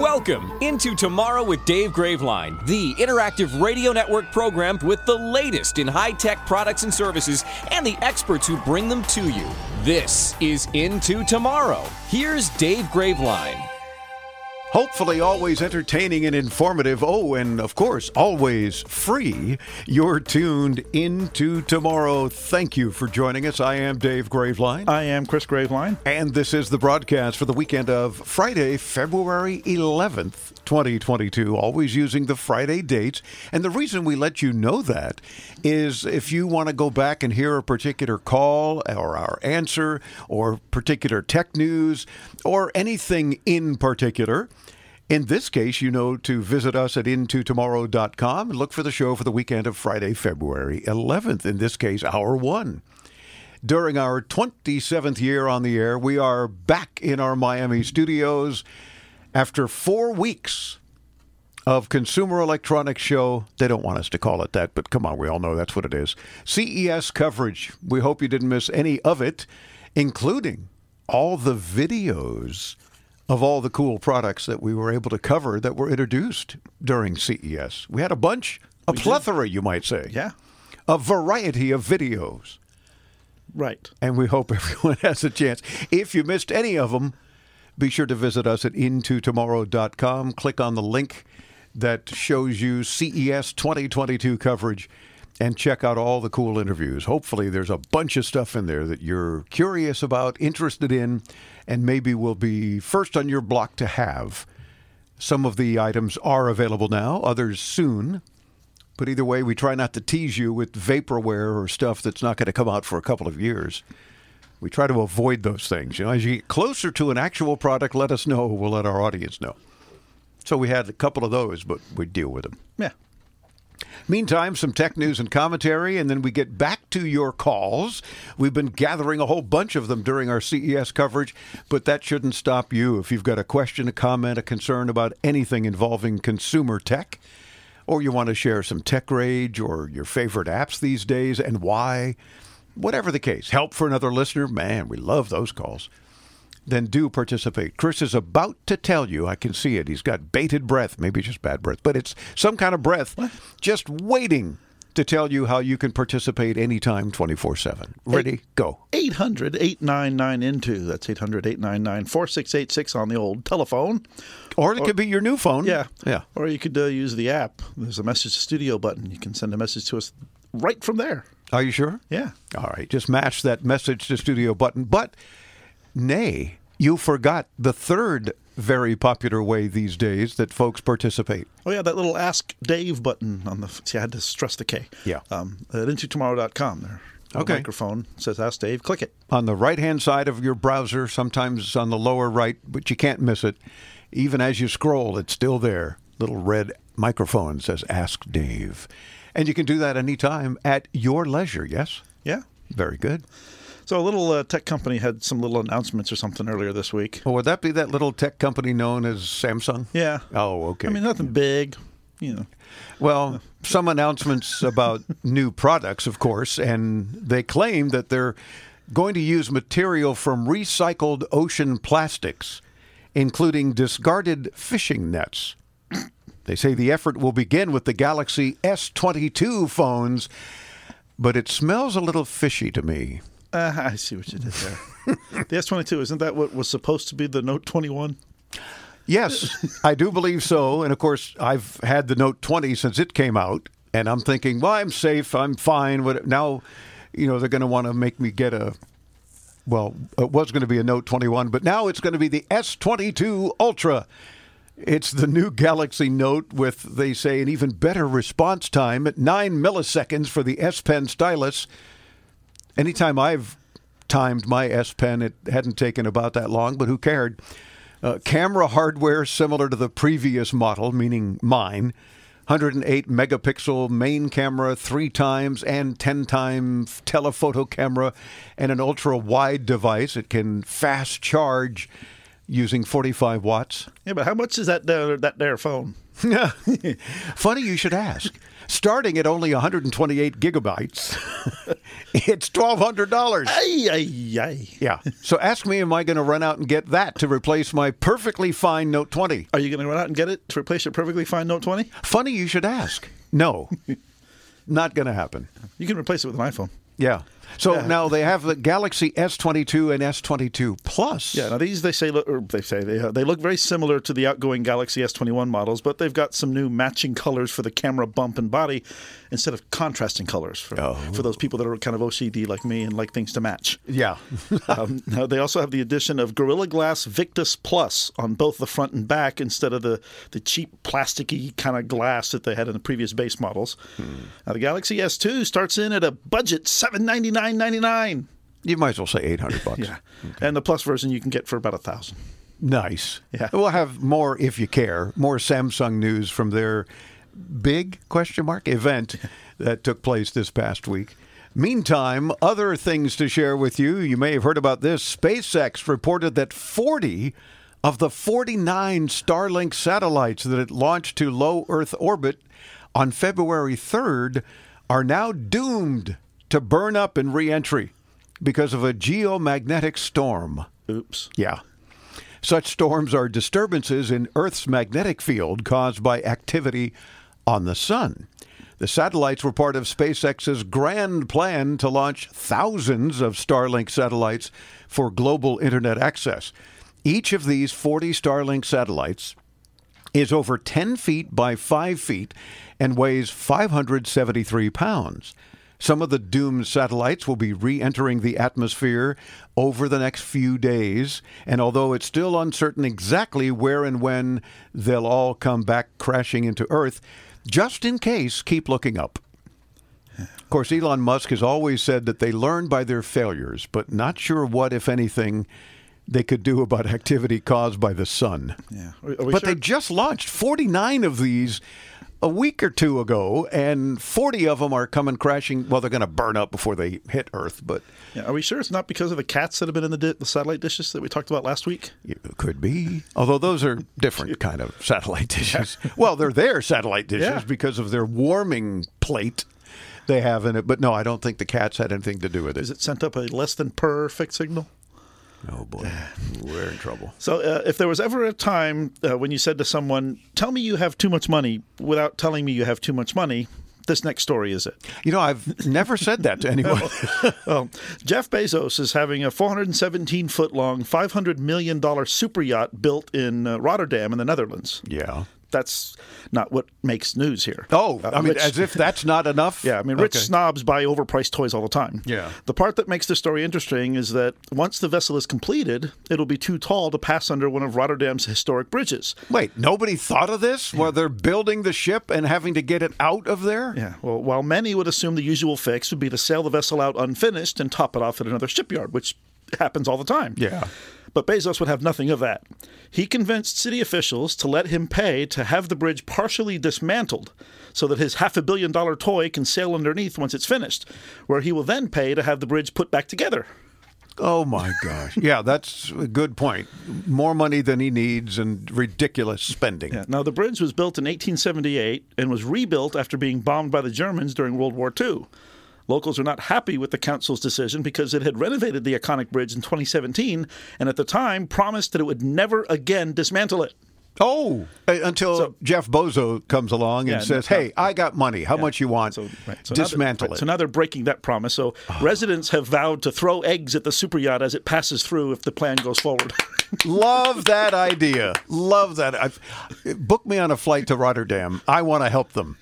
Welcome into Tomorrow with Dave Graveline, the interactive radio network program with the latest in high tech products and services and the experts who bring them to you. This is Into Tomorrow. Here's Dave Graveline. Hopefully, always entertaining and informative. Oh, and of course, always free. You're tuned into tomorrow. Thank you for joining us. I am Dave Graveline. I am Chris Graveline. And this is the broadcast for the weekend of Friday, February 11th, 2022. Always using the Friday dates. And the reason we let you know that is if you want to go back and hear a particular call or our answer or particular tech news or anything in particular. In this case, you know to visit us at intotomorrow.com and look for the show for the weekend of Friday, February 11th. In this case, hour one. During our 27th year on the air, we are back in our Miami studios after four weeks of Consumer Electronics Show. They don't want us to call it that, but come on, we all know that's what it is. CES coverage. We hope you didn't miss any of it, including all the videos of all the cool products that we were able to cover that were introduced during CES. We had a bunch, a We did. plethora, you might say. Yeah. A variety of videos. Right. And we hope everyone has a chance. If you missed any of them, be sure to visit us at intotomorrow.com. Click on the link that shows you CES 2022 coverage and check out all the cool interviews. Hopefully, there's a bunch of stuff in there that you're curious about, interested in, and maybe will be first on your block to have. Some of the items are available now, others soon. But either way, we try not to tease you with vaporware or stuff that's not going to come out for a couple of years. We try to avoid those things. You know, as you get closer to an actual product, let us know. We'll let our audience know. So we had a couple of those, but we deal with them. Yeah. Meantime, some tech news and commentary, and then we get back to your calls. We've been gathering a whole bunch of them during our CES coverage, but that shouldn't stop you. If you've got a question, a comment, a concern about anything involving consumer tech, or you want to share some tech rage or your favorite apps these days and why, whatever the case, help for another listener, man, we love those calls. Then do participate. Chris is about to tell you, I can see it. He's got bated breath, maybe just bad breath, but it's some kind of breath just waiting to tell you how you can participate anytime 24 7. Ready? Go. 800 899 into. That's 800 899 4686 on the old telephone. Or it could be your new phone. Yeah. Yeah. Or you could uh, use the app. There's a message to studio button. You can send a message to us right from there. Are you sure? Yeah. All right. Just match that message to studio button. But, nay, you forgot the third very popular way these days that folks participate. Oh, yeah, that little Ask Dave button on the. See, I had to stress the K. Yeah. Um, at intotomorrow.com there. A Okay. microphone says Ask Dave. Click it. on the right hand side of your browser, sometimes on the lower right, but you can't miss it. Even as you scroll, it's still there. Little red microphone says Ask Dave. And you can do that anytime at your leisure, yes? Yeah. Very good. So a little uh, tech company had some little announcements or something earlier this week. Well, would that be that little tech company known as Samsung? Yeah. Oh, okay. I mean, nothing big, you know. Well, some announcements about new products, of course, and they claim that they're going to use material from recycled ocean plastics, including discarded fishing nets. They say the effort will begin with the Galaxy S22 phones, but it smells a little fishy to me. Uh, I see what you did there. the S22 isn't that what was supposed to be the Note 21? Yes, I do believe so. And of course, I've had the Note 20 since it came out, and I'm thinking, well, I'm safe, I'm fine. What now? You know, they're going to want to make me get a. Well, it was going to be a Note 21, but now it's going to be the S22 Ultra. It's the new Galaxy Note with, they say, an even better response time at nine milliseconds for the S Pen stylus. Anytime I've timed my S Pen, it hadn't taken about that long, but who cared? Uh, camera hardware similar to the previous model, meaning mine. 108 megapixel main camera, three times and 10 times telephoto camera, and an ultra wide device. It can fast charge using 45 watts. Yeah, but how much is that there, that there phone? Funny you should ask. Starting at only 128 gigabytes, it's $1,200. Ay, ay, ay. Yeah. So ask me, am I going to run out and get that to replace my perfectly fine Note 20? Are you going to run out and get it to replace your perfectly fine Note 20? Funny you should ask. No, not going to happen. You can replace it with an iPhone. Yeah. So now they have the Galaxy S22 and S22 Plus. Yeah, now these they say look, or they say they uh, they look very similar to the outgoing Galaxy S21 models, but they've got some new matching colors for the camera bump and body instead of contrasting colors for Oh. for those people that are kind of OCD like me and like things to match. Yeah. um, now they also have the addition of Gorilla Glass Victus Plus on both the front and back instead of the, the cheap plasticky kind of glass that they had in the previous base models. Now the Galaxy S2 starts in at a budget seven ninety nine ninety nine. you might as well say 800 bucks. Yeah, and the Plus version you can get for about a thousand. Nice. Yeah. We'll have more, if you care, more Samsung news from their big question mark event that took place this past week. Meantime, other things to share with you. You may have heard about this. SpaceX reported that 40 of the 49 Starlink satellites that it launched to low Earth orbit on February 3rd are now doomed to burn up in reentry because of a geomagnetic storm. Oops. Yeah. Such storms are disturbances in Earth's magnetic field caused by activity on the sun. The satellites were part of SpaceX's grand plan to launch thousands of Starlink satellites for global internet access. Each of these 40 Starlink satellites is over 10 feet by 5 feet and weighs 573 pounds. Some of the doomed satellites will be re entering the atmosphere over the next few days, and although it's still uncertain exactly where and when they'll all come back crashing into Earth, just in case, keep looking up. Of course, Elon Musk has always said that they learn by their failures, but not sure what, if anything, they could do about activity caused by the sun. Yeah. Are, are we But sure? they just launched 49 of these a week or two ago, and 40 of them are coming crashing. Well, they're going to burn up before they hit Earth, but Yeah, are we sure it's not because of the cats that have been in the, di- the satellite dishes that we talked about last week? it could be. Although those are different kind of satellite dishes. Well, they're their satellite dishes Yeah. because of their warming plate they have in it. But no, I don't think the cats had anything to do with it. Is it sent up a less than perfect signal? Oh boy, we're in trouble. So, uh, if there was ever a time uh, when you said to someone, "Tell me you have too much money," without telling me you have too much money, this next story is it. You know, I've never said that to anyone. Well, Jeff Bezos is having a 417 foot long, $500 million super yacht built in uh, Rotterdam in the Netherlands. yeah. That's not what makes news here. Oh, Uh, I mean, rich- as if that's not enough. Yeah, I mean, rich Okay. snobs buy overpriced toys all the time. Yeah. The part that makes the story interesting is that once the vessel is completed, it'll be too tall to pass under one of Rotterdam's historic bridges. Wait, nobody thought of this while they're building the ship and having to get it out of there? Yeah. Well, while many would assume the usual fix would be to sail the vessel out unfinished and top it off at another shipyard, which happens all the time. Yeah. But Bezos would have nothing of that. He convinced city officials to let him pay to have the bridge partially dismantled so that his half a billion dollar toy can sail underneath once it's finished, where he will then pay to have the bridge put back together. Oh my gosh. Yeah, that's a good point. More money than he needs and ridiculous spending. Yeah. Now, the bridge was built in 1878 and was rebuilt after being bombed by the Germans during World War II. Locals are not happy with the council's decision because it had renovated the iconic bridge in 2017 and at the time promised that it would never again dismantle it. Oh, until So- Jeff Bozo comes along and Yeah, says, no- "Hey, I got money. How much you want? So, right, so now Dismantle right, it." So now they're breaking that promise. So ah. residents have vowed to throw eggs at the super yacht as it passes through if the plan goes forward. Love that idea. Love that. I've, book me on a flight to Rotterdam. I want to help them.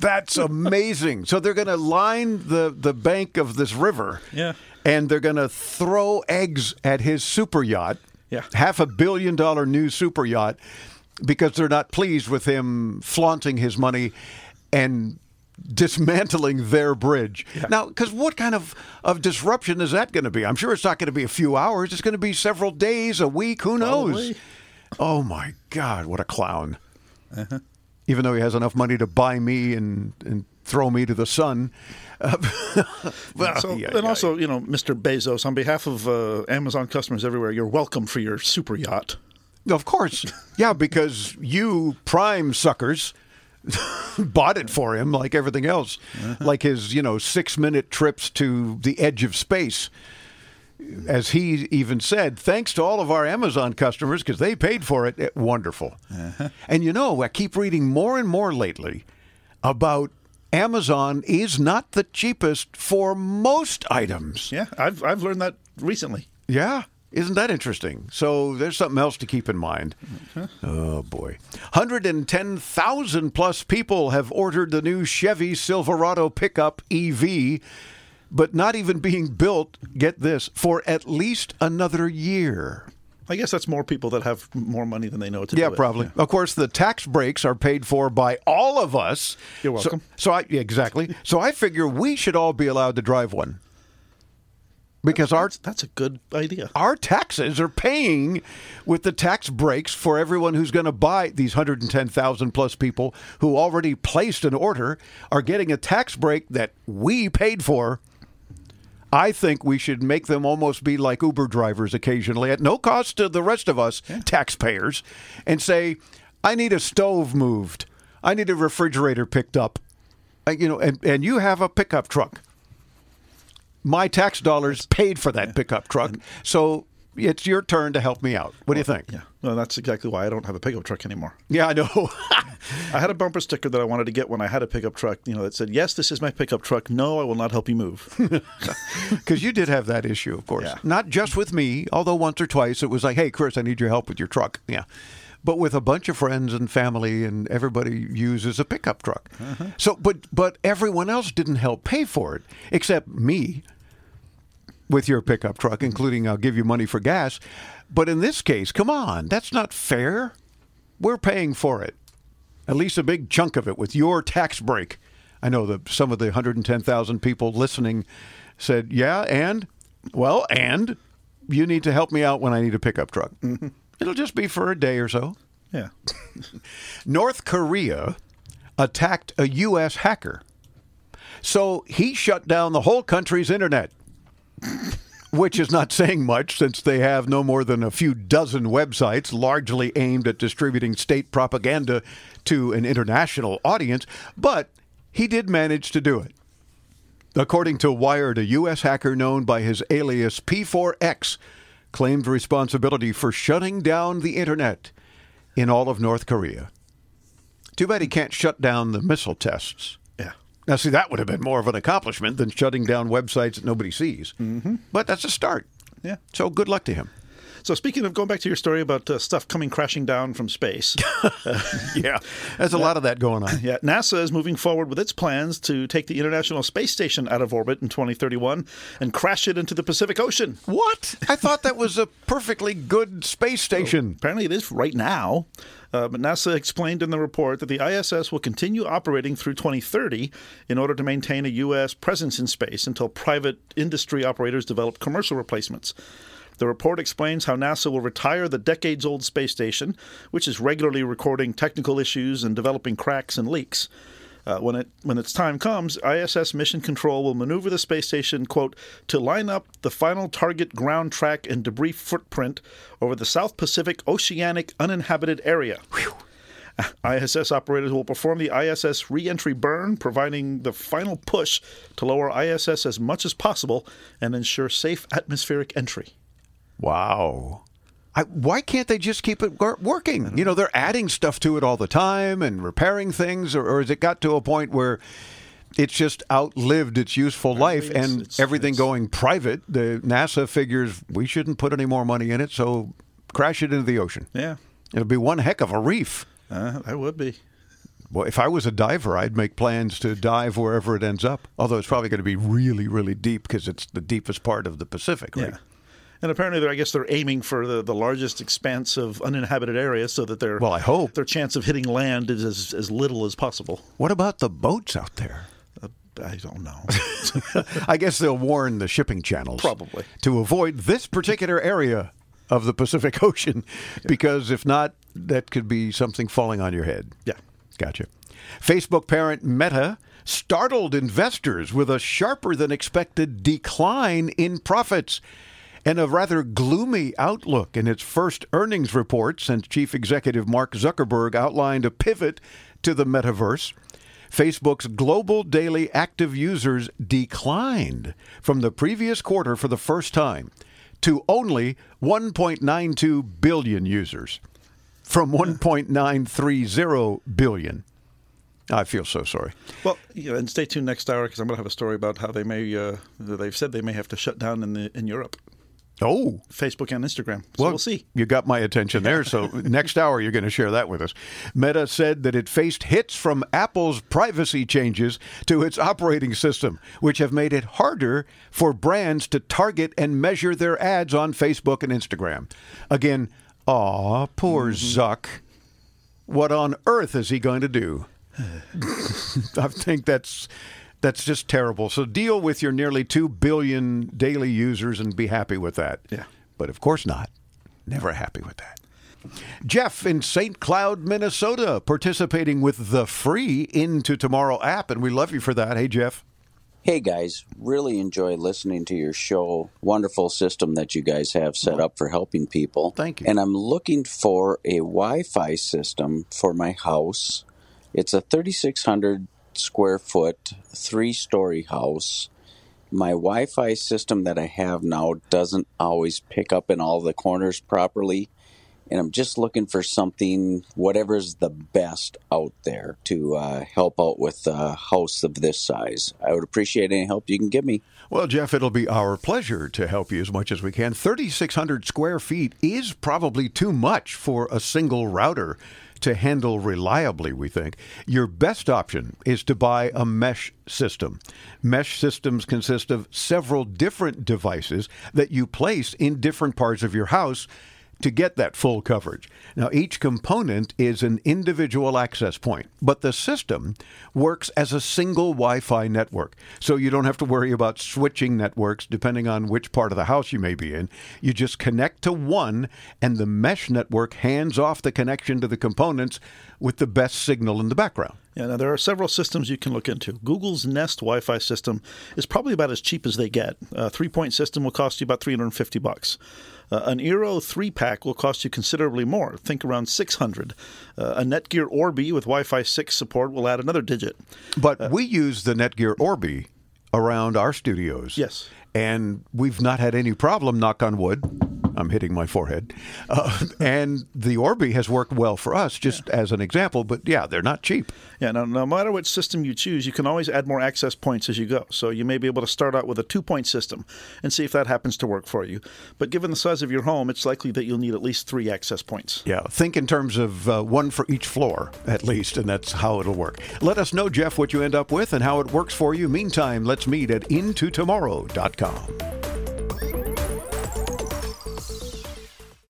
That's amazing. so they're going to line the, the bank of this river. Yeah. And they're going to throw eggs at his super yacht. Yeah. Half a billion dollar new super yacht because they're not pleased with him flaunting his money and dismantling their bridge. Now, because what kind of, of disruption is that going to be? I'm sure it's not going to be a few hours. It's going to be several days, a week. Who knows? Probably. Oh my God, what a clown! Uh-huh. Even though he has enough money to buy me and and throw me to the sun. Uh, well, So, yeah, and yeah. also, you know, Mr. Bezos, on behalf of uh, Amazon customers everywhere, you're welcome for your super yacht. Of course. Yeah, because you prime suckers bought it for him like everything else. Like his, you know, six minute trips to the edge of space. As he even said, thanks to all of our Amazon customers because they paid for it. Eh, Wonderful. And you know, I keep reading more and more lately about Amazon is not the cheapest for most items. Yeah, I've, I've learned that recently. Yeah. Isn't that interesting? So there's something else to keep in mind. Oh, boy. 110,000 plus people have ordered the new Chevy Silverado pickup EV, but not even being built, get this, for at least another year. I guess that's more people that have more money than they know to Yeah, do it. probably. Of course, the tax breaks are paid for by all of us. You're So- welcome. So, I yeah, exactly. so I figure we should all be allowed to drive one. Because our That's, that's a good idea. our taxes are paying with the tax breaks for everyone who's going to buy these 110,000 plus people who already placed an order are getting a tax break that we paid for. I think we should make them almost be like Uber drivers occasionally at no cost to the rest of us taxpayers and say, I need a stove moved. I need a refrigerator picked up. Uh, You know, and, and you have a pickup truck my tax dollars paid for that pickup truck. So it's your turn to help me out. What do you think? Yeah, well, that's exactly why I don't have a pickup truck anymore. Yeah, I know. I had a bumper sticker that I wanted to get when I had a pickup truck, you know, that said, "Yes, this is my pickup truck. No, I will not help you move." Because you did have that issue, of course. Yeah. Not just with me, although once or twice it was like, hey, Chris, I need your help with your truck. Yeah. But with a bunch of friends and family, and everybody uses a pickup truck. Uh-huh. So, but but everyone else didn't help pay for it except me with your pickup truck, mm-hmm. including I'll give you money for gas. But in this case, come on, that's not fair. We're paying for it, at least a big chunk of it with your tax break. I know that some of the 110,000 people listening said, "Yeah, and well, and you need to help me out when I need a pickup truck." Mm-hmm. It'll just be for a day or so. yeah, North Korea attacked a U.S. hacker. So he shut down the whole country's internet, which is not saying much since they have no more than a few dozen websites largely aimed at distributing state propaganda to an international audience. But he did manage to do it. According to Wired, a U.S. hacker known by his alias P4X claimed responsibility for shutting down the internet in all of North Korea. Too bad he can't shut down the missile tests. Now, see, that would have been more of an accomplishment than shutting down websites that nobody sees. Mm-hmm. But that's a start. Yeah. So good luck to him. So speaking of going back to your story about uh, stuff coming crashing down from space, Yeah, there's a lot of that going on. yeah, NASA is moving forward with its plans to take the International Space Station out of orbit in 2031 and crash it into the Pacific Ocean. What? I thought that was a perfectly good space station. Apparently, it is right now. Uh, but NASA explained in the report that the ISS will continue operating through 2030 in order to maintain a U.S. presence in space until private industry operators develop commercial replacements. The report explains how NASA will retire the decades old space station, which is regularly recording technical issues and developing cracks and leaks. Uh, when it when its time comes, ISS Mission Control will maneuver the space station, quote, to line up the final target ground track and debris footprint over the South Pacific Oceanic uninhabited area. ISS operators will perform the ISS re-entry burn, providing the final push to lower ISS as much as possible and ensure safe atmospheric entry. Wow. I, why can't they just keep it working? You know, they're adding stuff to it all the time and repairing things, or, or has it got to a point where it's just outlived its useful life it's- and it's- everything it's- going private? The NASA figures we shouldn't put any more money in it, so crash it into the ocean. Yeah, It'll be one heck of a reef. uh, that would be. Well, if I was a diver, I'd make plans to dive wherever it ends up. Although it's probably going to be really, really deep because it's the deepest part of the Pacific, right? Yeah. And apparently, they're, I guess they're aiming for the, the largest expanse of uninhabited area, so that their Well, I hope. their chance of hitting land is as, as little as possible. What about the boats out there? Uh, I don't know. I guess they'll warn the shipping channels. Probably. To avoid this particular area of the Pacific Ocean, because if not, that could be something falling on your head. yeah. Gotcha. Facebook parent Meta startled investors with a sharper than expected decline in profits and a rather gloomy outlook in its first earnings report since Chief Executive Mark Zuckerberg outlined a pivot to the metaverse. Facebook's global daily active users declined from the previous quarter for the first time to only 1.92 billion users from 1.930 billion. I feel so sorry. Well, you know, and stay tuned next hour because I'm going to have a story about how they may. Uh, they've said they may have to shut down in the in Europe, Oh, Facebook and Instagram. So well, we'll see. You got my attention there. So next hour, you're going to share that with us. Meta said that it faced hits from Apple's privacy changes to its operating system, which have made it harder for brands to target and measure their ads on Facebook and Instagram. Again, aw, poor mm-hmm. Zuck. What on earth is he going to do? I think that's that's just terrible. So deal with your nearly two billion daily users and be happy with that. Yeah. But of course not. Never happy with that. Jeff in St. Cloud, Minnesota, participating with the free Into Tomorrow app, and we love you for that. Hey, Jeff. Hey guys, really enjoy listening to your show. Wonderful system that you guys have set up for helping people. Thank you. And I'm looking for a Wi Fi system for my house. It's a 3,600 square foot, three story house. My Wi Fi system that I have now doesn't always pick up in all the corners properly. And I'm just looking for something, whatever's the best out there to uh, help out with a house of this size. I would appreciate any help you can give me. Well, Jeff, it'll be our pleasure to help you as much as we can. 3,600 square feet is probably too much for a single router to handle reliably, we think. Your best option is to buy a mesh system. Mesh systems consist of several different devices that you place in different parts of your house to get that full coverage. Now, each component is an individual access point, but the system works as a single Wi Fi network. So you don't have to worry about switching networks depending on which part of the house you may be in. You just connect to one, and the mesh network hands off the connection to the components with the best signal in the background. Yeah, now there are several systems you can look into. Google's Nest Wi-Fi system is probably about as cheap as they get. A three-point system will cost you about 350 bucks. Uh, an Eero three-pack will cost you considerably more. Think around 600. Uh, a Netgear Orbi with Wi-Fi 6 support will add another digit. But we use the Netgear Orbi around our studios. Yes. And we've not had any problem, knock on wood. I'm hitting my forehead. Uh, and the Orbi has worked well for us, just as an example. But yeah, they're not cheap. Yeah, now, no matter which system you choose, you can always add more access points as you go. So you may be able to start out with a two point system and see if that happens to work for you. But given the size of your home, it's likely that you'll need at least three access points. Yeah, think in terms of uh, one for each floor, at least, and that's how it'll work. Let us know, Jeff, what you end up with and how it works for you. Meantime, let's meet at intotomorrow.com.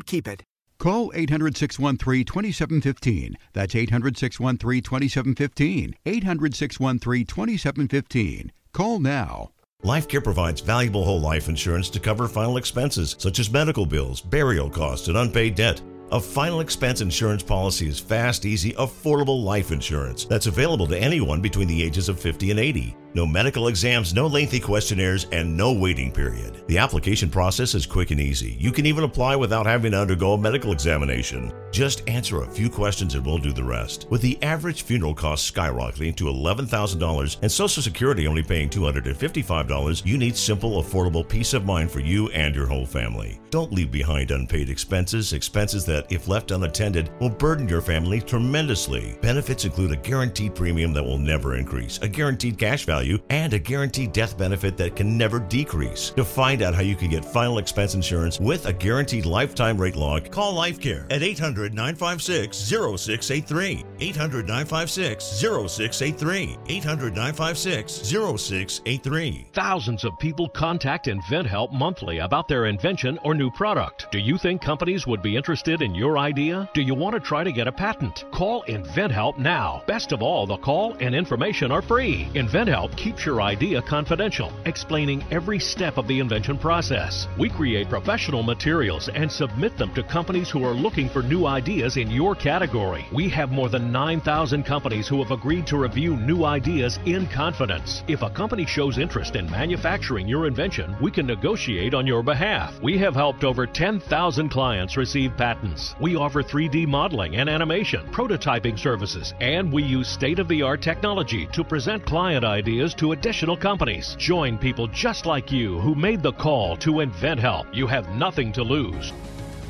keep it. Call 800 613 2715. That's 800 613 2715. 800 613 2715. Call now. LifeCare provides valuable whole life insurance to cover final expenses such as medical bills, burial costs, and unpaid debt. A final expense insurance policy is fast, easy, affordable life insurance that's available to anyone between the ages of 50 and 80. No medical exams, no lengthy questionnaires, and no waiting period. The application process is quick and easy. You can even apply without having to undergo a medical examination. Just answer a few questions and we'll do the rest. With the average funeral cost skyrocketing to $11,000 and Social Security only paying $255, you need simple, affordable peace of mind for you and your whole family. Don't leave behind unpaid expenses, expenses that, if left unattended, will burden your family tremendously. Benefits include a guaranteed premium that will never increase, a guaranteed cash value and a guaranteed death benefit that can never decrease. To find out how you can get final expense insurance with a guaranteed lifetime rate lock, call LifeCare at 800 956 0683. 800 956 0683. 800 956 0683. Thousands of people contact InventHelp monthly about their invention or new product. Do you think companies would be interested in your idea? Do you want to try to get a patent? Call InventHelp now. Best of all, the call and information are free. InventHelp keeps your idea confidential, explaining every step of the invention process. We create professional materials and submit them to companies who are looking for new ideas in your category. We have more than 9,000 companies who have agreed to review new ideas in confidence. If a company shows interest in manufacturing your invention, we can negotiate on your behalf. We have helped over 10,000 clients receive patents. We offer 3D modeling and animation, prototyping services, and we use state of the art technology to present client ideas to additional companies. Join people just like you who made the call to InventHelp. You have nothing to lose.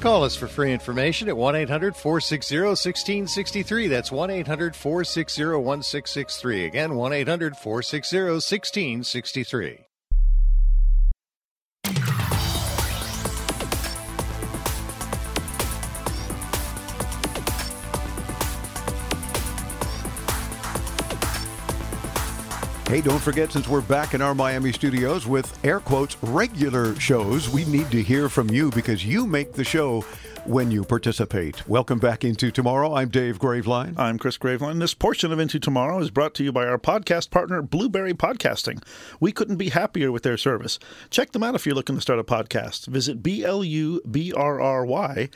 Call us for free information at 1 800 460 1663. That's 1 800 460 1663. Again, 1 800 460 1663. Hey, don't forget, since we're back in our Miami studios with air quotes regular shows, we need to hear from you because you make the show when you participate. Welcome back into Tomorrow. I'm Dave Graveline. I'm Chris Graveline. This portion of Into Tomorrow is brought to you by our podcast partner, Blubrry Podcasting. We couldn't be happier with their service. Check them out if you're looking to start a podcast. Visit B L U B R R Y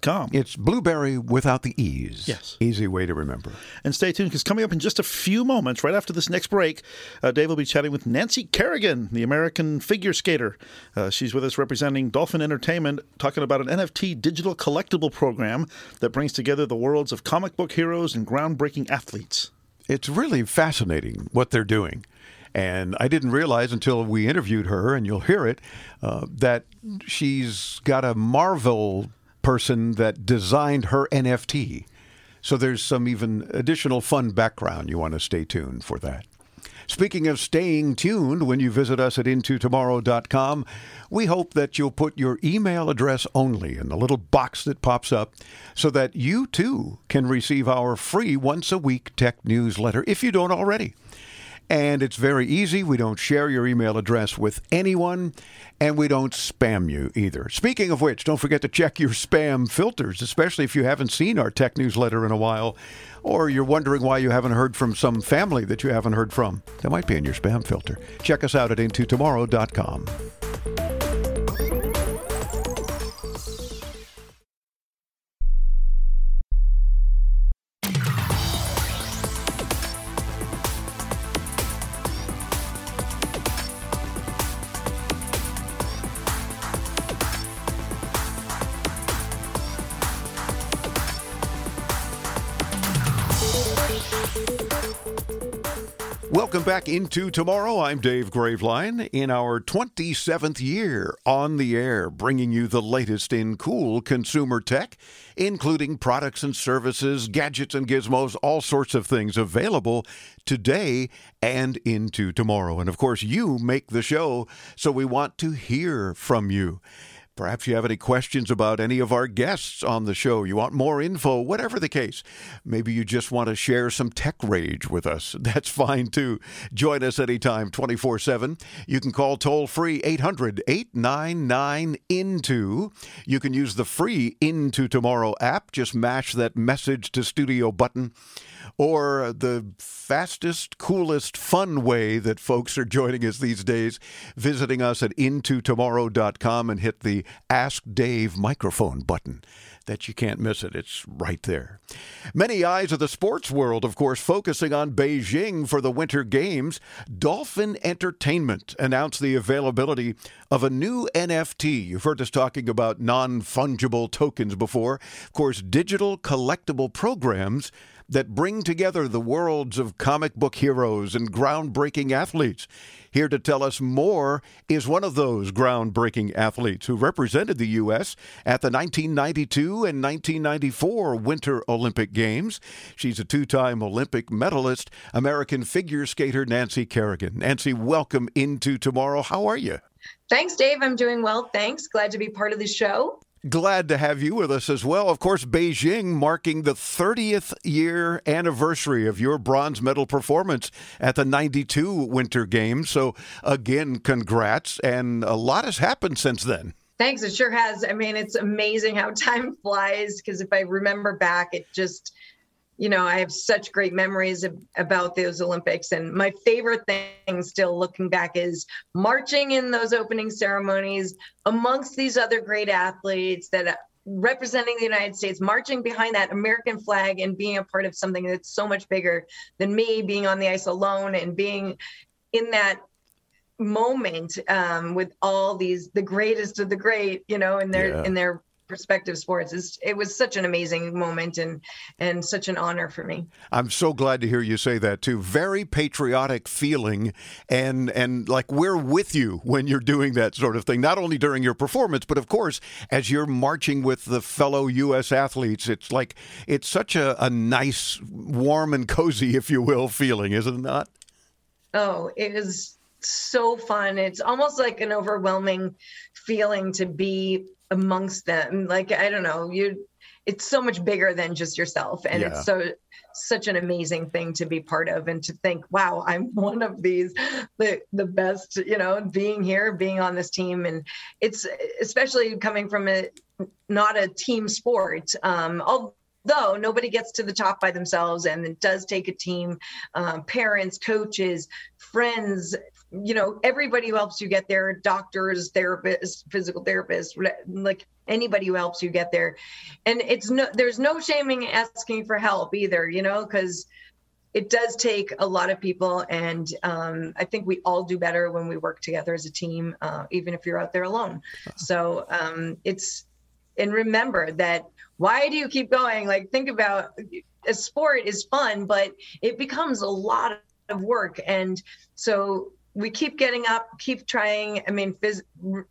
Com. It's blueberry without the E's. Yes. Easy way to remember. And stay tuned because coming up in just a few moments, right after this next break, uh, Dave will be chatting with Nancy Kerrigan, the American figure skater. Uh, she's with us representing Dolphin Entertainment, talking about an NFT digital collectible program that brings together the worlds of comic book heroes and groundbreaking athletes. It's really fascinating what they're doing. And I didn't realize until we interviewed her, and you'll hear it, uh, that she's got a Marvel person that designed her NFT. So there's some even additional fun background. You want to stay tuned for that. Speaking of staying tuned, when you visit us at intotomorrow.com, we hope that you'll put your email address only in the little box that pops up so that you too can receive our free once a week tech newsletter if you don't already. And it's very easy. We don't share your email address with anyone, and we don't spam you either. Speaking of which, don't forget to check your spam filters, especially if you haven't seen our tech newsletter in a while, or you're wondering why you haven't heard from some family that you haven't heard from. That might be in your spam filter. Check us out at intotomorrow.com. back into tomorrow. I'm Dave Graveline in our 27th year on the air, bringing you the latest in cool consumer tech, including products and services, gadgets and gizmos, all sorts of things available today and into tomorrow. And of course, you make the show, so we want to hear from you. Perhaps you have any questions about any of our guests on the show. You want more info, whatever the case. Maybe you just want to share some tech rage with us. That's fine too. Join us anytime, 24 7. You can call toll free 800 899 INTO. You can use the free Into Tomorrow app. Just mash that message to studio button or the fastest, coolest, fun way that folks are joining us these days, visiting us at intotomorrow.com and hit the Ask Dave microphone button. That you can't miss it. It's right there. Many eyes of the sports world, of course, focusing on Beijing for the Winter Games. Dolphin Entertainment announced the availability of a new NFT. You've heard us talking about non fungible tokens before. Of course, digital collectible programs that bring together the worlds of comic book heroes and groundbreaking athletes. Here to tell us more is one of those groundbreaking athletes who represented the U.S. at the 1992 and 1994 Winter Olympic Games. She's a two time Olympic medalist, American figure skater Nancy Kerrigan. Nancy, welcome into tomorrow. How are you? Thanks, Dave. I'm doing well. Thanks. Glad to be part of the show. Glad to have you with us as well. Of course, Beijing marking the 30th year anniversary of your bronze medal performance at the 92 Winter Games. So, again, congrats. And a lot has happened since then. Thanks. It sure has. I mean, it's amazing how time flies because if I remember back, it just you know, I have such great memories of, about those Olympics. And my favorite thing still looking back is marching in those opening ceremonies amongst these other great athletes that uh, representing the United States, marching behind that American flag and being a part of something that's so much bigger than me being on the ice alone and being in that moment um, with all these the greatest of the great you know in their yeah. in their perspective sports is it was such an amazing moment and and such an honor for me. I'm so glad to hear you say that too. Very patriotic feeling and and like we're with you when you're doing that sort of thing not only during your performance but of course as you're marching with the fellow us athletes it's like it's such a, a nice warm and cozy if you will feeling isn't it not? Oh it is so fun. It's almost like an overwhelming feeling to be amongst them. Like i don't know you it's so much bigger than just yourself. And yeah. it's so such an amazing thing to be part of and to think wow i'm one of these the the best you know being here being on this team. And it's especially coming from a not a team sport um although nobody gets to the top by themselves and it does take a team um, parents coaches friends you know everybody who helps you get there doctors therapists physical therapists like anybody who helps you get there. And it's no there's no shaming asking for help either you know because it does take a lot of people. And um, i think we all do better when we work together as a team uh, even if you're out there alone. So um, it's and remember that why do you keep going? Like think about a sport is fun but it becomes a lot of work. And so we keep getting up, keep trying. I mean, phys-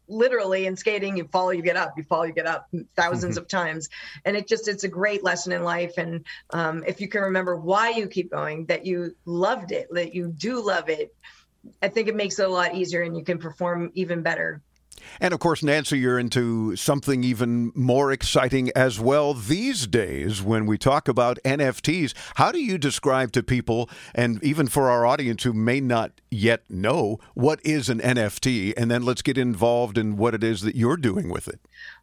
literally in skating, you fall, you get up, you fall, you get up 1000s mm-hmm. of times. And it just, it's a great lesson in life. And um, if you can remember why you keep going, that you loved it, that you do love it, I think it makes it a lot easier and you can perform even better and of course, Nancy, you're into something even more exciting as well these days when we talk about NFTs. How do you describe to people, and even for our audience who may not yet know, what is an NFT? And then let's get involved in what it is that you're doing with it.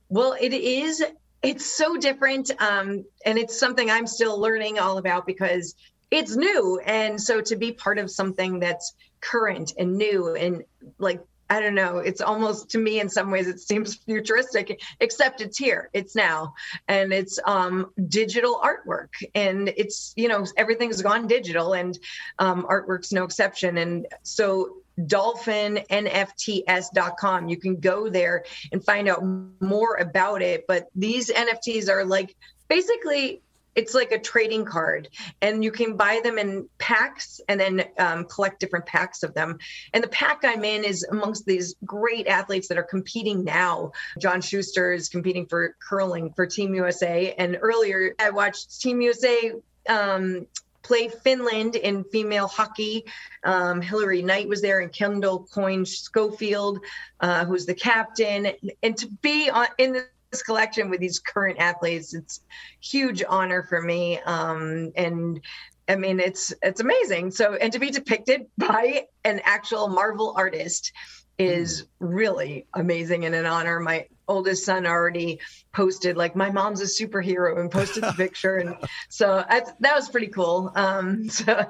Well, it is. It's so different. Um, and it's something I'm still learning all about because it's new. And so to be part of something that's current and new and like I don't know. It's almost to me in some ways it seems futuristic, except it's here. It's now, and it's um, digital artwork, and it's you know everything's gone digital, and um, artwork's no exception. And so dolphinnfts.com. You can go there and find out more about it. But these NFTs are like basically it's like a trading card and you can buy them in packs and then um, collect different packs of them and the pack i'm in is amongst these great athletes that are competing now john shuster is competing for curling for team usa and earlier i watched team usa um, play Finland in female hockey. Um, Hilary Knight was there, and Kendall Coyne Schofield, uh, who's the captain. And to be on, in this collection with these current athletes, it's huge honor for me. Um, and I mean, it's it's amazing. So, and to be depicted by an actual Marvel artist is really amazing and an honor. My oldest son already posted like my mom's a superhero and posted the picture and so I, that was pretty cool um so,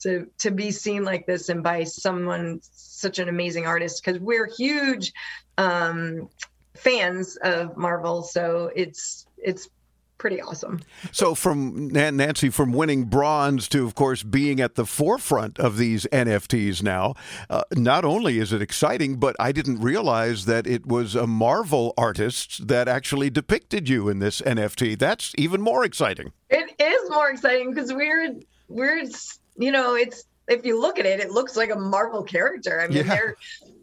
to to be seen like this and by someone such an amazing artist because we're huge um fans of marvel so it's it's pretty awesome. So, from Nancy, from winning bronze to, of course, being at the forefront of these NFTs now, uh, not only is it exciting, but I didn't realize that it was a Marvel artist that actually depicted you in this NFT. That's even more exciting. It is more exciting because we're we're you know it's if you look at it, it looks like a Marvel character. I mean, yeah. they're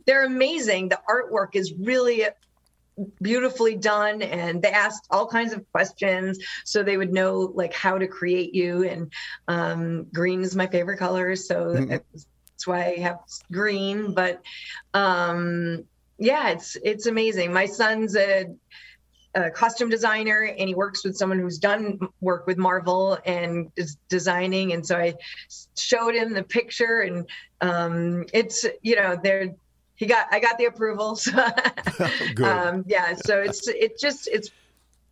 they're amazing. The artwork is really beautifully done and they asked all kinds of questions so they would know like how to create you and um, green is my favorite color so mm-hmm. that's why i have green but um, yeah it's it's amazing my son's a, a, costume designer and he works with someone who's done work with marvel and is designing and so i showed him the picture and um, it's you know they're he got I got the approval. So, um, yeah, so it's it just it's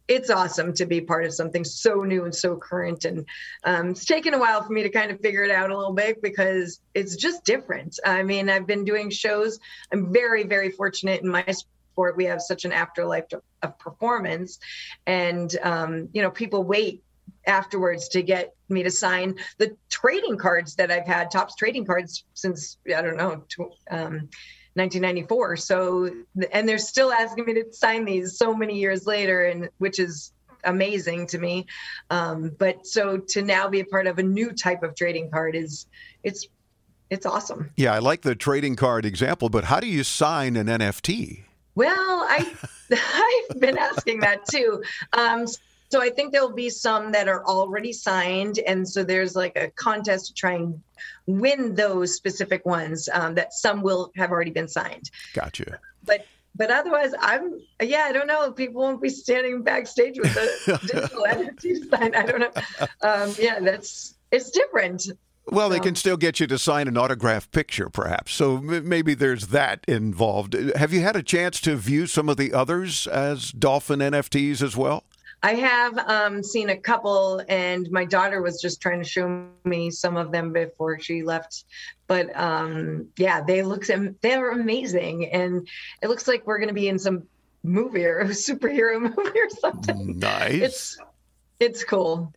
it's awesome to be part of something so new and so current. And um, it's taken a while for me to kind of figure it out a little bit because it's just different. I mean i've been doing shows. I'm very very fortunate in my sport. We have such an afterlife of performance. And um, you know people wait afterwards to get me to sign the trading cards that i've had Topps trading cards since i don't know um, 1994. So, and they're still asking me to sign these so many years later, and which is amazing to me. Um, but so to now be a part of a new type of trading card is it's it's awesome. Yeah, I like the trading card example, but how do you sign an NFT? Well, I I've been asking that too. Um, so I think there'll be some that are already signed, and so there's like a contest to try and win those specific ones. Um, that some will have already been signed. Gotcha. But but otherwise, I'm yeah, I don't know. People won't be standing backstage with a digital NFT sign. I don't know. Um, yeah, that's it's different. Well, they can still get you to sign an autograph picture, perhaps. So maybe there's that involved. Have you had a chance to view some of the others as Dolphin NFTs as well? I have um, seen a couple, and my daughter was just trying to show me some of them before she left. But um, yeah, they look they're amazing, and it looks like we're going to be in some movie or a superhero movie or something. Nice. It's it's cool.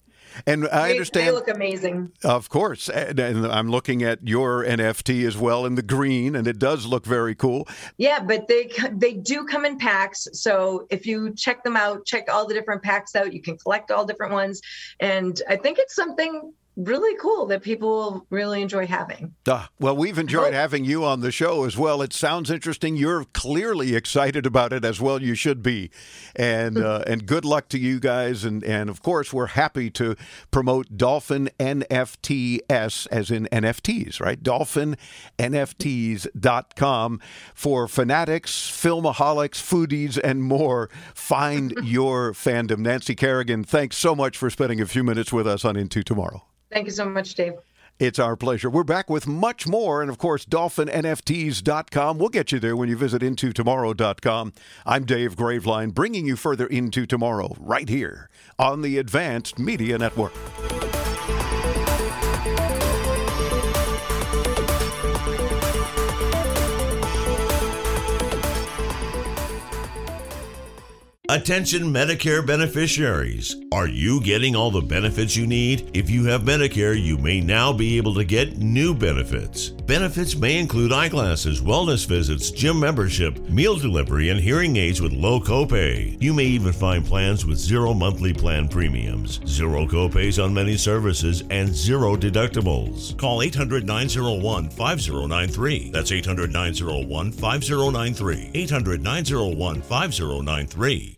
And I they, understand. They look amazing. Of course. And, and, I'm looking at your NFT as well in the green, and it does look very cool. Yeah, but they they do come in packs. So if you check them out, check all the different packs out. You can collect all different ones, and I think it's something really cool that people really enjoy having. Uh, well, we've enjoyed having you on the show as well. It sounds interesting. You're clearly excited about it as well. You should be, and uh, and good luck to you guys. And and of course, we're happy to promote Dolphin NFTs as in NFTs, right? DolphinNFTs.com for fanatics, filmaholics, foodies, and more. Find your fandom. Nancy Kerrigan, thanks so much for spending a few minutes with us on Into Tomorrow. Thank you so much, Dave. It's our pleasure. We're back with much more, and of course, dolphinnfts.com. We'll get you there when you visit intotomorrow.com. I'm Dave Graveline, bringing you further into tomorrow, right here on the Advanced Media Network. Attention Medicare beneficiaries. Are you getting all the benefits you need? If you have Medicare, you may now be able to get new benefits. Benefits may include eyeglasses, wellness visits, gym membership, meal delivery, and hearing aids with low copay. You may even find plans with zero monthly plan premiums, zero copays on many services, and zero deductibles. Call 800 901 5093. That's 800 901 5093. 800 901 5093.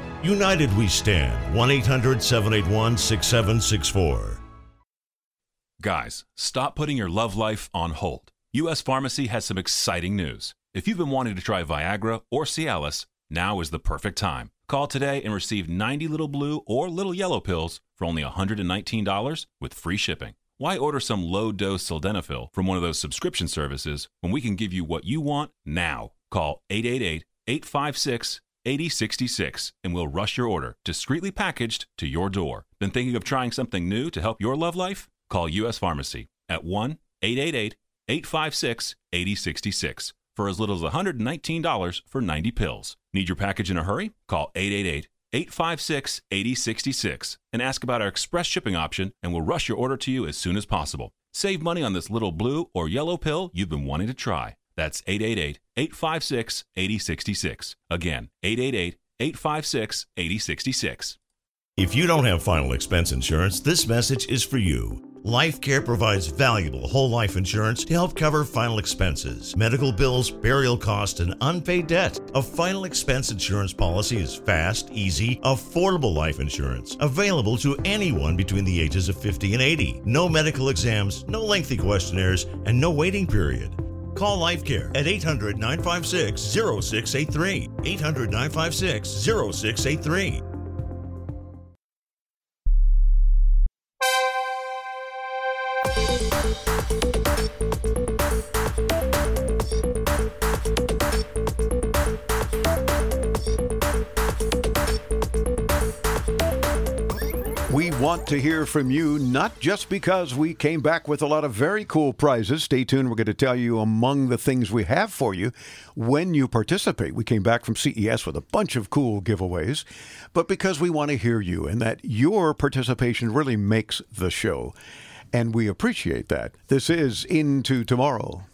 United we stand. 1 800 781 6764. Guys, stop putting your love life on hold. U.S. Pharmacy has some exciting news. If you've been wanting to try Viagra or Cialis, now is the perfect time. Call today and receive 90 little blue or little yellow pills for only $119 with free shipping. Why order some low dose sildenafil from one of those subscription services when we can give you what you want now? Call 888 856 8066 and we'll rush your order discreetly packaged to your door. Been thinking of trying something new to help your love life? Call U.S. Pharmacy at 1 888 856 8066 for as little as $119 for 90 pills. Need your package in a hurry? Call 888 856 8066 and ask about our express shipping option, and we'll rush your order to you as soon as possible. Save money on this little blue or yellow pill you've been wanting to try. That's 888 856 8066. Again, 888 856 8066. If you don't have final expense insurance, this message is for you. Life Care provides valuable whole life insurance to help cover final expenses, medical bills, burial costs, and unpaid debt. A final expense insurance policy is fast, easy, affordable life insurance available to anyone between the ages of 50 and 80. No medical exams, no lengthy questionnaires, and no waiting period. Call Life Care at 800 956 0683. 800 956 0683. Want to hear from you, not just because we came back with a lot of very cool prizes. Stay tuned. We're going to tell you among the things we have for you when you participate. We came back from CES with a bunch of cool giveaways, but because we want to hear you and that your participation really makes the show. And we appreciate that. This is Into Tomorrow.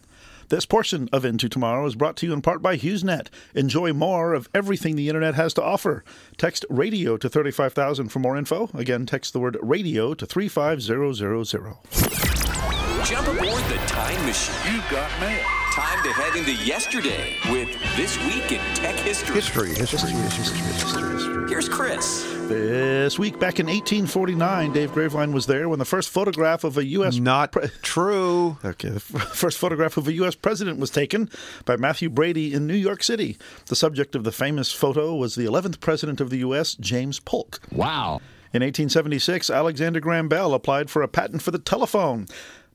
This portion of Into Tomorrow is brought to you in part by HughesNet. Enjoy more of everything the internet has to offer. Text radio to 35000 for more info. Again, text the word radio to 35000. Jump aboard the time machine. You got mail. Time to head into yesterday with This Week in Tech History. History, history, history, history, history. Here's Chris. This week, back in 1849, Dave Graveline was there when the first photograph of a U.S. Not pre- true. Okay, the f- first photograph of a U.S. president was taken by Mathew Brady in New York City. The subject of the famous photo was the 11th president of the U.S., James Polk. Wow. In 1876, Alexander Graham Bell applied for a patent for the telephone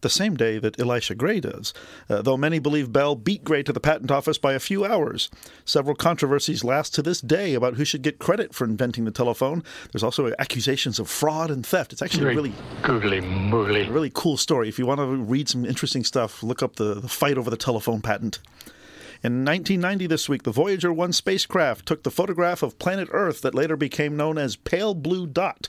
the same day that Elisha Gray does, uh, though many believe Bell beat Gray to the patent office by a few hours. Several controversies last to this day about who should get credit for inventing the telephone. There's also accusations of fraud and theft. It's actually a really googly moogly, really cool story. If you want to read some interesting stuff, look up the, the fight over the telephone patent. In 1990, this week, the Voyager 1 spacecraft took the photograph of planet Earth that later became known as Pale Blue Dot.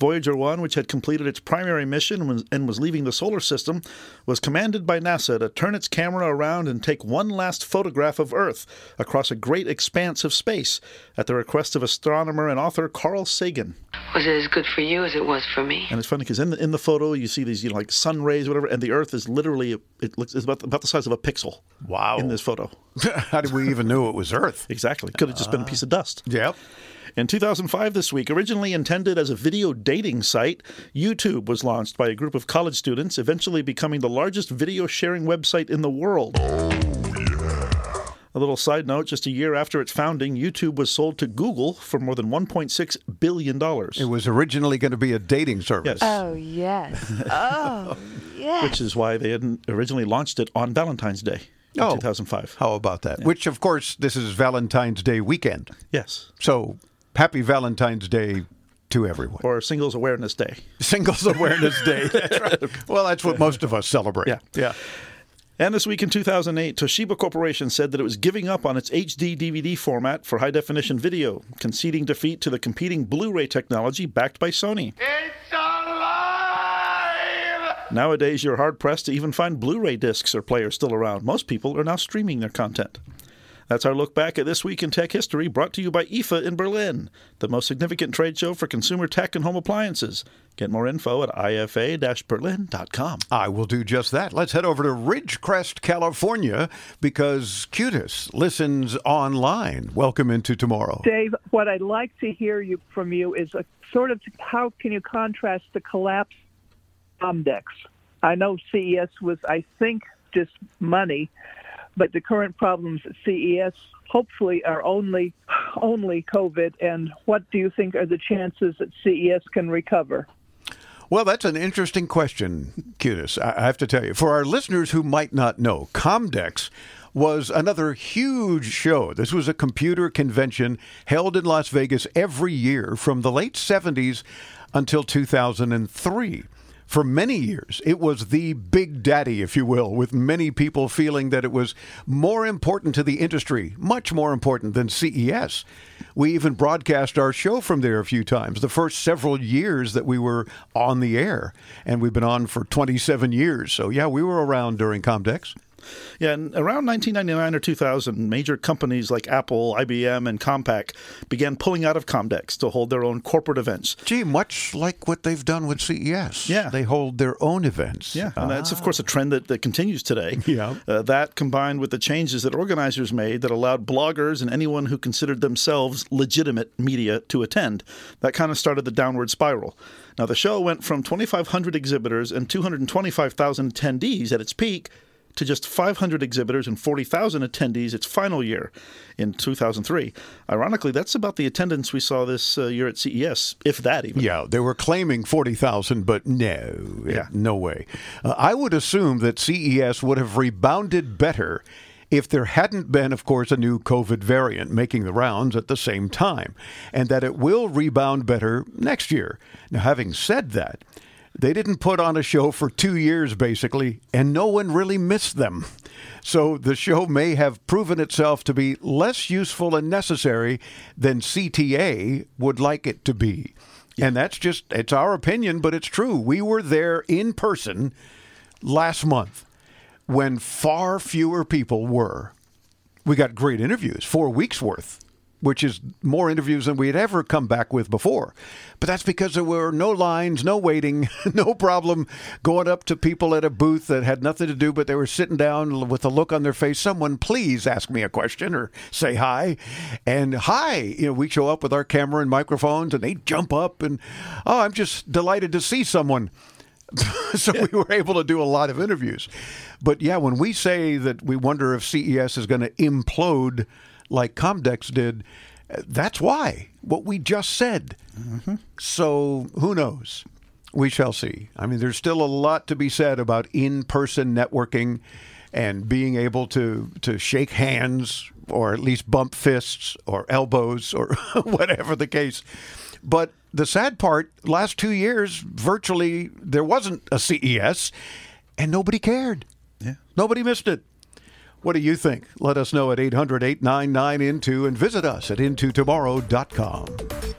Voyager 1, which had completed its primary mission and was leaving the solar system, was commanded by NASA to turn its camera around and take one last photograph of Earth across a great expanse of space at the request of astronomer and author Carl Sagan. Was it as good for you as it was for me? And it's funny because in the, in the photo you see these you know, like sun rays, whatever, and the Earth is literally it looks it's about about the size of a pixel. Wow! In this photo, how did we even know it was Earth? Exactly, could have just been a piece of dust. Yep. In 2005, this week, originally intended as a video dating site, YouTube was launched by a group of college students, eventually becoming the largest video sharing website in the world. Oh, a little side note just a year after its founding, YouTube was sold to Google for more than $1.6 billion. It was originally going to be a dating service. Yes. Oh, yes. Oh, yes. Which is why they had originally launched it on Valentine's Day. In Oh. 2005. How about that? Which, of course, this is Valentine's Day weekend. Yes. So, happy Valentine's Day to everyone. Or Singles Awareness Day. Singles Awareness Day. That's right. Well, that's what most of us celebrate. Yeah. Yeah. And this week in 2008, Toshiba Corporation said that it was giving up on its HD DVD format for high definition video, conceding defeat to the competing Blu ray technology backed by Sony. It's alive! Nowadays, you're hard pressed to even find Blu ray discs or players still around. Most people are now streaming their content. That's our look back at This Week in Tech History, brought to you by IFA in Berlin, the most significant trade show for consumer tech and home appliances. Get more info at ifa berlin.com. I will do just that. Let's head over to Ridgecrest, California, because Cutis listens online. Welcome into tomorrow. Dave, what I'd like to hear you from you is a sort of how can you contrast the collapse of Comdex? I know CES was, I think, just money, but the current problems at CES hopefully are only only COVID. And what do you think are the chances that CES can recover? Well, that's an interesting question, Cutis. I I have to tell you. For our listeners who might not know, Comdex was another huge show. This was a computer convention held in Las Vegas every year from the late 70s until 2003. For many years, it was the big daddy, if you will, with many people feeling that it was more important to the industry, much more important than CES. We even broadcast our show from there a few times, the first several years that we were on the air. And we've been on for 27 years. So, yeah, we were around during Comdex. Yeah, and around 1999 or 2000, major companies like Apple, IBM, and Compaq began pulling out of Comdex to hold their own corporate events. Gee, much like what they've done with CES. Yeah. They hold their own events. Yeah, and that's, of course, a trend that, that continues today. Yeah. Uh, that combined with the changes that organizers made that allowed bloggers and anyone who considered themselves legitimate media to attend, that kind of started the downward spiral. Now, the show went from 2,500 exhibitors and 225,000 attendees at its peak to just 500 exhibitors and 40,000 attendees its final year in 2003. Ironically, that's about the attendance we saw this uh, year at CES, if that even. Yeah, they were claiming 40,000, but no, Yeah. no way. Uh, I would assume that CES would have rebounded better if there hadn't been, of course, a new COVID variant making the rounds at the same time, and that it will rebound better next year. Now, having said that, they didn't put on a show for two years, basically, and no one really missed them. So the show may have proven itself to be less useful and necessary than CTA would like it to be. And that's just, it's our opinion, but it's true. We were there in person last month when far fewer people were. We got great interviews, four weeks worth, which is more interviews than we had ever come back with before. But that's because there were no lines, no waiting, no problem going up to people at a booth that had nothing to do, but they were sitting down with a look on their face. Someone, please ask me a question or say hi. And hi, you know, we show up with our camera and microphones, and they jump up and, oh, I'm just delighted to see someone. so we were able to do a lot of interviews. But yeah, when we say that we wonder if CES is going to implode like Comdex did, that's why. What we just said. Mm-hmm. So who knows? We shall see. I mean, there's still a lot to be said about in-person networking and being able to to shake hands or at least bump fists or elbows or whatever the case. But the sad part, last two years, virtually there wasn't a CES, and nobody cared. Yeah. Nobody missed it. What do you think? Let us know at 800 899 Into and visit us at intotomorrow.com.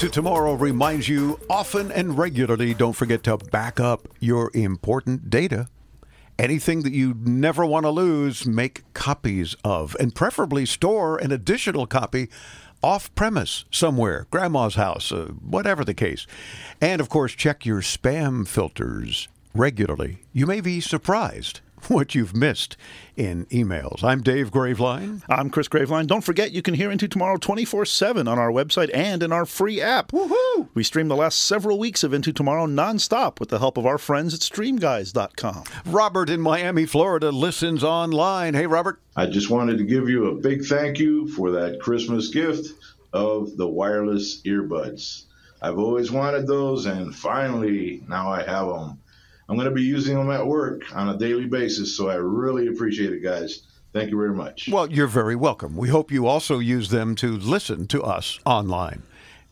Into Tomorrow reminds you often and regularly don't forget to back up your important data. Anything that you never want to lose, make copies of, and preferably store an additional copy off premise somewhere, grandma's house, uh, whatever the case. And of course, check your spam filters regularly. You may be surprised what you've missed in emails. I'm Dave Graveline. I'm Chris Graveline. Don't forget, you can hear Into Tomorrow 24 7 on our website and in our free app. Woohoo! We stream the last several weeks of Into Tomorrow nonstop with the help of our friends at StreamGuys.com. Robert in Miami, Florida listens online. Hey, Robert. I just wanted to give you a big thank you for that Christmas gift of the wireless earbuds. I've always wanted those, and finally, now I have them. I'm going to be using them at work on a daily basis, so I really appreciate it, guys. Thank you very much. Well, you're very welcome. We hope you also use them to listen to us online.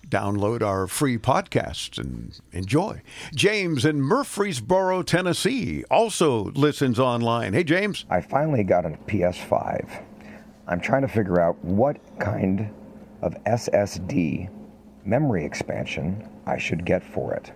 Download our free podcasts and enjoy. James in Murfreesboro, Tennessee, also listens online. Hey, James. I finally got a PS5. I'm trying to figure out what kind of SSD memory expansion I should get for it.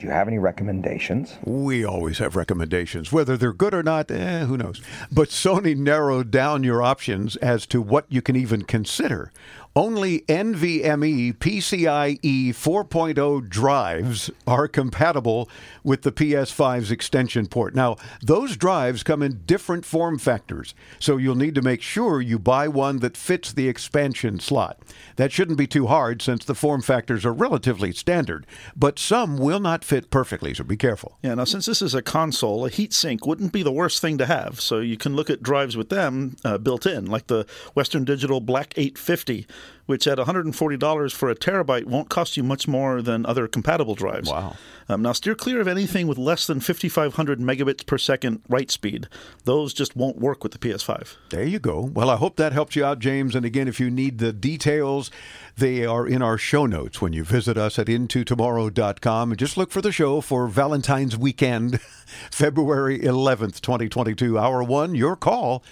Do you have any recommendations? We always have recommendations. Whether they're good or not, eh, who knows? But Sony narrowed down your options as to what you can even consider. Only NVMe PCIe 4.0 drives are compatible with the PS5's extension port. Now, those drives come in different form factors, so you'll need to make sure you buy one that fits the expansion slot. That shouldn't be too hard since the form factors are relatively standard, but some will not fit perfectly, so be careful. Yeah, now since this is a console, a heatsink wouldn't be the worst thing to have. So you can look at drives with them uh, built in, like the Western Digital Black 850 which at $140 for a terabyte won't cost you much more than other compatible drives. Wow. Um, now, steer clear of anything with less than 5,500 megabits per second write speed. Those just won't work with the PS5. There you go. Well, I hope that helps you out, James. And again, if you need the details, they are in our show notes when you visit us at intotomorrow.com. And just look for the show for Valentine's weekend, February 11th, 2022. Hour one, your call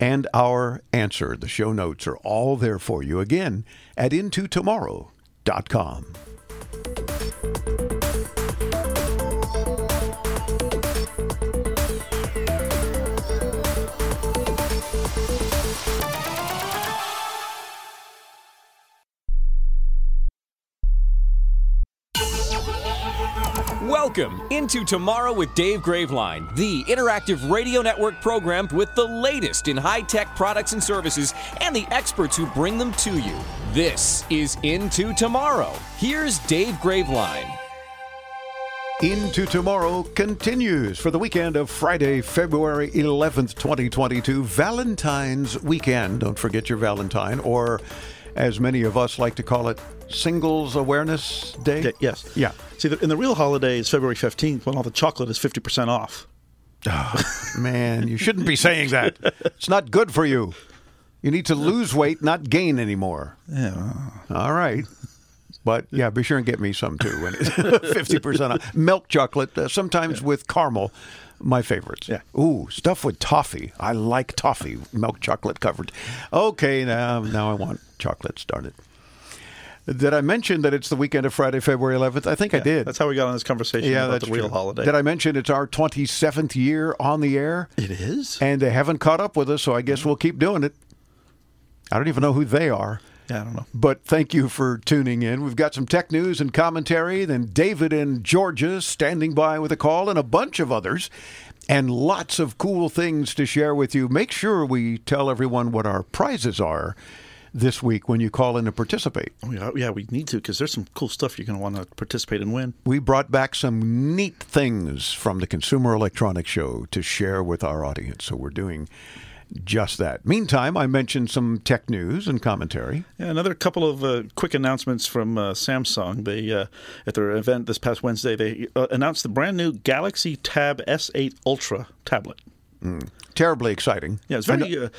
and our answer. The show notes are all there for you again at intotomorrow.com. Welcome into Tomorrow with Dave Graveline, the interactive radio network program with the latest in high tech products and services and the experts who bring them to you. This is Into Tomorrow. Here's Dave Graveline. Into Tomorrow continues for the weekend of Friday, February 11th, 2022, Valentine's weekend. Don't forget your Valentine, or as many of us like to call it, Singles Awareness Day. Yeah, yes. Yeah. See, the, and the real holiday is February 15th when all the chocolate is 50% off. Oh, man, you shouldn't be saying that. It's not good for you. You need to lose weight, not gain anymore. Yeah. All right. But yeah, be sure and get me some too. When it's fifty percent off, milk chocolate, uh, sometimes yeah. with caramel, my favorites. Yeah. Ooh, stuff with toffee. I like toffee, milk chocolate covered. Okay, now now I want chocolate. Darn it. Did I mention that it's the weekend of Friday, February 11th? I think yeah, I did. That's how we got on this conversation yeah, about that's the real holiday. Did I mention it's our 27th year on the air? It is. And they haven't caught up with us, so I guess we'll keep doing it. I don't even know who they are. Yeah, I don't know. But thank you for tuning in. We've got some tech news and commentary. Then David in Georgia standing by with a call and a bunch of others. And lots of cool things to share with you. Make sure we tell everyone what our prizes are this week when you call in to participate. Oh, yeah, yeah, we need to because there's some cool stuff you're going to want to participate and win. We brought back some neat things from the Consumer Electronics Show to share with our audience. So we're doing just that. Meantime, I mentioned some tech news and commentary. Yeah, another couple of uh, quick announcements from uh, Samsung. They uh, at their event this past Wednesday, they uh, announced the brand new Galaxy Tab S8 Ultra tablet. Mm. Terribly exciting. Yeah, it's very uh,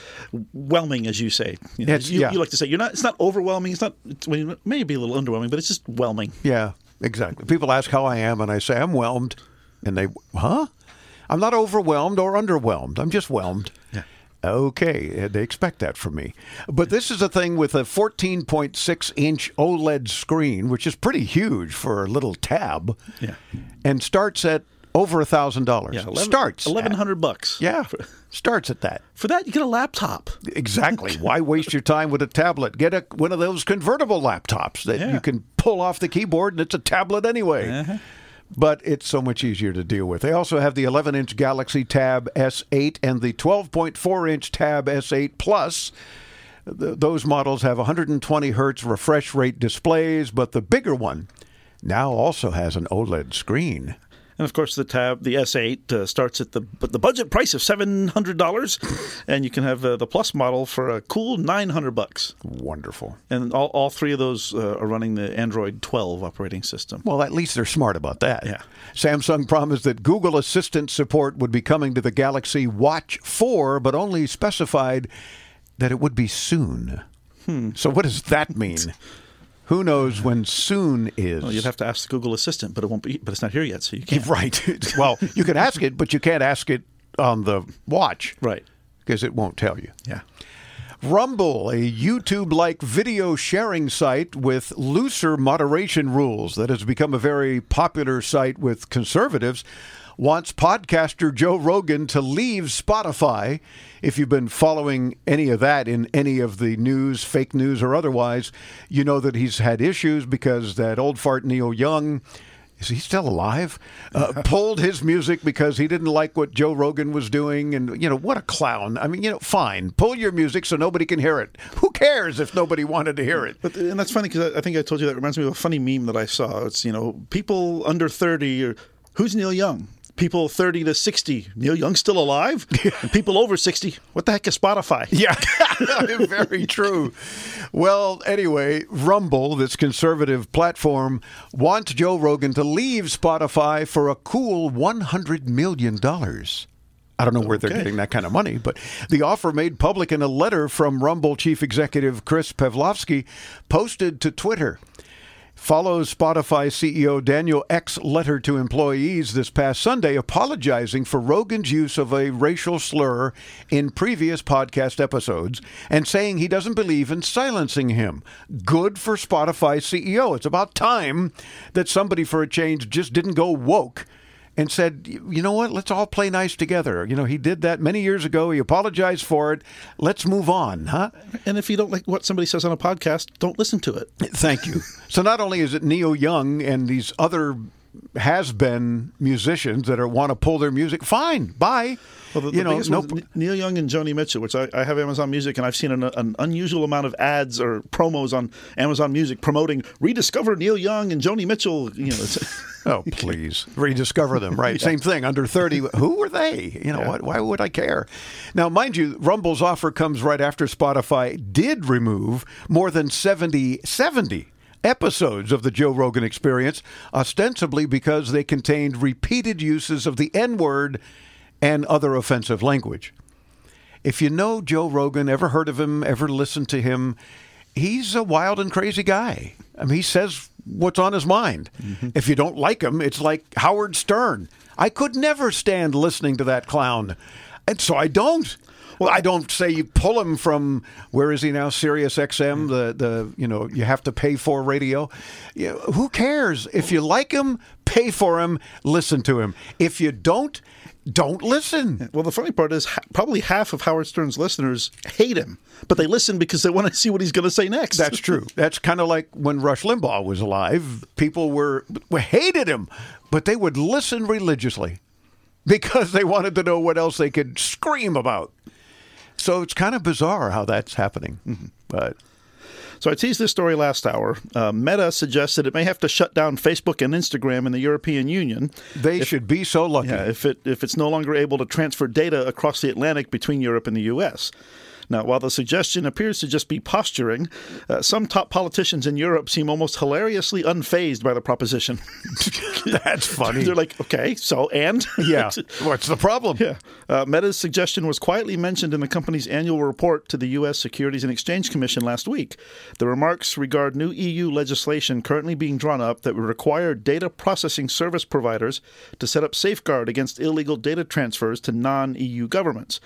whelming, as you say. You, know, you, yeah. you like to say you're not. It's not overwhelming. It's not. It's, well, it may be a little underwhelming, but it's just whelming. Yeah, exactly. People ask how I am, and I say I'm whelmed, and they, huh? I'm not overwhelmed or underwhelmed. I'm just whelmed. Yeah. Okay, they expect that from me. But this is a thing with a 14.6 inch OLED screen, which is pretty huge for a little tab. Yeah. And starts at over a thousand dollars. Starts eleven hundred bucks. Yeah, starts at that. For that, you get a laptop. Exactly. Why waste your time with a tablet? Get a one of those convertible laptops that Yeah. you can pull off the keyboard, and it's a tablet anyway. Uh-huh. But it's so much easier to deal with. They also have the 11-inch Galaxy Tab S8 and the 12.4-inch Tab S8 Plus. Th- those models have 120 hertz refresh rate displays, but the bigger one now also has an OLED screen. And of course, the tab, the S8, uh, starts at the but the budget price of seven hundred dollars, and you can have uh, the Plus model for a cool nine hundred bucks. Wonderful. And all, all three of those uh, are running the Android 12 operating system. Well, at least they're smart about that. Yeah. Samsung promised that Google Assistant support would be coming to the Galaxy Watch 4, but only specified that it would be soon. Hmm. So, what does that mean? Who knows when soon is? Well, you'd have to ask the Google Assistant, but it won't be. But it's not here yet, so you can't. Right. well, you can ask it, but you can't ask it on the watch. Right. Because it won't tell you. Yeah. Rumble, a YouTube like video sharing site with looser moderation rules that has become a very popular site with conservatives, wants podcaster Joe Rogan to leave Spotify. If you've been following any of that in any of the news, fake news or otherwise, you know that he's had issues because that old fart Neil Young is he still alive? Uh, pulled his music because he didn't like what Joe Rogan was doing, and you know what a clown. I mean, you know, fine, pull your music so nobody can hear it. Who cares if nobody wanted to hear it? But and that's funny because I, I think I told you that reminds me of a funny meme that I saw. It's you know people under thirty or who's Neil Young. People 30 to 60, Neil Young still alive? and people over 60, what the heck is Spotify? Yeah, very true. Well, anyway, Rumble, this conservative platform, wants Joe Rogan to leave Spotify for a cool $100 million. I don't know where they're getting that kind of money, but the offer made public in a letter from Rumble chief executive Chris Pavlovski posted to Twitter. Follows Spotify CEO Daniel Ek's letter to employees this past Sunday apologizing for Rogan's use of a racial slur in previous podcast episodes and saying he doesn't believe in silencing him. Good for Spotify CEO. It's about time that somebody for a change just didn't go woke and said, you know what, let's all play nice together. You know, he did that many years ago. He apologized for it. Let's move on, huh? And if you don't like what somebody says on a podcast, don't listen to it. Thank you. so not only is it Neil Young and these other has-been musicians that are want to pull their music, fine, bye. Well, the, the you know, biggest no, one's Neil Young and Joni Mitchell, which I, I have Amazon Music, and I've seen an, an unusual amount of ads or promos on Amazon Music promoting rediscover Neil Young and Joni Mitchell. You know, oh please rediscover them. Right, Yeah. same thing. Under thirty, who were they? You know what? Why would I care? Now, mind you, Rumble's offer comes right after Spotify did remove more than 70, 70 episodes of the Joe Rogan Experience, ostensibly because they contained repeated uses of the N word and other offensive language. If you know Joe Rogan, ever heard of him, ever listened to him, he's a wild and crazy guy. I mean, he says what's on his mind. Mm-hmm. If you don't like him, it's like Howard Stern. I could never stand listening to that clown. And so I don't. Well, I don't say you pull him from where is he now? Sirius XM, the the you know you have to pay for radio. You who cares if you like him? Pay for him. Listen to him. If you don't, don't listen. well, the funny part is probably half of Howard Stern's listeners hate him, but they listen because they want to see what he's going to say next. That's true. That's kind of like when Rush Limbaugh was alive. People were, were hated him, but they would listen religiously because they wanted to know what else they could scream about. So it's kind of bizarre how that's happening. Mm-hmm. But So I teased this story last hour. Uh, Meta suggested it may have to shut down Facebook and Instagram in the European Union. they should be so lucky. Yeah, if it if it's no longer able to transfer data across the Atlantic between Europe and the U.S. Now, while the suggestion appears to just be posturing, uh, some top politicians in Europe seem almost hilariously unfazed by the proposition. That's funny. They're like, okay, so and Yeah. What's the problem? Yeah. Uh, Meta's suggestion was quietly mentioned in the company's annual report to the U.S. Securities and Exchange Commission last week. The remarks regard new EU legislation currently being drawn up that would require data processing service providers to set up safeguard against illegal data transfers to non EU governments.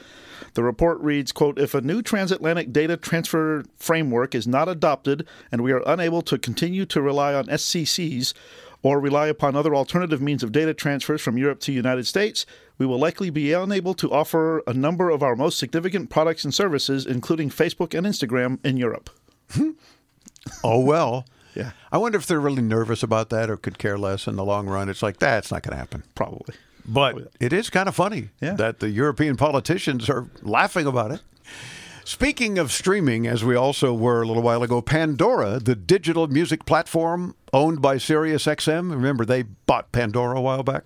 The report reads, quote, if a new transatlantic data transfer framework is not adopted and we are unable to continue to rely on SCCs or rely upon other alternative means of data transfers from Europe to the United States, we will likely be unable to offer a number of our most significant products and services, including Facebook and Instagram, in Europe. oh well. Yeah. I wonder if they're really nervous about that or could care less in the long run. It's like that's not going to happen. Probably. But it is kind of funny Yeah. that the European politicians are laughing about it. Speaking of streaming, as we also were a little while ago, Pandora, the digital music platform owned by SiriusXM, remember they bought Pandora a while back?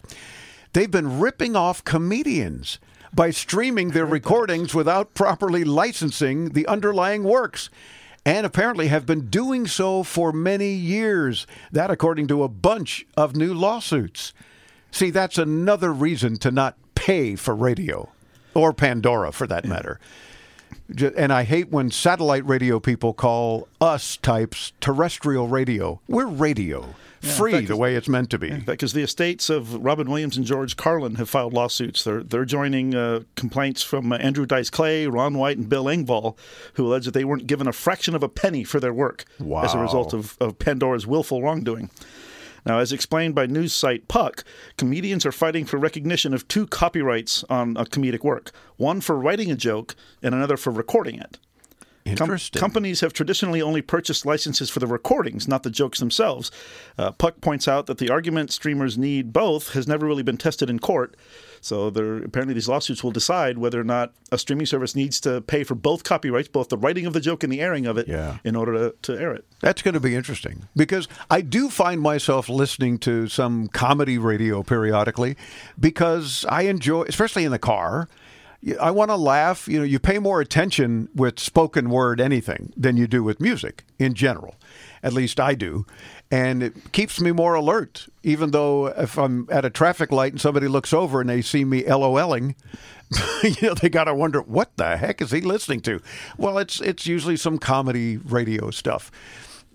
They've been ripping off comedians by streaming their recordings without properly licensing the underlying works. And apparently have been doing so for many years. That, according to a bunch of new lawsuits. See, that's another reason to not pay for radio or Pandora for that matter. And I hate when satellite radio people call us types terrestrial radio. We're radio, free fact, the way it's meant to be. Because the estates of Robin Williams and George Carlin have filed lawsuits. They're they're joining uh, complaints from uh, Andrew Dice Clay, Ron White, and Bill Engvall, who allege that they weren't given a fraction of a penny for their work as a result of, of Pandora's willful wrongdoing. Now, as explained by news site Puck, comedians are fighting for recognition of two copyrights on a comedic work one for writing a joke and another for recording it. Com- companies have traditionally only purchased licenses for the recordings, not the jokes themselves. Uh, Puck points out that the argument streamers need both has never really been tested in court. So there, apparently, these lawsuits will decide whether or not a streaming service needs to pay for both copyrights, both the writing of the joke and the airing of it, Yeah. in order to, to air it. That's going to be interesting because I do find myself listening to some comedy radio periodically because I enjoy, especially in the car. I want to laugh. You know, you pay more attention with spoken word anything than you do with music in general. At least I do. And it keeps me more alert, even though if I'm at a traffic light and somebody looks over and they see me LOLing, you know, they got to wonder what the heck is he listening to? Well, it's it's usually some comedy radio stuff.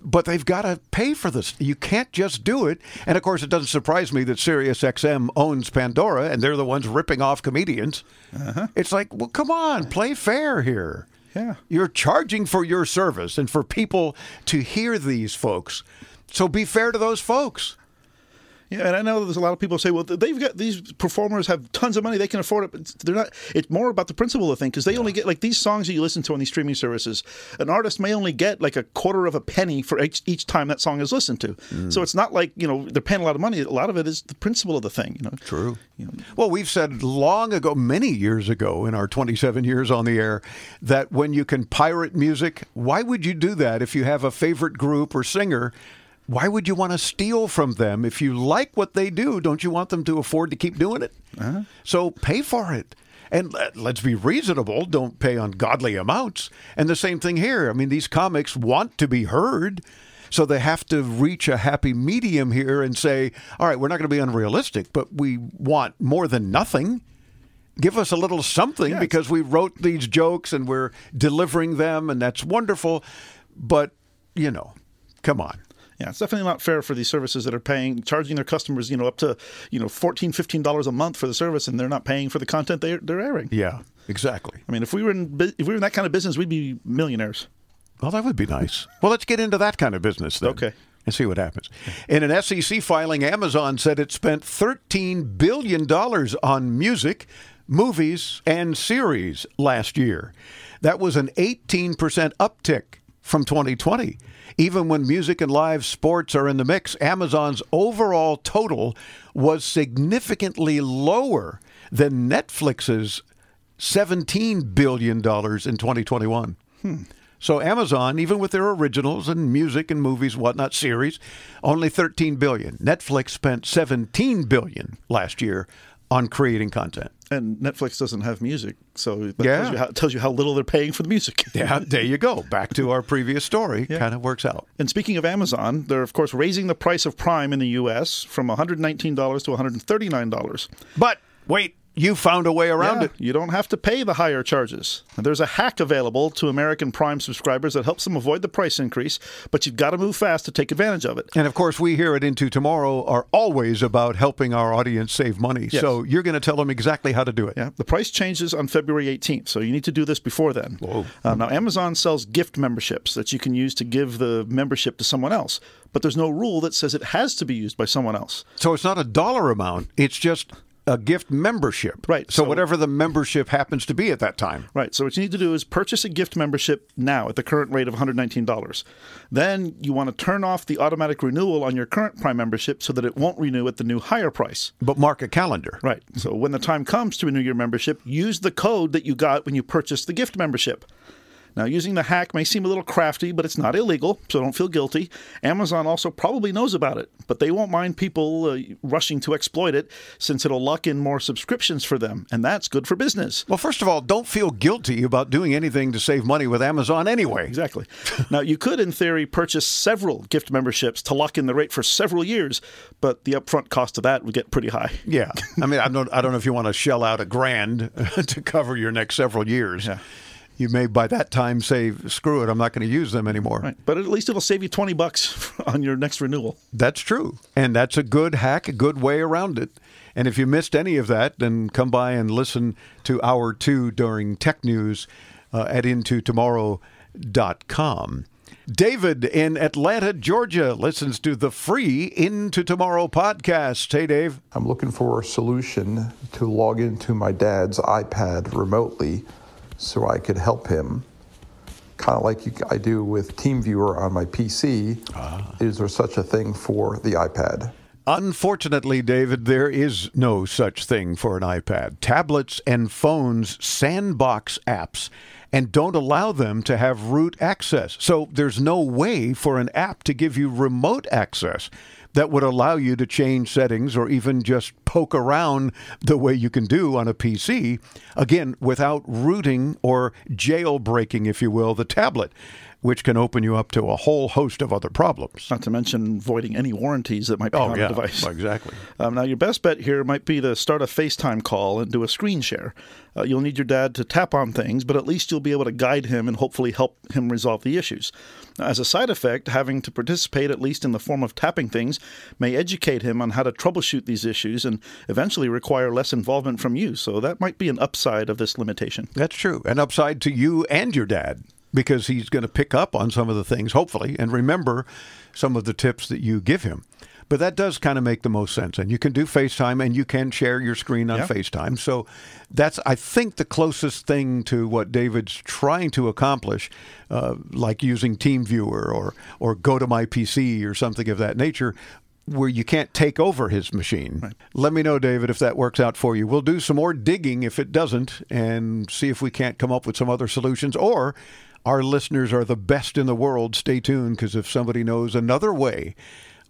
But they've got to pay for this. You can't just do it. And of course, it doesn't surprise me that SiriusXM owns Pandora and they're the ones ripping off comedians. Uh-huh. It's like, well, come on, play fair here. Yeah. You're charging for your service and for people to hear these folks. So be fair to those folks. Yeah, and I know there's a lot of people say, well, they've got these performers have tons of money, they can afford it, but they're not. It's more about the principle of the thing because they only get like these songs that you listen to on these streaming services. An artist may only get like a quarter of a penny for each, each time that song is listened to. Mm. So it's not like you know they're paying a lot of money. A lot of it is the principle of the thing. You know, True. Well, we've said long ago, many years ago, in our 27 years on the air, that when you can pirate music, why would you do that if you have a favorite group or singer? Why would you want to steal from them? If you like what they do, don't you want them to afford to keep doing it? Uh-huh. So pay for it. And let- let's be reasonable. Don't pay ungodly amounts. And the same thing here. I mean, these comics want to be heard. So they have to reach a happy medium here and say, all right, we're not going to be unrealistic, but we want more than nothing. Give us a little something because we wrote these jokes and we're delivering them, and that's wonderful. But, you know, come on. Yeah, it's definitely not fair for these services that are paying, charging their customers, you know, up to, you know, $14, $15 a month for the service and they're not paying for the content they're, they're airing. Yeah, exactly. I mean, if we were in if we were in that kind of business, we'd be millionaires. Well, that would be nice. Well, let's get into that kind of business then. Okay. And see what happens. In an SEC filing, Amazon said it spent $13 billion on music, movies, and series last year. That was an 18% uptick from 2020. Even when music and live sports are in the mix, Amazon's overall total was significantly lower than Netflix's $17 billion in 2021. Hmm. So Amazon, even with their originals and music and movies, whatnot, series, only 13 billion. Netflix spent 17 billion last year on creating content. And Netflix doesn't have music, so that Yeah. tells, you how, tells you how little they're paying for the music. Yeah, there you go. Back to our previous story. Kind of works out. And speaking of Amazon, they're of course raising the price of Prime in the U.S. from $119 to $139. But wait, you found a way around Yeah, it. You don't have to pay the higher charges. There's a hack available to American Prime subscribers that helps them avoid the price increase, but you've got to move fast to take advantage of it. And of course, we here at Into Tomorrow are always about helping our audience save money. Yes. So you're going to tell them exactly how to do it. Yeah, the price changes on February 18th, so you need to do this before then. Um, now, Amazon sells gift memberships that you can use to give the membership to someone else, but there's no rule that says it has to be used by someone else. So it's not a dollar amount, it's just a gift membership. Right. So, so- whatever the membership happens to be at that time. Right. So what you need to do is purchase a gift membership now at the current rate of $119. Then you want to turn off the automatic renewal on your current Prime membership so that it won't renew at the new higher price. But mark a calendar. Right. So when the time comes to renew your membership, use the code that you got when you purchased the gift membership. Now, using the hack may seem a little crafty, but it's not illegal, so don't feel guilty. Amazon also probably knows about it, but they won't mind people uh, rushing to exploit it since it'll lock in more subscriptions for them, and that's good for business. Well, first of all, don't feel guilty about doing anything to save money with Amazon anyway. Exactly. now, you could, in theory, purchase several gift memberships to lock in the rate for several years, but the upfront cost of that would get pretty high. Yeah. I mean, I don't, I don't know if you want to shell out a grand to cover your next several years. You may by that time say, screw it, I'm not going to use them anymore. Right. But at least it'll save you 20 bucks on your next renewal. That's true. And that's a good hack, a good way around it. And if you missed any of that, then come by and listen to hour two during Tech News uh, at intotomorrow.com. David in Atlanta, Georgia, listens to the free Into Tomorrow podcast. Hey, Dave. I'm looking for a solution to log into my dad's iPad remotely so I could help him, kind of like you, I do with TeamViewer on my PC. Ah. Is there such a thing for the iPad? Unfortunately, David, there is no such thing for an iPad. Tablets and phones sandbox apps and don't allow them to have root access. So there's no way for an app to give you remote access that would allow you to change settings or even just poke around the way you can do on a PC, again, without rooting or jailbreaking, if you will, the tablet, which can open you up to a whole host of other problems. Not to mention voiding any warranties that might be Oh, on yeah, the device. exactly. Um, now, your best bet here might be to start a FaceTime call and do a screen share. Uh, you'll need your dad to tap on things, but at least you'll be able to guide him and hopefully help him resolve the issues. Now, as a side effect, having to participate, at least in the form of tapping things, may educate him on how to troubleshoot these issues and eventually require less involvement from you. So that might be an upside of this limitation. That's true. An upside to you and your dad because he's going to pick up on some of the things, hopefully, and remember some of the tips that you give him. But that does kind of make the most sense. And you can do FaceTime and you can share your screen on Yeah. FaceTime. So that's, I think, the closest thing to what David's trying to accomplish, uh, like using TeamViewer or, or GoToMyPC or something of that nature. Where you can't take over his machine. Let me know, David, if that works out for you. We'll do some more digging if it doesn't and see if we can't come up with some other solutions. Or our listeners are the best in the world. Stay tuned because if somebody knows another way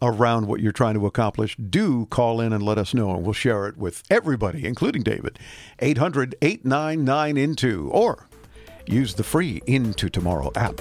around what you're trying to accomplish, do call in and let us know, and we'll share it with everybody, including David. 800 899 Into, or use the free Into Tomorrow app.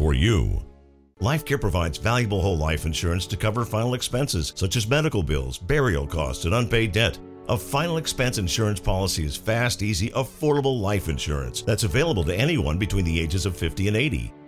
for you. LifeCare provides valuable whole life insurance to cover final expenses such as medical bills, burial costs, and unpaid debt. A final expense insurance policy is fast, easy, affordable life insurance that's available to anyone between the ages of 50 and 80.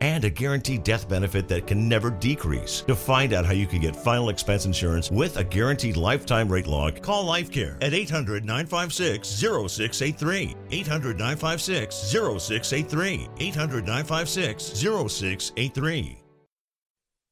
and a guaranteed death benefit that can never decrease. To find out how you can get final expense insurance with a guaranteed lifetime rate lock, call LifeCare at 800 956 0683. 800 956 0683. 800 956 0683.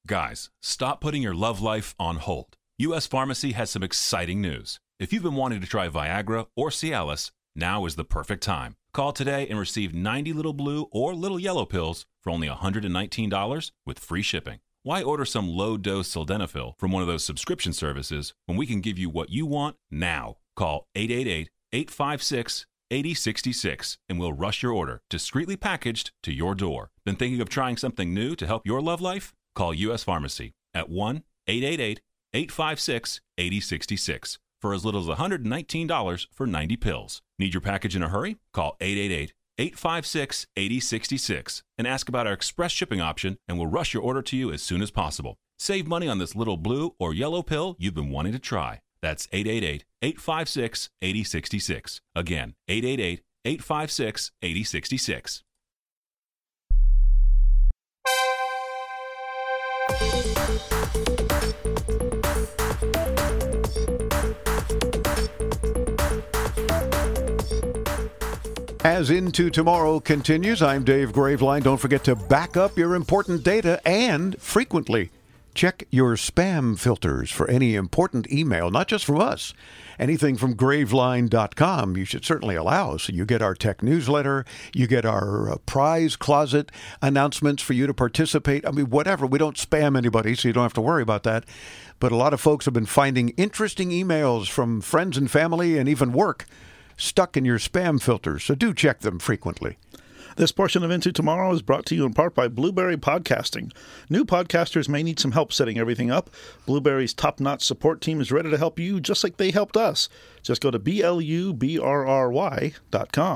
Guys, stop putting your love life on hold. U.S. Pharmacy has some exciting news. If you've been wanting to try Viagra or Cialis, now is the perfect time. Call today and receive 90 little blue or little yellow pills for only $119 with free shipping. Why order some low dose sildenafil from one of those subscription services when we can give you what you want now? Call 888 856 8066 and we'll rush your order discreetly packaged to your door. Been thinking of trying something new to help your love life? Call U.S. Pharmacy at 1 888 856 8066 for as little as $119 for 90 pills. Need your package in a hurry? Call 888 856 8066 and ask about our express shipping option, and we'll rush your order to you as soon as possible. Save money on this little blue or yellow pill you've been wanting to try. That's 888 856 8066. Again, 888 856 8066. As Into Tomorrow continues, I'm Dave Graveline. Don't forget to back up your important data and frequently check your spam filters for any important email, not just from us. Anything from graveline.com you should certainly allow. So you get our tech newsletter, you get our uh, prize closet announcements for you to participate. I mean, whatever. We don't spam anybody, so you don't have to worry about that. But a lot of folks have been finding interesting emails from friends and family and even work stuck in your spam filters, so do check them frequently. This portion of Into Tomorrow is brought to you in part by Blubrry Podcasting. New podcasters may need some help setting everything up. Blubrry's top notch support team is ready to help you just like they helped us. Just go to BLUBRRY.com.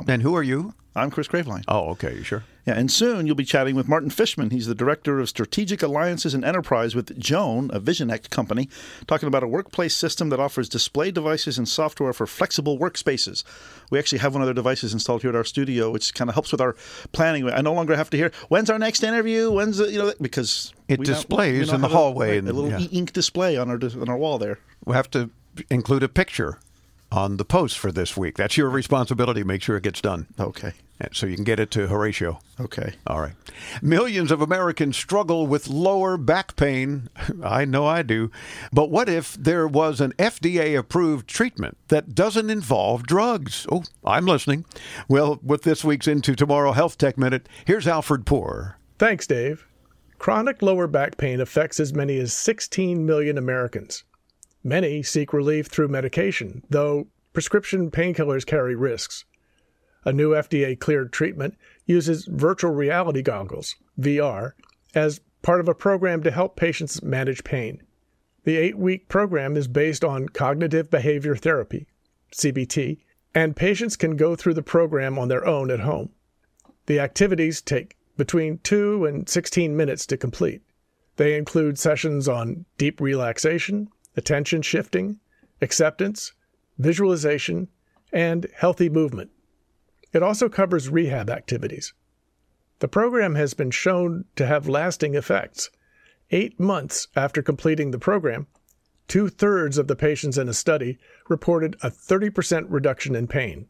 And who are you? I'm Chris Graveline. Oh, okay. You sure? Yeah, and soon you'll be chatting with Martin Fishman. He's the Director of Strategic Alliances and Enterprise with Joan, a Visionect company, talking about a workplace system that offers display devices and software for flexible workspaces. We actually have one of their devices installed here at our studio, which kind of helps with our planning. I no longer have to hear, when's our next interview? When's, the, you know, because it displays now, in the hallway. A, a little yeah. e-ink display on our, on our wall there. We have to include a picture on the post for this week. That's your responsibility. Make sure it gets done. Okay. So you can get it to Horatio. Okay. All right. Millions of Americans struggle with lower back pain. I know I do. But what if there was an FDA approved treatment that doesn't involve drugs? Oh, I'm listening. Well, with this week's Into Tomorrow Health Tech Minute, here's Alfred Poor. Thanks, Dave. Chronic lower back pain affects as many as 16 million Americans. Many seek relief through medication, though prescription painkillers carry risks. A new FDA cleared treatment uses virtual reality goggles, VR, as part of a program to help patients manage pain. The eight week program is based on cognitive behavior therapy, CBT, and patients can go through the program on their own at home. The activities take between 2 and 16 minutes to complete. They include sessions on deep relaxation, attention shifting, acceptance, visualization, and healthy movement. It also covers rehab activities. The program has been shown to have lasting effects. Eight months after completing the program, two thirds of the patients in a study reported a 30% reduction in pain.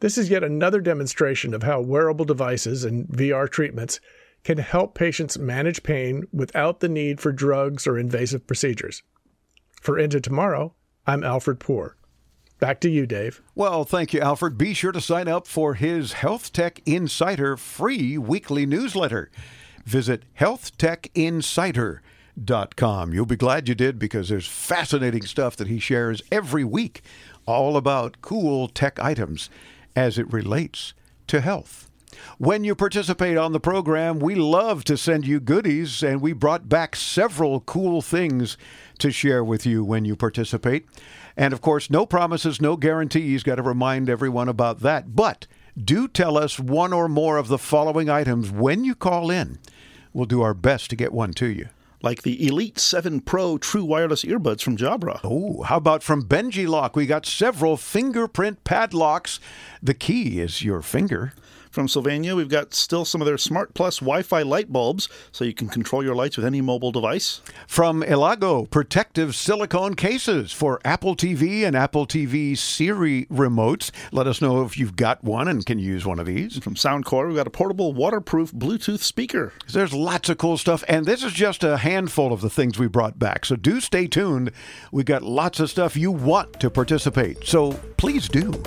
This is yet another demonstration of how wearable devices and VR treatments can help patients manage pain without the need for drugs or invasive procedures. For Into Tomorrow, I'm Alfred Poor. Back to you, Dave. Well, thank you, Alfred. Be sure to sign up for his Health Tech Insider free weekly newsletter. Visit healthtechinsider.com. You'll be glad you did because there's fascinating stuff that he shares every week, all about cool tech items as it relates to health. When you participate on the program, we love to send you goodies, and we brought back several cool things to share with you when you participate. And of course, no promises, no guarantees. Got to remind everyone about that. But do tell us one or more of the following items when you call in. We'll do our best to get one to you. Like the Elite 7 Pro True Wireless Earbuds from Jabra. Oh, how about from BenjiLock? We got several fingerprint padlocks. The key is your finger. From Sylvania, we've got still some of their Smart Plus Wi Fi light bulbs so you can control your lights with any mobile device. From Elago, protective silicone cases for Apple TV and Apple TV Siri remotes. Let us know if you've got one and can use one of these. From Soundcore, we've got a portable waterproof Bluetooth speaker. There's lots of cool stuff, and this is just a handful of the things we brought back. So do stay tuned. We've got lots of stuff you want to participate. So please do.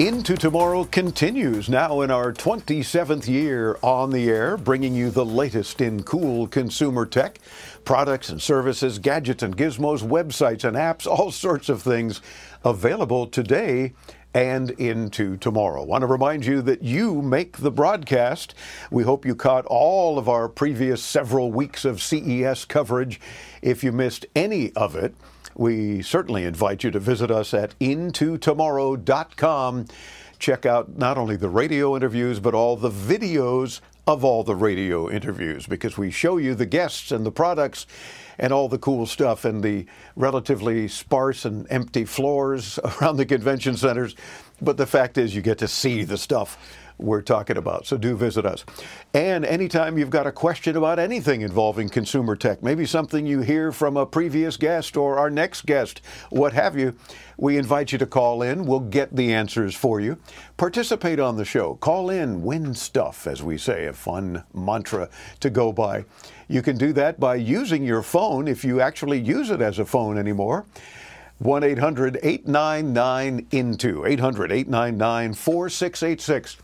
Into Tomorrow continues now in our 27th year on the air, bringing you the latest in cool consumer tech, products and services, gadgets and gizmos, websites and apps, all sorts of things available today and into tomorrow. Want to remind you that you make the broadcast. We hope you caught all of our previous several weeks of CES coverage. If you missed any of it, we certainly invite you to visit us at intotomorrow.com. Check out not only the radio interviews, but all the videos of all the radio interviews because we show you the guests and the products and all the cool stuff and the relatively sparse and empty floors around the convention centers. But the fact is, you get to see the stuff we're talking about. So do visit us. And anytime you've got a question about anything involving consumer tech, maybe something you hear from a previous guest or our next guest, what have you, we invite you to call in. We'll get the answers for you. Participate on the show. Call in, win stuff, as we say, a fun mantra to go by. You can do that by using your phone if you actually use it as a phone anymore. 1 800 899 INTO, 800 899 4686.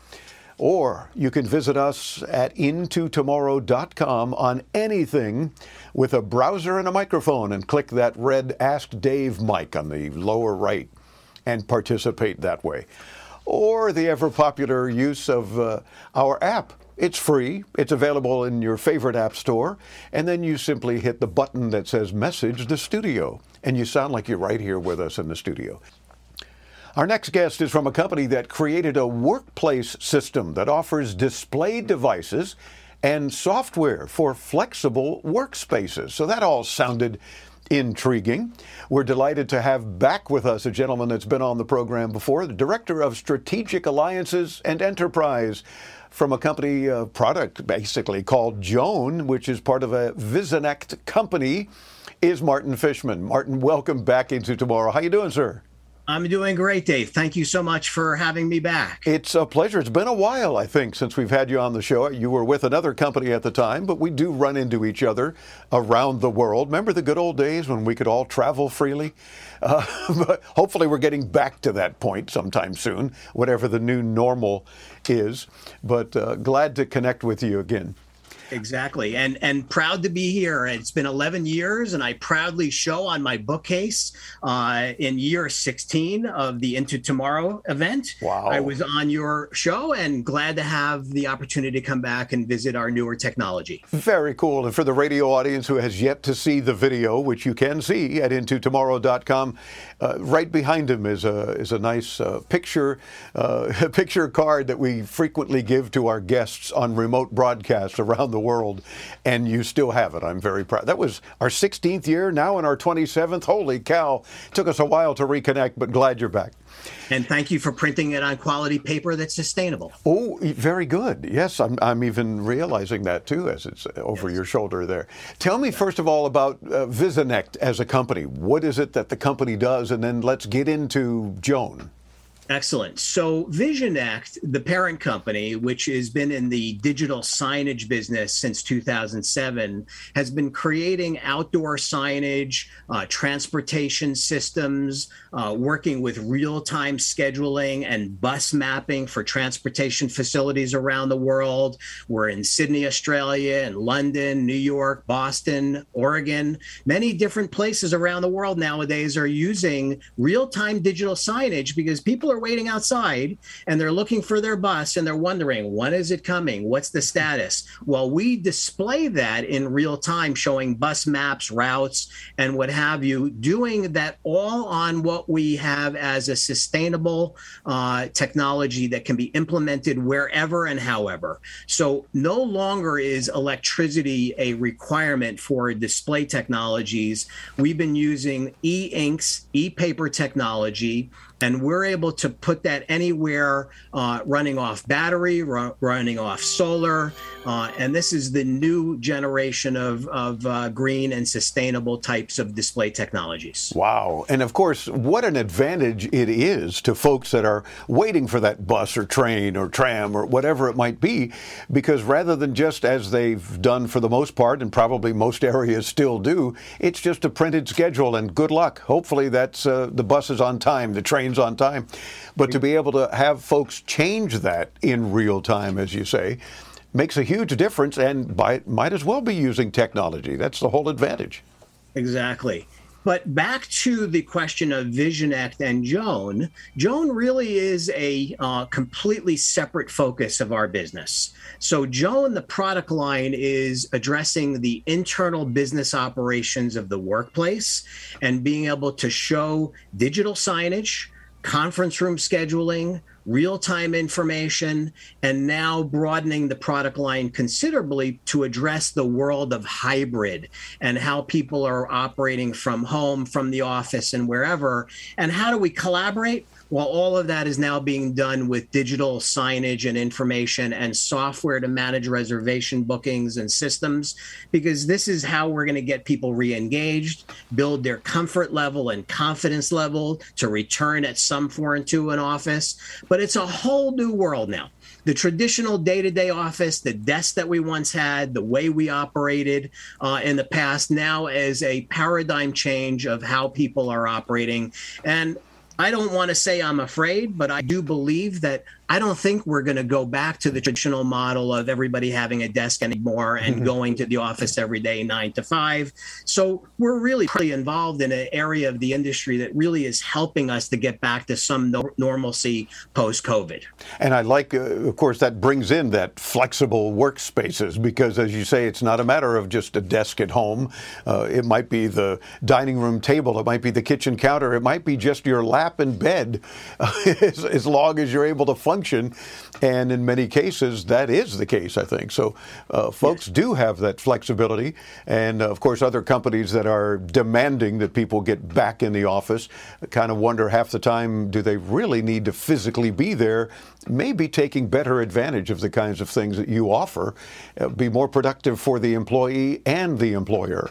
Or you can visit us at intotomorrow.com on anything with a browser and a microphone and click that red Ask Dave mic on the lower right and participate that way. Or the ever popular use of uh, our app. It's free, it's available in your favorite app store, and then you simply hit the button that says Message the Studio, and you sound like you're right here with us in the studio. Our next guest is from a company that created a workplace system that offers display devices and software for flexible workspaces. So that all sounded intriguing. We're delighted to have back with us a gentleman that's been on the program before, the Director of Strategic Alliances and Enterprise from a company uh, product basically called Joan, which is part of a Visionect company, is Martin Fishman. Martin, welcome back into tomorrow. How you doing, sir? I'm doing great, Dave. Thank you so much for having me back. It's a pleasure. It's been a while, I think, since we've had you on the show. You were with another company at the time, but we do run into each other around the world. Remember the good old days when we could all travel freely? Uh, but hopefully, we're getting back to that point sometime soon, whatever the new normal is. But uh, glad to connect with you again. Exactly. And and proud to be here. It's been 11 years and I proudly show on my bookcase uh, in year 16 of the Into Tomorrow event. Wow. I was on your show and glad to have the opportunity to come back and visit our newer technology. Very cool. And for the radio audience who has yet to see the video, which you can see at intotomorrow.com, uh, right behind him is a is a nice uh, picture uh, picture card that we frequently give to our guests on remote broadcasts around the world, and you still have it. I'm very proud. That was our 16th year, now in our 27th. Holy cow! Took us a while to reconnect, but glad you're back. And thank you for printing it on quality paper that's sustainable. Oh, very good. Yes, I'm, I'm even realizing that too as it's over yes. your shoulder there. Tell me, first of all, about uh, Visionect as a company. What is it that the company does? And then let's get into Joan. Excellent. So, Visionect, the parent company, which has been in the digital signage business since 2007, has been creating outdoor signage, uh, transportation systems, uh, working with real time scheduling and bus mapping for transportation facilities around the world. We're in Sydney, Australia, and London, New York, Boston, Oregon. Many different places around the world nowadays are using real time digital signage because people are are waiting outside and they're looking for their bus and they're wondering when is it coming? What's the status? Well we display that in real time showing bus maps routes and what have you doing that all on what we have as a sustainable uh, technology that can be implemented wherever and however. So no longer is electricity a requirement for display technologies. We've been using e-inks e-paper technology and we're able to put that anywhere uh, running off battery, ru- running off solar. Uh, and this is the new generation of, of uh, green and sustainable types of display technologies. Wow. And of course, what an advantage it is to folks that are waiting for that bus or train or tram or whatever it might be, because rather than just as they've done for the most part, and probably most areas still do, it's just a printed schedule and good luck. Hopefully, that's uh, the bus is on time, the train trains on time. But to be able to have folks change that in real time, as you say, makes a huge difference and by, might as well be using technology. That's the whole advantage. Exactly. But back to the question of Visionect and Joan, Joan really is a uh, completely separate focus of our business. So, Joan, the product line, is addressing the internal business operations of the workplace and being able to show digital signage, conference room scheduling, real time information, and now broadening the product line considerably to address the world of hybrid and how people are operating from home, from the office, and wherever. And how do we collaborate? Well, all of that is now being done with digital signage and information and software to manage reservation bookings and systems, because this is how we're going to get people re engaged, build their comfort level and confidence level to return at some point to an office. But it's a whole new world now the traditional day-to-day office, the desk that we once had, the way we operated uh, in the past, now is a paradigm change of how people are operating. And I don't want to say I'm afraid, but I do believe that I don't think we're going to go back to the traditional model of everybody having a desk anymore and mm-hmm. going to the office every day, nine to five. So we're really pretty involved in an area of the industry that really is helping us to get back to some no- normalcy post COVID. And I like, uh, of course, that brings in that flexible workspaces because, as you say, it's not a matter of just a desk at home. Uh, it might be the dining room table, it might be the kitchen counter, it might be just your lap in bed, as, as long as you're able to function function. And in many cases, that is the case, I think. So uh, folks do have that flexibility. And uh, of course, other companies that are demanding that people get back in the office kind of wonder half the time do they really need to physically be there? Maybe taking better advantage of the kinds of things that you offer, uh, be more productive for the employee and the employer.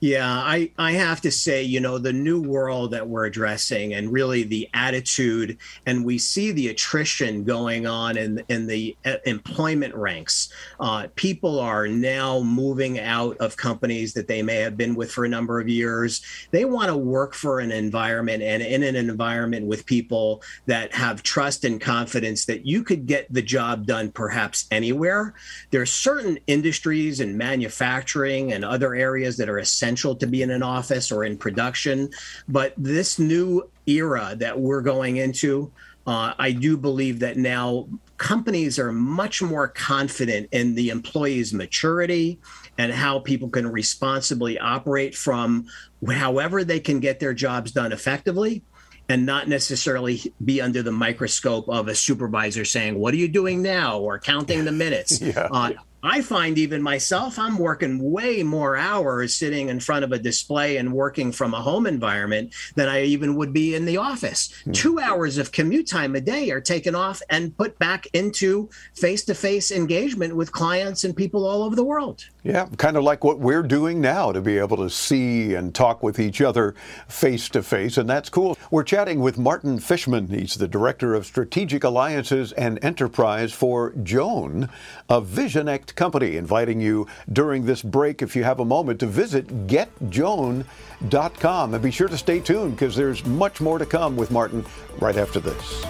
Yeah, I, I have to say, you know, the new world that we're addressing and really the attitude, and we see the attrition going on in, in the uh, employment ranks. Uh, people are now moving out of companies that they may have been with for a number of years. They want to work for an environment and in an environment with people that have trust and confidence that you could get the job done perhaps anywhere. There are certain industries and manufacturing and other areas that are essential essential to be in an office or in production. But this new era that we're going into, uh, I do believe that now companies are much more confident in the employee's maturity and how people can responsibly operate from however they can get their jobs done effectively and not necessarily be under the microscope of a supervisor saying, What are you doing now? or counting the minutes. yeah. Uh, I find even myself, I'm working way more hours sitting in front of a display and working from a home environment than I even would be in the office. Mm-hmm. Two hours of commute time a day are taken off and put back into face to face engagement with clients and people all over the world. Yeah, kind of like what we're doing now to be able to see and talk with each other face to face, and that's cool. We're chatting with Martin Fishman. He's the Director of Strategic Alliances and Enterprise for Joan, a Visionect company, inviting you during this break, if you have a moment, to visit getjoan.com. And be sure to stay tuned because there's much more to come with Martin right after this.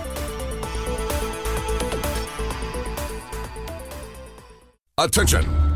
Attention!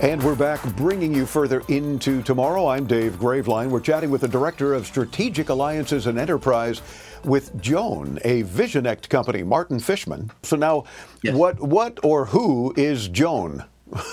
And we're back bringing you further into tomorrow. I'm Dave Graveline. We're chatting with the Director of Strategic Alliances and Enterprise with Joan, a Visionect company, Martin Fishman. So now, yes. what, what or who is Joan?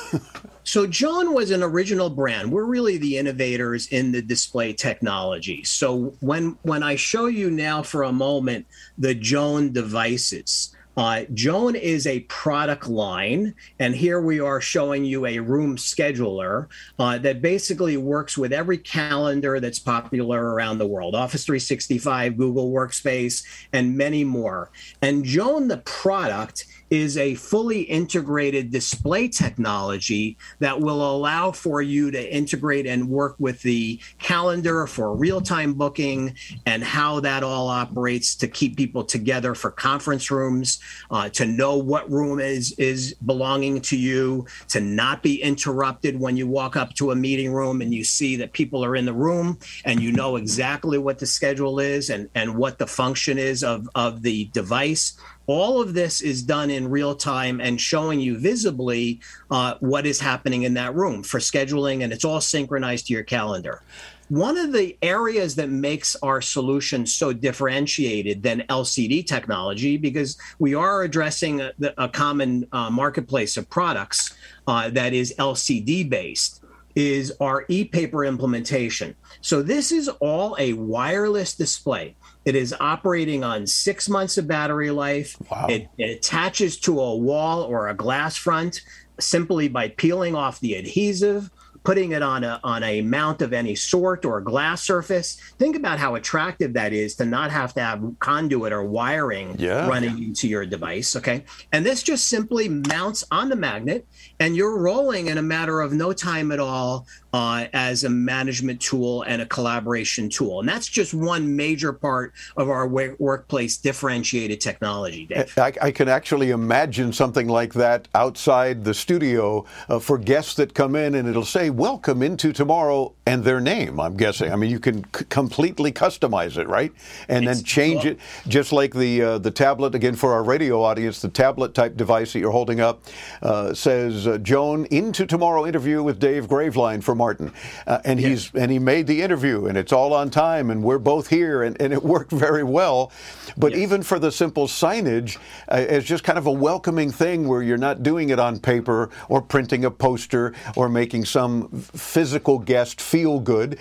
So Joan was an original brand. We're really the innovators in the display technology. So when when I show you now for a moment the Joan devices, uh, Joan is a product line, and here we are showing you a room scheduler uh, that basically works with every calendar that's popular around the world Office 365, Google Workspace, and many more. And Joan, the product, is a fully integrated display technology that will allow for you to integrate and work with the calendar for real time booking and how that all operates to keep people together for conference rooms. uh, to know what room is is belonging to you, to not be interrupted when you walk up to a meeting room and you see that people are in the room and you know exactly what the schedule is and, and what the function is of, of the device. All of this is done in real time and showing you visibly uh, what is happening in that room for scheduling, and it's all synchronized to your calendar. One of the areas that makes our solution so differentiated than LCD technology, because we are addressing a, a common uh, marketplace of products uh, that is LCD based, is our e-paper implementation. So this is all a wireless display. It is operating on six months of battery life. Wow. It, it attaches to a wall or a glass front simply by peeling off the adhesive putting it on a on a mount of any sort or a glass surface. Think about how attractive that is to not have to have conduit or wiring Yeah. running into your device. Okay. And this just simply mounts on the magnet and you're rolling in a matter of no time at all uh, as a management tool and a collaboration tool. And that's just one major part of our wa- workplace differentiated technology, Dave. I, I can actually imagine something like that outside the studio uh, for guests that come in, and it'll say "Welcome into tomorrow" and their name. I'm guessing. I mean, you can c- completely customize it, right? And then change it, just like the uh, the tablet. Again, for our radio audience, the tablet type device that you're holding up uh, says uh, "Joan into tomorrow interview with Dave Graveline for Martin," uh, and he's and he made the interview, and it's all on time, and we're both here, and, and it worked very well. But even for the simple signage, uh, it's just kind of a welcoming thing where you're not doing it on paper or printing a poster or making some physical guest feel good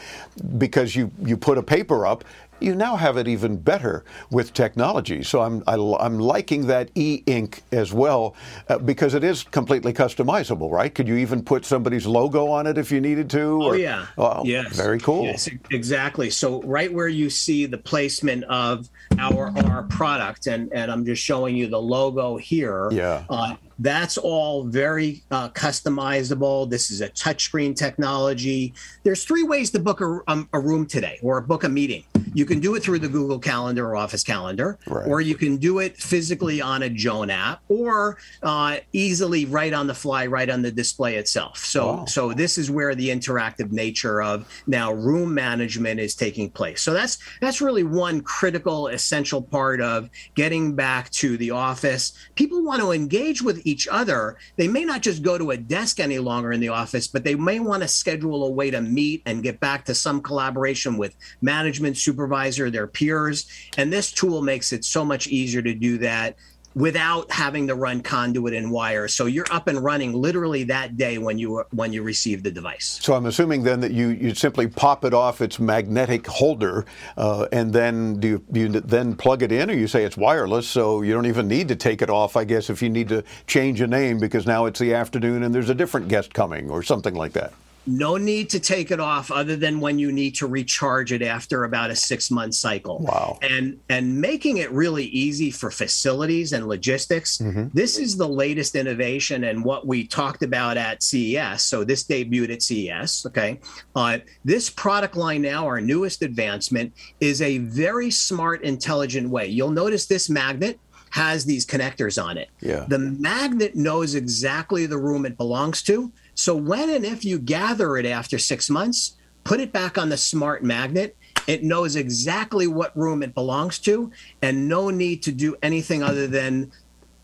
because you, you put a paper up. You now have it even better with technology. So I'm, I, am liking that e ink as well uh, because it is completely customizable, right? Could you even put somebody's logo on it if you needed to? Oh yeah. Wow, yes. Very cool. Yes, exactly. So right where you see the placement of our our product, and and I'm just showing you the logo here. Yeah. Uh, that's all very uh, customizable. This is a touchscreen technology. There's three ways to book a, um, a room today or book a meeting. You can do it through the Google Calendar or Office Calendar, Right. or you can do it physically on a Joan app, or uh, easily right on the fly, right on the display itself. So, Wow. so this is where the interactive nature of now room management is taking place. So that's that's really one critical, essential part of getting back to the office. People want to engage with each other. They may not just go to a desk any longer in the office, but they may want to schedule a way to meet and get back to some collaboration with management, supervisor, their peers. And this tool makes it so much easier to do that without having to run conduit and wire. So you're up and running literally that day when you when you receive the device. So I'm assuming then that you, you simply pop it off its magnetic holder, uh, and then do you, do you then plug it in, or you say it's wireless, so you don't even need to take it off. I guess if you need to change a name because now it's the afternoon and there's a different guest coming or something like that. No need to take it off other than when you need to recharge it after about a six month cycle. Wow. And and making it really easy for facilities and logistics. This is the latest innovation and what we talked about at CES. So this debuted at CES. Okay. Uh, this product line now, our newest advancement, is a very smart, intelligent way. You'll notice this magnet has these connectors on it. Yeah. The magnet knows exactly the room it belongs to. So when and if you gather it after six months, put it back on the smart magnet. It knows exactly what room it belongs to, and no need to do anything other than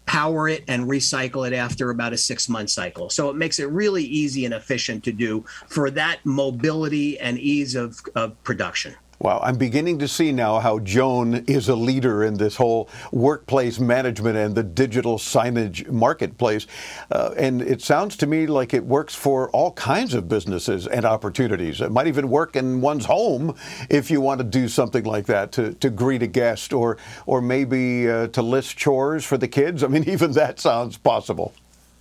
power it and recycle it after about a six month cycle. So it makes it really easy and efficient to do for that mobility and ease of, of production. Wow, I'm beginning to see now how Joan is a leader in this whole workplace management and the digital signage marketplace. Uh, and it sounds to me like it works for all kinds of businesses and opportunities. It might even work in one's home if you want to do something like that to, to greet a guest or, or maybe uh, to list chores for the kids. I mean, even that sounds possible.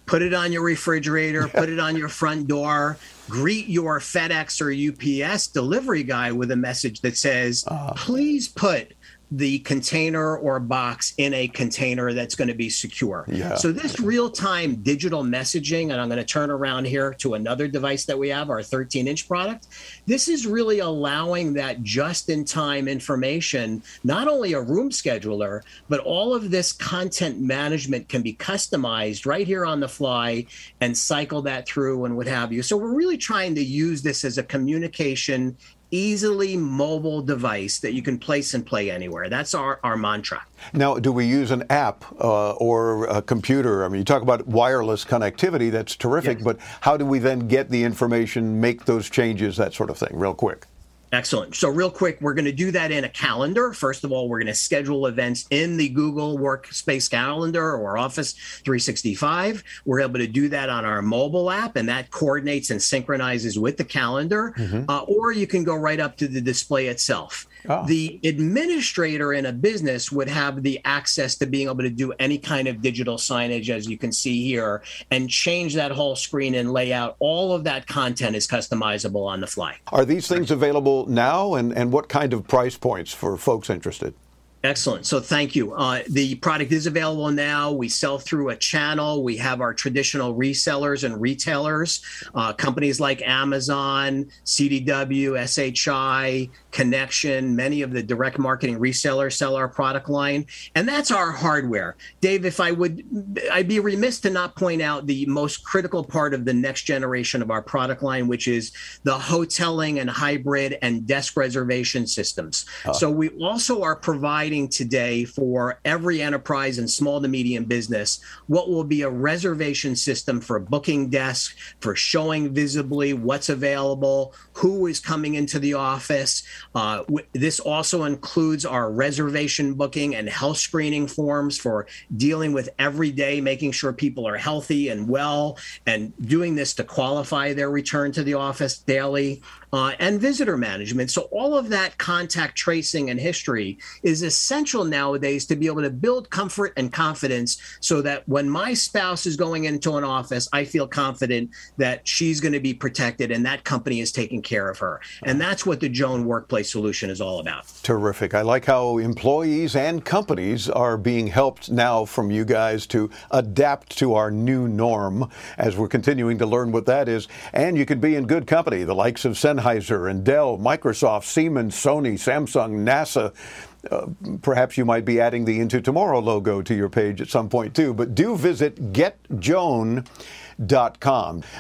Put it on your refrigerator, put it on your front door, greet your FedEx or UPS delivery guy with a message that says, ah. please put the container or box in a container that's going to be secure. Yeah. So this real-time digital messaging, and I'm going to turn around here to another device that we have, our 13-inch product. This is really allowing that just-in-time information, not only a room scheduler, but all of this content management can be customized right here on the fly and cycle that through and what have you. So we're really trying to use this as a communication easily mobile device that you can place and play anywhere. That's our, our mantra. Now, do we use an app uh, or a computer? I mean, you talk about wireless connectivity, that's terrific, but how do we then get the information, make those changes, that sort of thing, real quick? Excellent. So, real quick, we're going to do that in a calendar. First of all, we're going to schedule events in the Google Workspace Calendar or Office 365. We're able to do that on our mobile app, and that coordinates and synchronizes with the calendar. Mm-hmm. Uh, or you can go right up to the display itself. Oh. The administrator in a business would have the access to being able to do any kind of digital signage, as you can see here, and change that whole screen and layout. All of that content is customizable on the fly. Are these things available now, and, and what kind of price points for folks interested? Excellent. So thank you. Uh, the product is available now. We sell through a channel. We have our traditional resellers and retailers, uh, companies like Amazon, CDW, SHI, Connection. Many of the direct marketing resellers sell our product line, and that's our hardware. Dave, if I would, I'd be remiss to not point out the most critical part of the next generation of our product line, which is the hoteling and hybrid and desk reservation systems. Ah. So we also are providing today for every enterprise and small to medium business what will be a reservation system for booking desk, for showing visibly what's available, who is coming into the office. Uh, w- this also includes our reservation booking and health screening forms for dealing with every day, making sure people are healthy and well, and doing this to qualify their return to the office daily. Uh, and visitor management. So, all of that contact tracing and history is essential nowadays to be able to build comfort and confidence so that when my spouse is going into an office, I feel confident that she's going to be protected and that company is taking care of her. And that's what the Joan Workplace Solution is all about. Terrific. I like how employees and companies are being helped now from you guys to adapt to our new norm as we're continuing to learn what that is. And you can be in good company, the likes of Sennheiser and Dell, Microsoft, Siemens, Sony, Samsung, NASA. Uh, perhaps you might be adding the Into Tomorrow logo to your page at some point too, but do visit getjoan.com.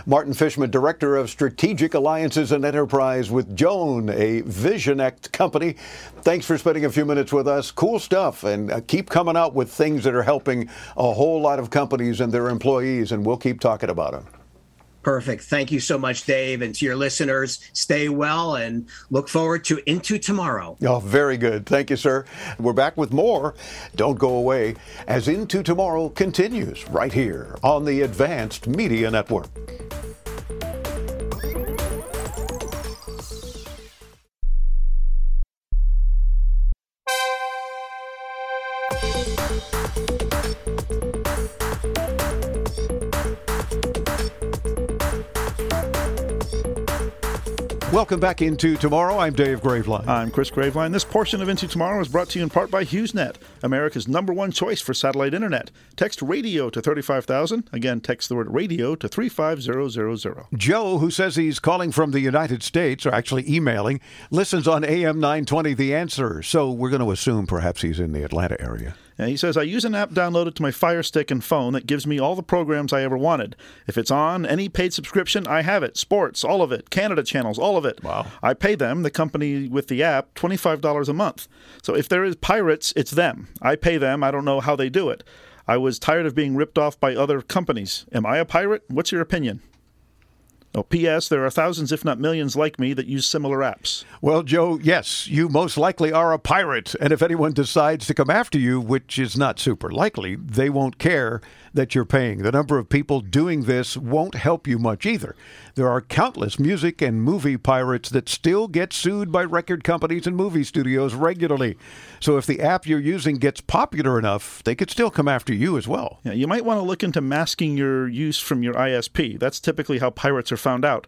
Martin Fishman, Director of Strategic Alliances and Enterprise with Joan, a Visionect company. Thanks for spending a few minutes with us. Cool stuff, and uh, keep coming out with things that are helping a whole lot of companies and their employees, and we'll keep talking about them. Perfect. Thank you so much, Dave. And to your listeners, stay well and look forward to Into Tomorrow. Oh, very good. Thank you, sir. We're back with more. Don't go away as Into Tomorrow continues right here on the Advanced Media Network. Welcome back into Tomorrow. I'm Dave Graveline. I'm Chris Graveline. This portion of Into Tomorrow is brought to you in part by HughesNet, America's number one choice for satellite internet. Text radio to 35000. Again, text the word radio to 35000. Joe, who says he's calling from the United States, or actually emailing, listens on AM 920 The Answer. So we're going to assume perhaps he's in the Atlanta area. And he says, I use an app downloaded to my Fire Stick and phone that gives me all the programs I ever wanted. If it's on any paid subscription, I have it. Sports, all of it. Canada channels, all of it. Wow. I pay them, the company with the app, $25 a month. So if there is pirates, it's them. I pay them. I don't know how they do it. I was tired of being ripped off by other companies. Am I a pirate? What's your opinion? Oh, P.S. There are thousands, if not millions, like me that use similar apps. Well, Joe, yes, you most likely are a pirate. And if anyone decides to come after you, which is not super likely, they won't care that you're paying. The number of people doing this won't help you much either. There are countless music and movie pirates that still get sued by record companies and movie studios regularly. So if the app you're using gets popular enough, they could still come after you as well. Yeah, you might want to look into masking your use from your ISP. That's typically how pirates are found out.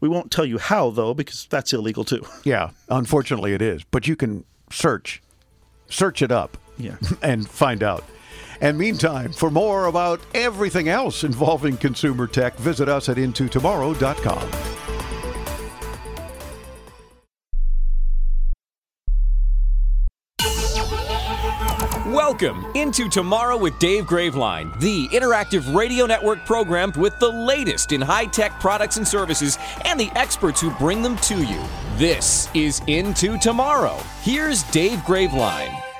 We won't tell you how, though, because that's illegal too. Yeah, unfortunately it is. But you can search Search it up. Yeah. and find out. And meantime, for more about everything else involving consumer tech, visit us at intotomorrow.com. Welcome into Tomorrow with Dave Graveline, the interactive radio network programmed with the latest in high tech products and services and the experts who bring them to you. This is Into Tomorrow. Here's Dave Graveline.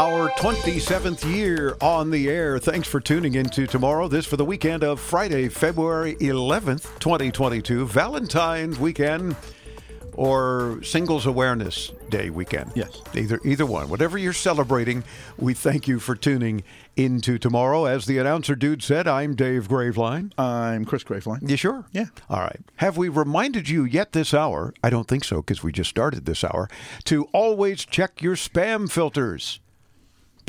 Our 27th year on the air. Thanks for tuning into tomorrow. This for the weekend of Friday, February 11th, 2022, Valentine's weekend or Singles Awareness Day weekend. Yes. Either either one. Whatever you're celebrating, we thank you for tuning into tomorrow. As the announcer dude said, I'm Dave Graveline. I'm Chris Graveline. You sure? Yeah. All right. Have we reminded you yet this hour? I don't think so because we just started this hour to always check your spam filters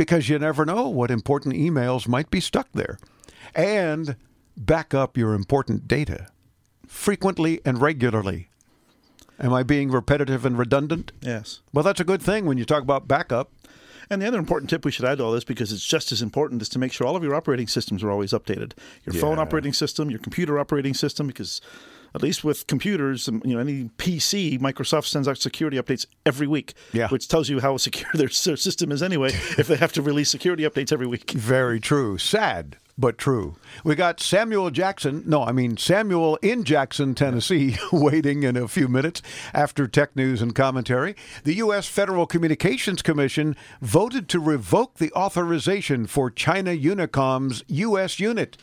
because you never know what important emails might be stuck there. And back up your important data frequently and regularly. Am I being repetitive and redundant? Yes. Well, that's a good thing when you talk about backup. And the other important tip we should add to all this, because it's just as important, is to make sure all of your operating systems are always updated. Your phone operating system, your computer operating system, because at least with computers, um, you know, any PC, Microsoft sends out security updates every week, Yeah. which tells you how secure their, their system is anyway. if they have to release security updates every week. Very true. Sad, but true. We got Samuel Jackson. No, I mean Samuel in Jackson, Tennessee, waiting in a few minutes after tech news and commentary. The U.S. Federal Communications Commission voted to revoke the authorization for China Unicom's U.S. unit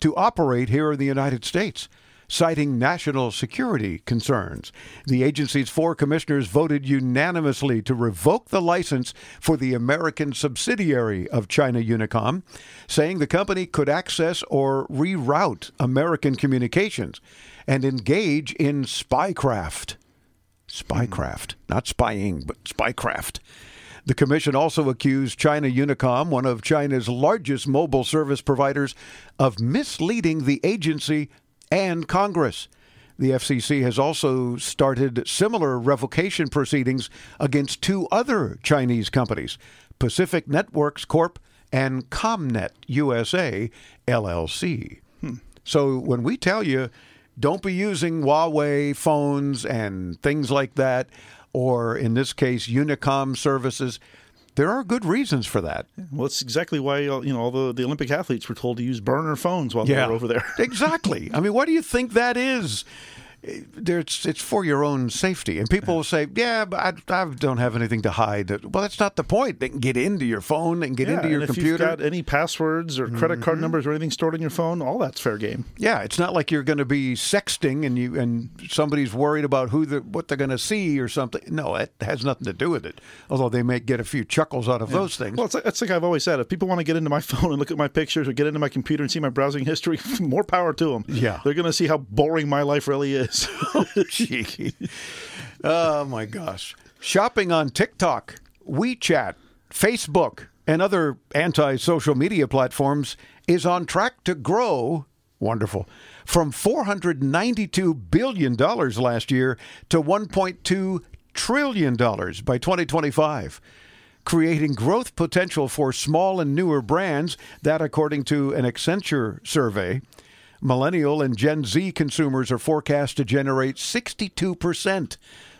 to operate here in the United States. Citing national security concerns. The agency's four commissioners voted unanimously to revoke the license for the American subsidiary of China Unicom, saying the company could access or reroute American communications and engage in spycraft. Spycraft, not spying, but spycraft. The commission also accused China Unicom, one of China's largest mobile service providers, of misleading the agency and Congress. The FCC has also started similar revocation proceedings against two other Chinese companies, Pacific Networks Corp and Comnet USA LLC. Hmm. So when we tell you don't be using Huawei phones and things like that, or in this case, Unicom services, there are good reasons for that. Well, it's exactly why uh, you know all the, the Olympic athletes were told to use burner phones while they were over there. exactly. I mean, what do you think that is? There's, it's for your own safety. And people will say, yeah, but I, I don't have anything to hide. Well, that's not the point. They can get into your phone, they can get Yeah, into your and if computer. you've got any passwords or credit card mm-hmm. numbers or anything stored on your phone, all that's fair game. Yeah, it's not like you're going to be sexting and you and somebody's worried about who the what they're going to see or something. No, it has nothing to do with it. Although they may get a few chuckles out of Yeah. those things. Well, it's like, it's like I've always said. If people want to get into my phone and look at my pictures or get into my computer and see my browsing history, more power to them. Yeah. They're going to see how boring my life really is. Gee. oh my gosh. Shopping on TikTok, WeChat, Facebook, and other anti social media platforms is on track to grow. Wonderful. From $492 billion last year to $1.2 trillion by 2025 creating growth potential for small and newer brands. That, according to an Accenture survey, millennial and Gen Z consumers are forecast to generate 62%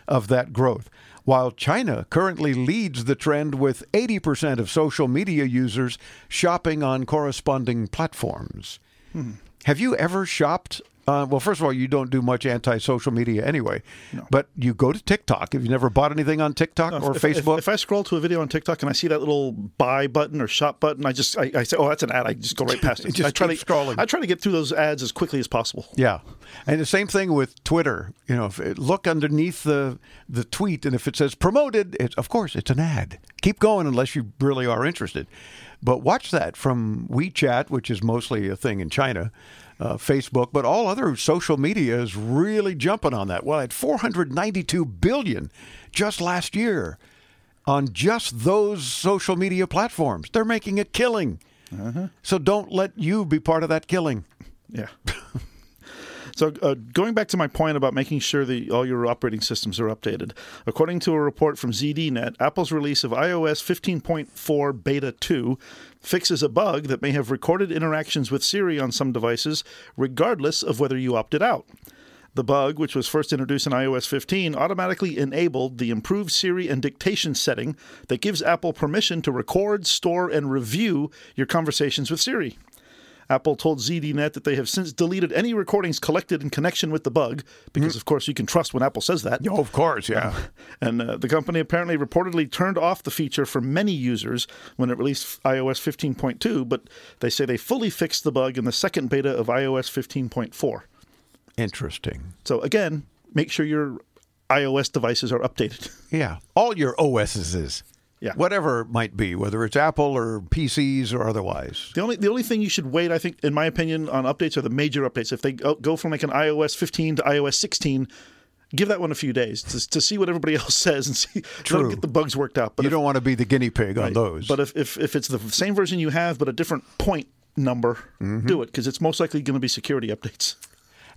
of that growth. While China currently leads the trend with 80% of social media users shopping on corresponding platforms. Hmm. Have you ever shopped? Uh, well, first of all, you don't do much anti-social media anyway, but you go to TikTok. Have you never bought anything on TikTok No, or if, if- Facebook? If, I scroll to a video on TikTok and I see that little buy button or shop button, I just I, I say, "Oh, that's an ad." I just go right past it. Just I try to scrolling. I try to get through those ads as quickly as possible. Yeah, and the same thing with Twitter. You know, if it, look underneath the the tweet, and if it says promoted, it's of course it's an ad. Keep going unless you really are interested. But watch that from WeChat, which is mostly a thing in China, uh, Facebook, but all other social media is really jumping on that. Well, at 492 billion just last year on just those social media platforms, they're making a killing. So don't let you be part of that killing. Yeah. So, uh, going back to my point about making sure that all your operating systems are updated, according to a report from ZDNet, Apple's release of iOS 15.4 Beta 2 fixes a bug that may have recorded interactions with Siri on some devices, regardless of whether you opted out. The bug, which was first introduced in iOS 15, automatically enabled the improved Siri and dictation setting that gives Apple permission to record, store, and review your conversations with Siri. Apple told ZDNet that they have since deleted any recordings collected in connection with the bug, because of course you can trust when Apple says that. Oh, of course, yeah. And uh, the company apparently reportedly turned off the feature for many users when it released iOS 15.2, but they say they fully fixed the bug in the second beta of iOS 15.4. Interesting. So again, make sure your iOS devices are updated. Yeah. All your OSs is. Yeah. Whatever it might be, whether it's Apple or PCs or otherwise. The only the only thing you should wait, I think, in my opinion, on updates are the major updates. If they go go from like an iOS 15 to iOS 16, give that one a few days to, to see what everybody else says and see try to True. get the bugs worked out. But you if, don't want to be the guinea pig on those. But if, if if it's the same version you have but a different point number, Mm-hmm. do it because it's most likely going to be security updates.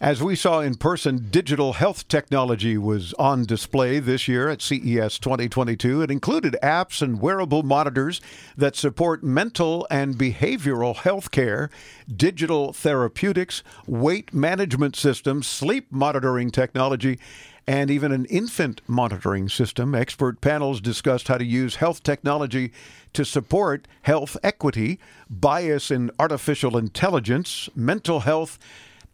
As we saw in person, digital health technology was on display this year at CES 2022. It included apps and wearable monitors that support mental and behavioral health care, digital therapeutics, weight management systems, sleep monitoring technology, and even an infant monitoring system. Expert panels discussed how to use health technology to support health equity, bias in artificial intelligence, mental health,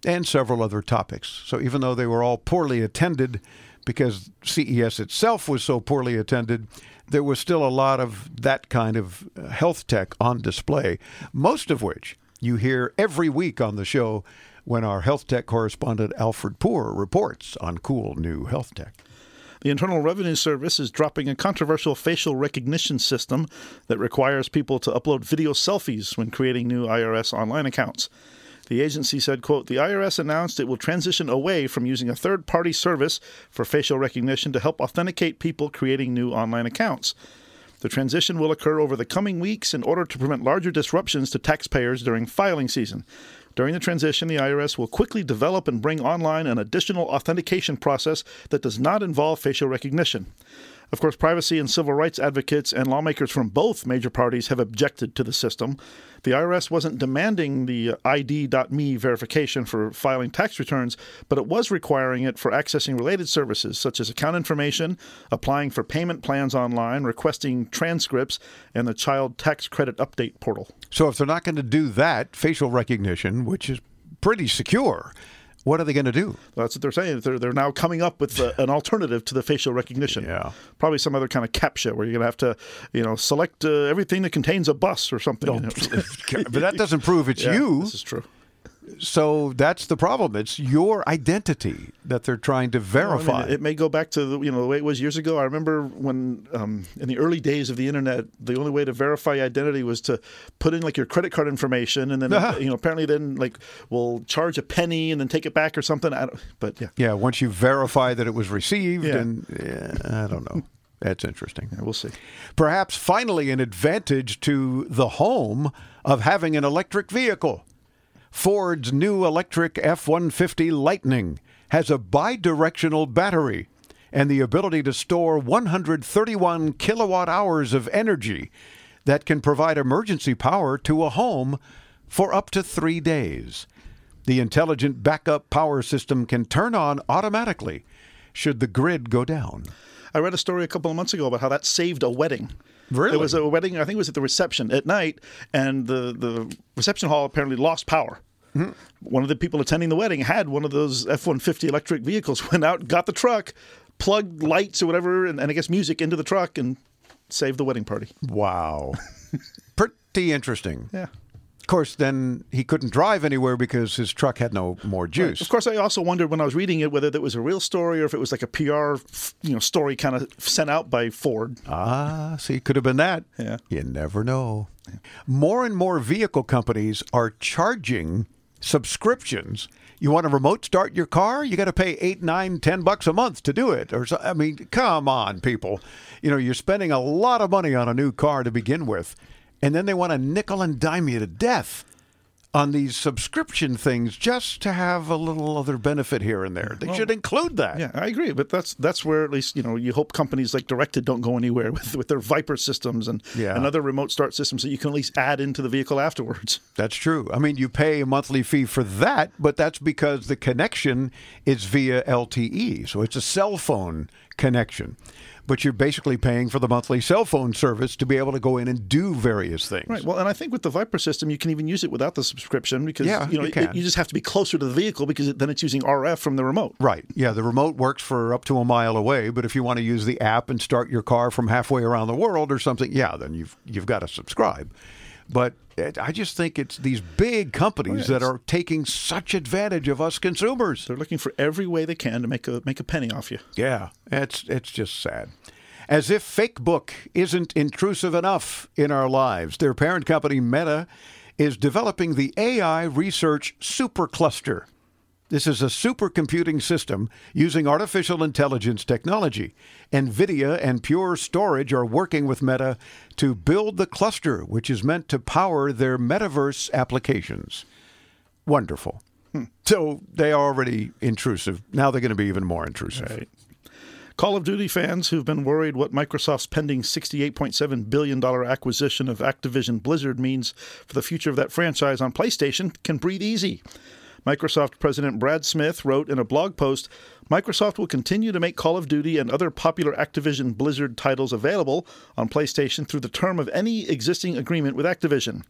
and several other topics. So even though they were all poorly attended, because CES itself was so poorly attended, there was still a lot of that kind of uh, health tech on display, most of which you hear every week on the show when our health tech correspondent Alfred Poor reports on cool new health tech. The Internal Revenue Service is dropping a controversial facial recognition system that requires people to upload video selfies when creating new IRS online accounts. The agency said, quote, the IRS announced it will transition away from using a third-party service for facial recognition to help authenticate people creating new online accounts. The transition will occur over the coming weeks in order to prevent larger disruptions to taxpayers during filing season. During the transition, the IRS will quickly develop and bring online an additional authentication process that does not involve facial recognition. Of course, privacy and civil rights advocates and lawmakers from both major parties have objected to the system. The IRS wasn't demanding the ID.me verification for filing tax returns, but it was requiring it for accessing related services such as account information, applying for payment plans online, requesting transcripts, and the child tax credit update portal. So if they're not going to do that, facial recognition, which is pretty secure, what are they going to do? That's what they're saying. They're, they're now coming up with uh an alternative to the facial recognition. Yeah. Probably some other kind of captcha where you're going to have to, you know, select uh, everything that contains a bus or something. you know. but that doesn't prove it's Yeah, you. This is true. So that's the problem. It's your identity that they're trying to Well, I mean, verify. it may go back to the, you know the way it was years ago. I remember when um, in the early days of the internet, the only way to verify identity was to put in like your credit card information, and then you know apparently then like we'll charge a penny and then take it back or something. I don't, but yeah, yeah, once you verify that it was received, Yeah. and yeah, I don't know. That's interesting. we'll see. Perhaps finally an advantage to the home of having an electric vehicle. Ford's new electric F 150 Lightning has a bidirectional battery and the ability to store 131 kilowatt hours of energy that can provide emergency power to a home for up to three days. The intelligent backup power system can turn on automatically should the grid go down. I read a story a couple of months ago about how that saved a wedding. Really? It was a wedding. I think it was at the reception at night, and the the reception hall apparently lost power. Mm-hmm. One of the people attending the wedding had one of those F one fifty electric vehicles. Went out, got the truck, plugged lights or whatever, and, and I guess music into the truck, and saved the wedding party. Wow. Pretty interesting. Yeah. Of course, then he couldn't drive anywhere because his truck had no more juice. Of course, I also wondered when I was reading it whether that was a real story or if it was like a PR, you know, story kind of sent out by Ford. Ah, see, could have been that. Yeah. You never know. More and more vehicle companies are charging subscriptions. You want to remote start your car? You got to pay eight, nine, ten bucks a month to do it. Or so, I mean, come on, people. You know, you're spending a lot of money on a new car to begin with, and then they want to nickel and dime you to death. On these subscription things just to have a little other benefit here and there. They Well, should include that. Yeah, I agree, but that's that's where at least you know you hope companies like Directed don't go anywhere with with their Viper systems and Yeah. and other remote start systems that you can at least add into the vehicle afterwards. That's true. I mean, you pay a monthly fee for that, but that's because the connection is via LTE. So it's a cell phone connection. But you're basically paying for the monthly cell phone service to be able to go in and do various things. Right. Well, and I think with the Viper system, you can even use it without the subscription because Yeah, you know you it- you just have to be closer to the vehicle because it, then it's using RF from the remote. Right. Yeah, the remote works for up to a mile away, but if you want to use the app and start your car from halfway around the world or something, yeah, then you've you've got to subscribe. But it, I just think it's these big companies Oh, yeah, that are taking such advantage of us consumers. They're looking for every way they can to make a make a penny off you. Yeah, it's it's just sad. As if Facebook isn't intrusive enough in our lives, their parent company Meta is developing the AI research supercluster. This is a supercomputing system using artificial intelligence technology. NVIDIA and Pure Storage are working with Meta to build the cluster, which is meant to power their metaverse applications. Wonderful. Hmm. So they are already intrusive. Now they're going to be even more intrusive. Call of Duty fans who've been worried what Microsoft's pending $68.7 billion acquisition of Activision Blizzard means for the future of that franchise on PlayStation can breathe easy. Microsoft President Brad Smith wrote in a blog post Microsoft will continue to make Call of Duty and other popular Activision Blizzard titles available on PlayStation through the term of any existing agreement with Activision.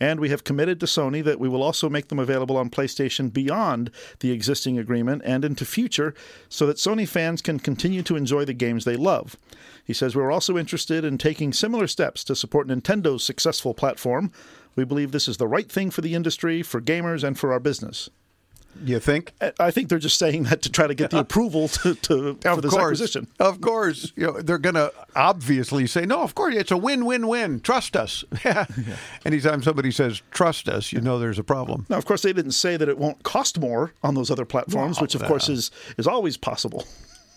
And we have committed to Sony that we will also make them available on PlayStation beyond the existing agreement and into future so that Sony fans can continue to enjoy the games they love. He says we're also interested in taking similar steps to support Nintendo's successful platform. We believe this is the right thing for the industry, for gamers, and for our business. You think? I think they're just saying that to try to get the approval to, to for Of this course, acquisition. of course, you know, they're going to obviously say, "No, of course, it's a win-win-win. Trust us." Anytime somebody says "trust us," you know there's a problem. Now, of course, they didn't say that it won't cost more on those other platforms, Well, which, of course, is is always possible.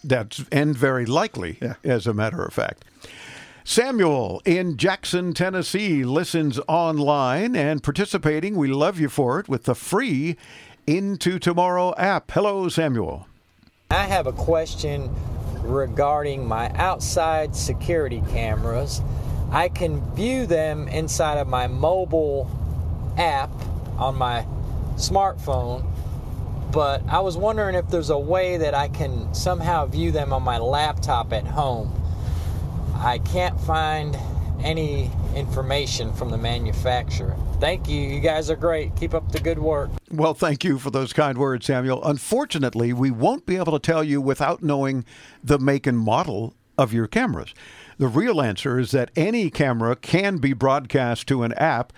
That's and very likely, as a matter of fact. Samuel in Jackson, Tennessee listens online and participating. We love you for it with the free Into Tomorrow app. Hello, Samuel. I have a question regarding my outside security cameras. I can view them inside of my mobile app on my smartphone, but I was wondering if there's a way that I can somehow view them on my laptop at home. I can't find any information from the manufacturer. Thank you. You guys are great. Keep up the good work. Well, thank you for those kind words, Samuel. Unfortunately, we won't be able to tell you without knowing the make and model of your cameras. The real answer is that any camera can be broadcast to an app,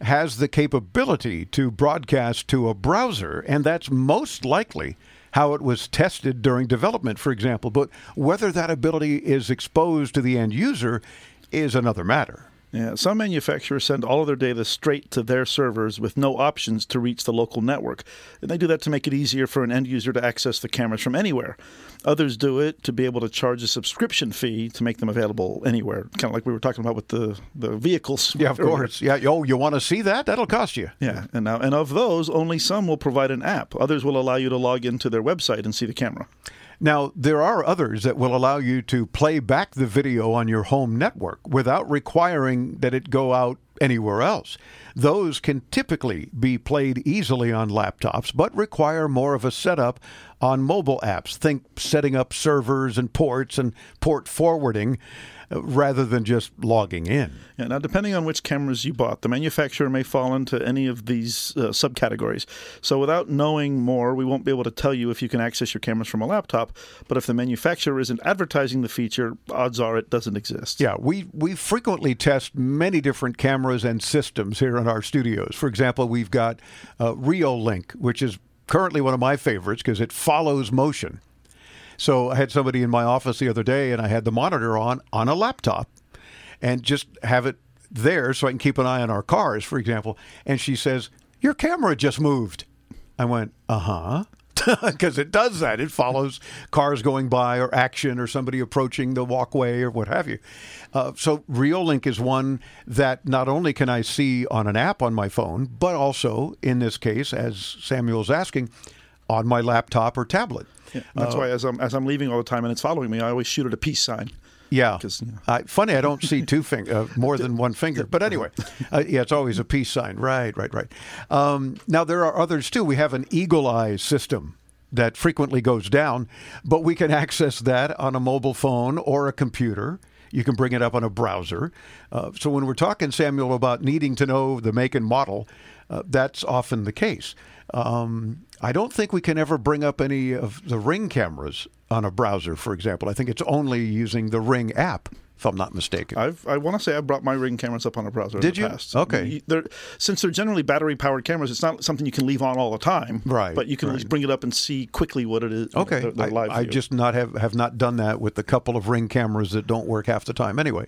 has the capability to broadcast to a browser, and that's most likely how it was tested during development, for example. But whether that ability is exposed to the end user is another matter. Yeah, some manufacturers send all of their data straight to their servers with no options to reach the local network. And they do that to make it easier for an end user to access the cameras from anywhere. Others do it to be able to charge a subscription fee to make them available anywhere, kind of like we were talking about with the, the vehicles. Yeah, of course. Yeah, oh, you want to see that? That'll cost you. Yeah, and now and of those, only some will provide an app. Others will allow you to log into their website and see the camera. Now, there are others that will allow you to play back the video on your home network without requiring that it go out anywhere else. Those can typically be played easily on laptops, but require more of a setup on mobile apps. Think setting up servers and ports and port forwarding rather than just logging in. Yeah, now, depending on which cameras you bought, the manufacturer may fall into any of these uh, subcategories. So, without knowing more, we won't be able to tell you if you can access your cameras from a laptop. But if the manufacturer isn't advertising the feature, odds are it doesn't exist. Yeah, we, we frequently test many different cameras and systems here in our studios. For example, we've got uh, Reolink, which is currently one of my favorites because it follows motion. So I had somebody in my office the other day, and I had the monitor on on a laptop, and just have it there so I can keep an eye on our cars, for example. And she says, "Your camera just moved." I went, "Uh huh." because it does that. It follows cars going by or action or somebody approaching the walkway or what have you. Uh, so Reolink is one that not only can I see on an app on my phone, but also in this case, as Samuel's asking, on my laptop or tablet. Yeah, that's Uh, why as I'm as I'm leaving all the time and it's following me, I always shoot it a peace sign. Yeah. Because you know, Uh, funny, I don't see two finger, uh, more than one finger. But anyway, uh, yeah, it's always a peace sign. Right, right, right. Um, now there are others too. We have an eagle eye system that frequently goes down, but we can access that on a mobile phone or a computer. You can bring it up on a browser. Uh, so when we're talking, Samuel, about needing to know the make and model, uh, that's often the case. Um, I don't think we can ever bring up any of the Ring cameras on a browser, for example. I think it's only using the Ring app, if I'm not mistaken. I've, I want to say I brought my Ring cameras up on a browser. Did you? Past. Okay. They're, since they're generally battery powered cameras, it's not something you can leave on all the time. Right, But you can at right. least bring it up and see quickly what it is. you know, Okay, the- the I, I just not have have not done that with the couple of ring cameras that don't work half the time. Anyway,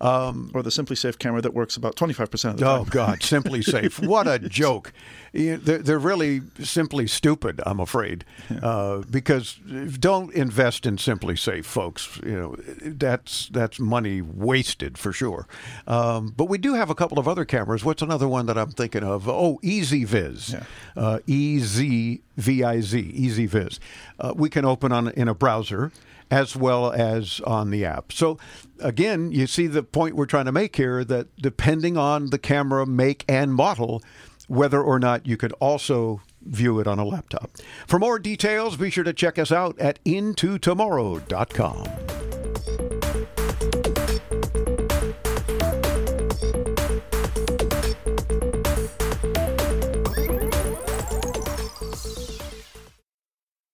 um, or the SimpliSafe camera that works about 25% of the time. oh God, simply safe. What a joke! You- They're, they're really simply stupid. I'm afraid uh, because don't invest in SimpliSafe, folks. You know that's that's money wasted for sure. Um, but we do have a couple of other cameras. What's another one that I'm thinking of? Oh, EZVIZ, uh, E Z V I Z, EZVIZ. Uh, we can open on in a browser as well as on the app. So again, you see the point we're trying to make here that depending on the camera make and model, whether or not you could also view it on a laptop. For more details, be sure to check us out at intotomorrow.com.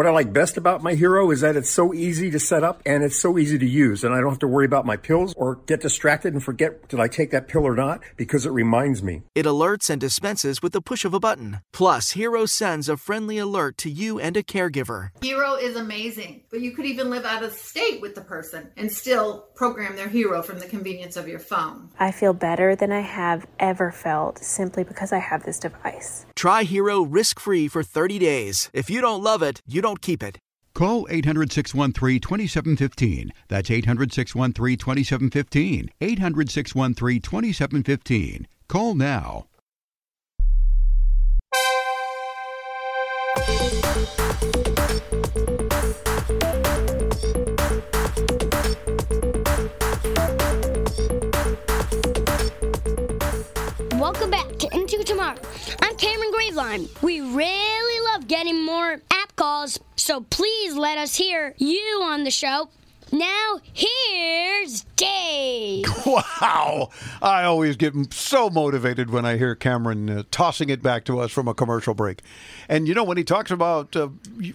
What I like best about my Hero is that it's so easy to set up and it's so easy to use, and I don't have to worry about my pills or get distracted and forget did I take that pill or not because it reminds me. It alerts and dispenses with the push of a button. Plus, Hero sends a friendly alert to you and a caregiver. Hero is amazing, but you could even live out of state with the person and still program their hero from the convenience of your phone. I feel better than I have ever felt simply because I have this device. Try Hero risk free for 30 days. If you don't love it, you don't keep it. Call 800 613 2715. That's 800 613 2715. 800 613 2715. Call now. Welcome back to Into Tomorrow. I'm Cameron Graveline. We really love getting more app calls, so please let us hear you on the show. Now, here's Dave. Wow. I always get so motivated when I hear Cameron uh, tossing it back to us from a commercial break. And you know, when he talks about uh,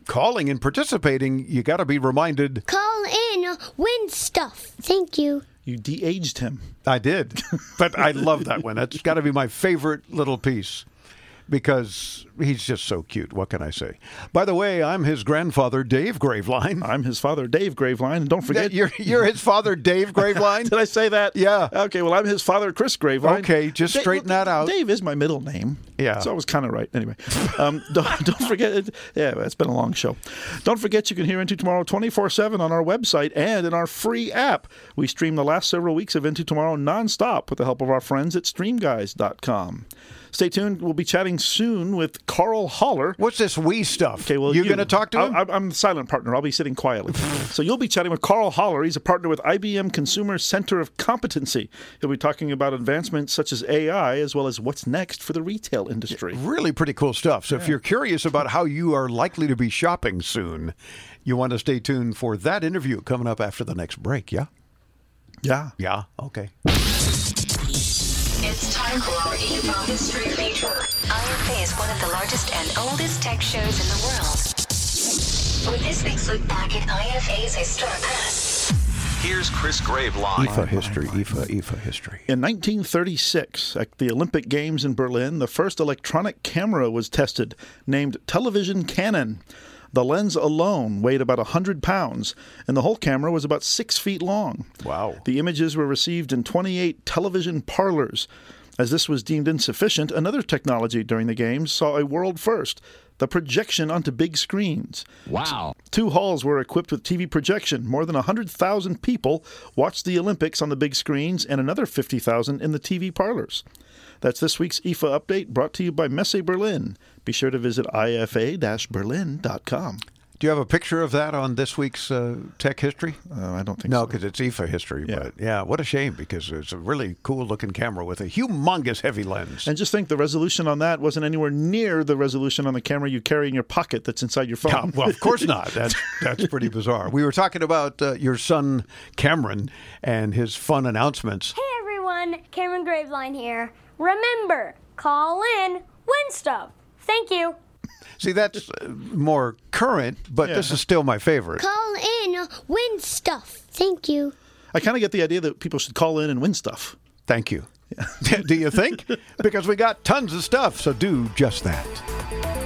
calling and participating, you got to be reminded. Call in, win stuff. Thank you. You de-aged him. I did, but I love that one. That's got to be my favorite little piece because he's just so cute. What can I say? By the way, I'm his grandfather, Dave Graveline. I'm his father, Dave Graveline. And don't forget, you're you're his father, Dave Graveline. Did I say that? Yeah. Okay. Well, I'm his father, Chris Graveline. Okay, just Dave- straighten that out. Dave is my middle name. Yeah. So I was kind of right. Anyway, um, don't, don't forget. Yeah, it's been a long show. Don't forget you can hear Into Tomorrow 24 7 on our website and in our free app. We stream the last several weeks of Into Tomorrow nonstop with the help of our friends at streamguys.com. Stay tuned. We'll be chatting soon with Karl Haller. What's this we stuff? Okay, well, you're gonna talk to him? I, I'm the silent partner. I'll be sitting quietly. so you'll be chatting with Karl Haller. He's a partner with IBM Consumer Center of Competency. He'll be talking about advancements such as AI as well as what's next for the retail industry. Really pretty cool stuff. So if you're curious about how you are likely to be shopping soon, you want to stay tuned for that interview coming up after the next break, yeah? Yeah. Yeah, okay. It's time for History Feature. IFA is one of the largest and oldest tech shows in the world. With this week's look back at IFA's historic past. Here's Chris Graveline. IFA history, IFA, IFA history. In 1936, at the Olympic Games in Berlin, the first electronic camera was tested, named Television Cannon. The lens alone weighed about 100 pounds, and the whole camera was about six feet long. Wow. The images were received in 28 television parlors. As this was deemed insufficient, another technology during the Games saw a world first the projection onto big screens. Wow. Two halls were equipped with TV projection. More than 100,000 people watched the Olympics on the big screens and another 50,000 in the TV parlors. That's this week's IFA update brought to you by Messe Berlin. Be sure to visit ifa-berlin.com. Do you have a picture of that on this week's uh, tech history? Uh, I don't think no, so. because it's IFA history. But yeah, what a shame because it's a really cool looking camera with a humongous heavy lens. And just think the resolution on that wasn't anywhere near the resolution on the camera you carry in your pocket that's inside your phone. Yeah, well, of course not. That's that's pretty bizarre. We were talking about uh, your son Cameron and his fun announcements. Hey everyone, Cameron Graveline here. Remember, call in, win stuff. Thank you. See, that's uh, more current, but this is still my favorite. Call in, win stuff. Thank you. I kind of get the idea that people should call in and win stuff. Thank you. do you think? Because we got tons of stuff, so do just that.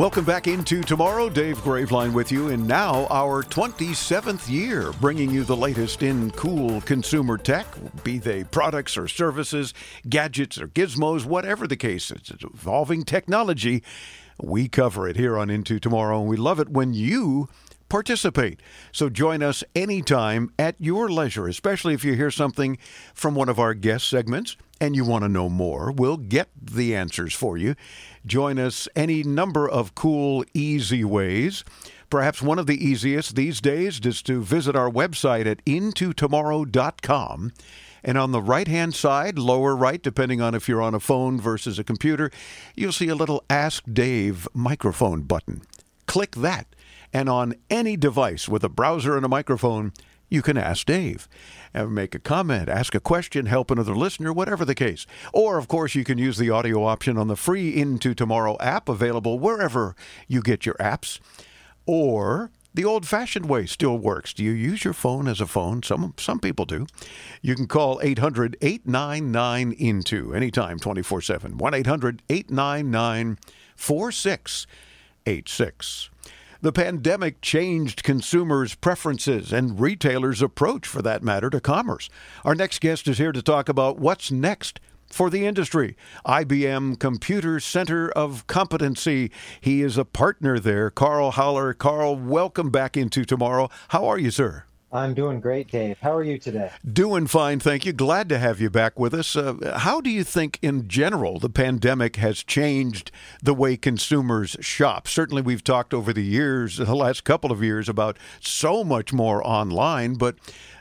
Welcome back into tomorrow. Dave Graveline with you, and now our 27th year, bringing you the latest in cool consumer tech, be they products or services, gadgets or gizmos, whatever the case. It's evolving technology. We cover it here on Into Tomorrow, and we love it when you participate. So join us anytime at your leisure, especially if you hear something from one of our guest segments and you want to know more. We'll get the answers for you. Join us any number of cool, easy ways. Perhaps one of the easiest these days is to visit our website at intotomorrow.com. And on the right hand side, lower right, depending on if you're on a phone versus a computer, you'll see a little Ask Dave microphone button. Click that, and on any device with a browser and a microphone, you can ask Dave. And make a comment, ask a question, help another listener, whatever the case. Or, of course, you can use the audio option on the free Into Tomorrow app available wherever you get your apps. Or the old fashioned way still works. Do you use your phone as a phone? Some, some people do. You can call 800 899 INTO anytime 24 7. 1 800 899 4686. The pandemic changed consumers' preferences and retailers' approach, for that matter, to commerce. Our next guest is here to talk about what's next for the industry. IBM Computer Center of Competency. He is a partner there. Karl Haller. Karl, welcome back into tomorrow. How are you, sir? I'm doing great, Dave. How are you today? Doing fine, thank you. Glad to have you back with us. Uh, how do you think, in general, the pandemic has changed the way consumers shop? Certainly, we've talked over the years, the last couple of years, about so much more online, but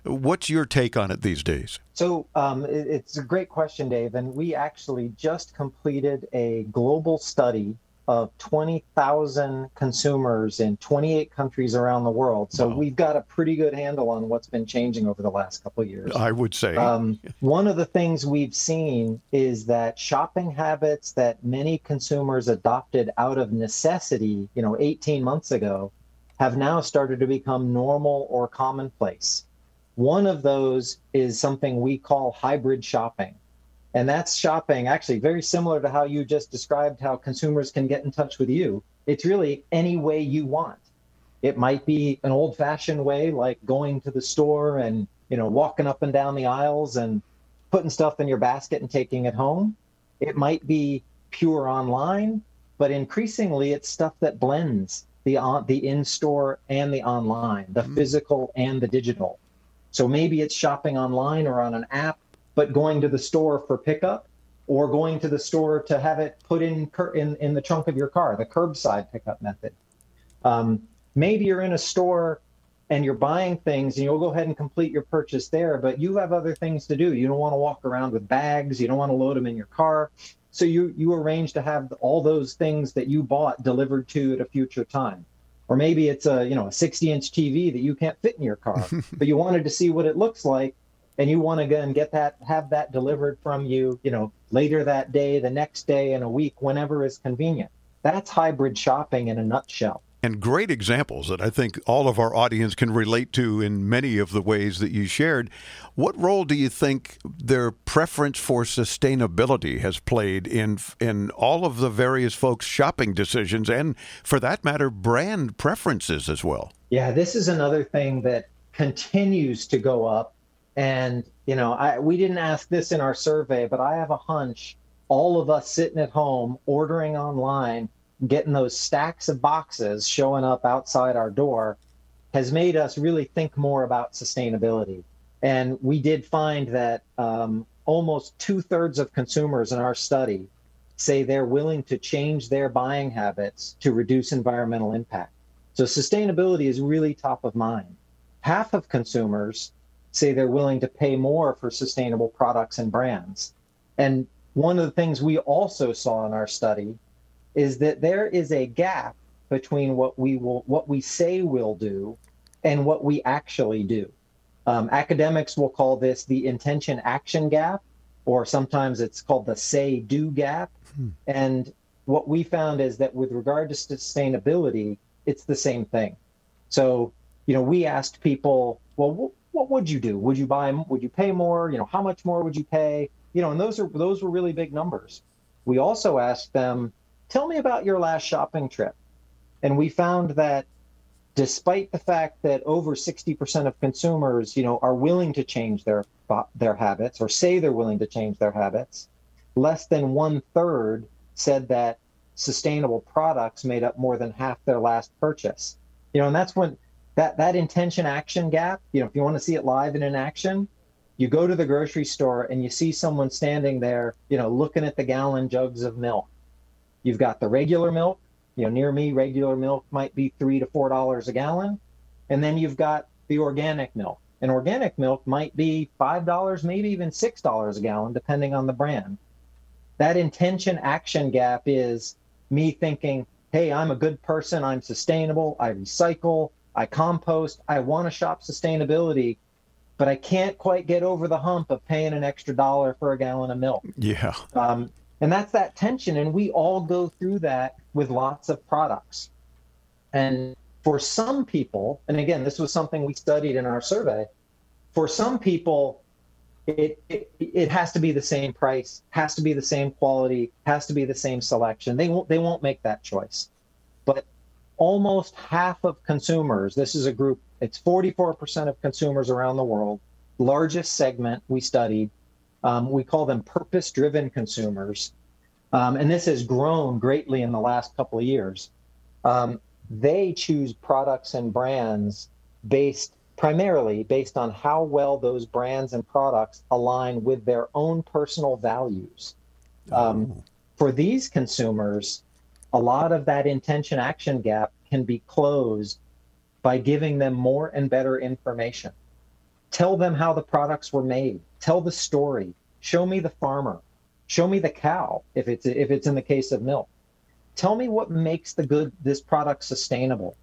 what's your take on it these days? So, um, it's a great question, Dave. And we actually just completed a global study of 20,000 consumers in 28 countries around the world. So wow. we've got a pretty good handle on what's been changing over the last couple of years. I would say. Um, one of the things we've seen is that shopping habits that many consumers adopted out of necessity, you know, 18 months ago, have now started to become normal or commonplace. One of those is something we call hybrid shopping. And that's shopping, actually, very similar to how you just described how consumers can get in touch with you. It's really any way you want. It might be an old fashioned way, like going to the store and, you know, walking up and down the aisles and putting stuff in your basket and taking it home. It might be pure online, but increasingly it's stuff that blends the on, the in-store and the online, the mm-hmm. physical and the digital. So maybe it's shopping online or on an app but going to the store for pickup or going to the store to have it put in in, in the trunk of your car, the curbside pickup method. Um, maybe you're in a store and you're buying things and you'll go ahead and complete your purchase there, but you have other things to do. You don't want to walk around with bags, you don't want to load them in your car. So you you arrange to have all those things that you bought delivered to at a future time. Or maybe it's a you know a 60 inch TV that you can't fit in your car, but you wanted to see what it looks like and you want to go and get that have that delivered from you you know later that day the next day in a week whenever is convenient that's hybrid shopping in a nutshell and great examples that I think all of our audience can relate to in many of the ways that you shared. What role do you think their preference for sustainability has played in in all of the various folks' shopping decisions and for that matter brand preferences as well? Yeah, this is another thing that continues to go up and you know, I we didn't ask this in our survey, but I have a hunch all of us sitting at home ordering online, getting those stacks of boxes showing up outside our door has made us really think more about sustainability. And we did find that um, almost two thirds of consumers in our study say they're willing to change their buying habits to reduce environmental impact. So sustainability is really top of mind. Half of consumers say they're willing to pay more for sustainable products and brands. And one of the things we also saw in our study is that there is a gap between what we will what we say we'll do and what we actually do. Um, academics will call this the intention action gap, or sometimes it's called the say do gap. Hmm. And what we found is that with regard to sustainability, it's the same thing. So, you know, we asked people, well, what would you do? Would you buy? Would you pay more? You know, how much more would you pay? You know, and those are those were really big numbers. We also asked them, tell me about your last shopping trip, and we found that despite the fact that over 60% of consumers, you know, are willing to change their their habits or say they're willing to change their habits, less than one third said that sustainable products made up more than half their last purchase. You know, and that's when that that intention action gap you know if you want to see it live and in action you go to the grocery store and you see someone standing there you know looking at the gallon jugs of milk. You've got the regular milk you know near me regular milk might be three to four dollars a gallon. And then you've got the organic milk. And organic milk might be five dollars maybe even six dollars a gallon depending on the brand. That intention action gap is me thinking hey i'm a good person. I'm sustainable. I recycle I compost. I want to shop sustainability, but I can't quite get over the hump of paying an extra dollar for a gallon of milk. Yeah. Um, and that's that tension. And we all go through that with lots of products. And for some people, and again, this was something we studied in our survey, for some people, it, it, it has to be the same price, has to be the same quality, has to be the same selection. They won't they won't make that choice. Almost half of consumers, this is a group, it's 44% of consumers around the world, largest segment we studied. Um, we call them purpose driven consumers. Um, and this has grown greatly in the last couple of years. Um, they choose products and brands based primarily based on how well those brands and products align with their own personal values. Um, for these consumers, a lot of that intention action gap can be closed by giving them more and better information. Tell them how the products were made. Tell the story. Show me the farmer. Show me the cow if it's if it's in the case of milk. Tell me what makes the good this product sustainable.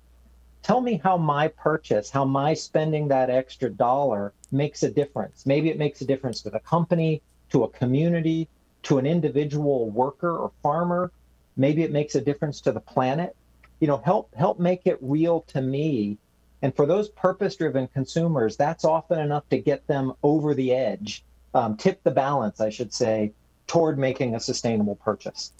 Tell me how my purchase, how my spending that extra dollar makes a difference. Maybe it makes a difference to the company, to a community, to an individual worker or farmer. Maybe it makes a difference to the planet. You know, help help make it real to me. And for those purpose-driven consumers, that's often enough to get them over the edge, um, tip the balance, I should say, toward making a sustainable purchase.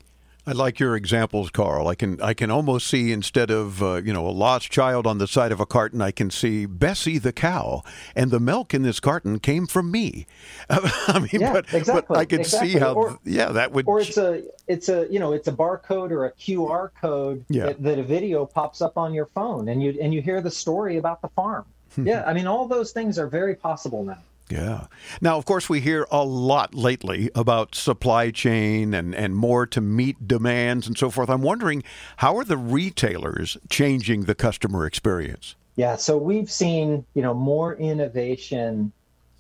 I like your examples, Karl. I can I can almost see instead of uh, you know a lost child on the side of a carton, I can see Bessie the cow, and the milk in this carton came from me. I mean, yeah, but, exactly, but I can exactly. see how or, yeah that would or it's a it's a you know it's a barcode or a QR code Yeah. that, that a video pops up on your phone and you and you hear the story about the farm. yeah, I mean all those things are very possible now. Yeah. Now, of course, we hear a lot lately about supply chain and, and more to meet demands and so forth. I'm wondering how are the retailers changing the customer experience? Yeah, so we've seen, you know, more innovation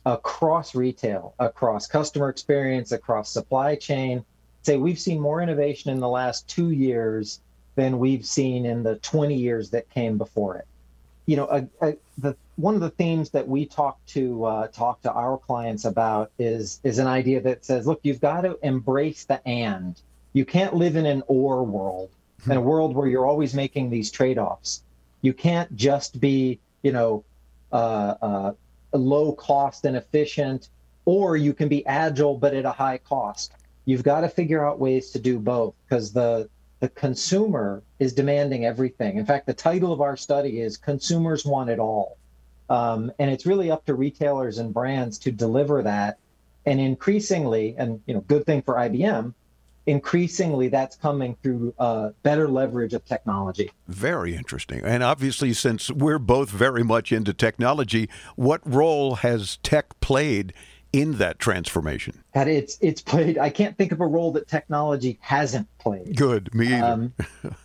across retail, across customer experience, across supply chain. Say we've seen more innovation in the last 2 years than we've seen in the 20 years that came before it. You know, a, a, the one of the themes that we talk to uh, talk to our clients about is is an idea that says, look, you've got to embrace the and. You can't live in an or world, in a world where you're always making these trade-offs. You can't just be, you know, uh, uh, low cost and efficient, or you can be agile but at a high cost. You've got to figure out ways to do both because the the consumer is demanding everything. In fact, the title of our study is "Consumers Want It All," um, and it's really up to retailers and brands to deliver that. And increasingly, and you know, good thing for IBM, increasingly that's coming through uh, better leverage of technology. Very interesting. And obviously, since we're both very much into technology, what role has tech played in that transformation? That it's it's played. I can't think of a role that technology hasn't played. Good, me either. Um,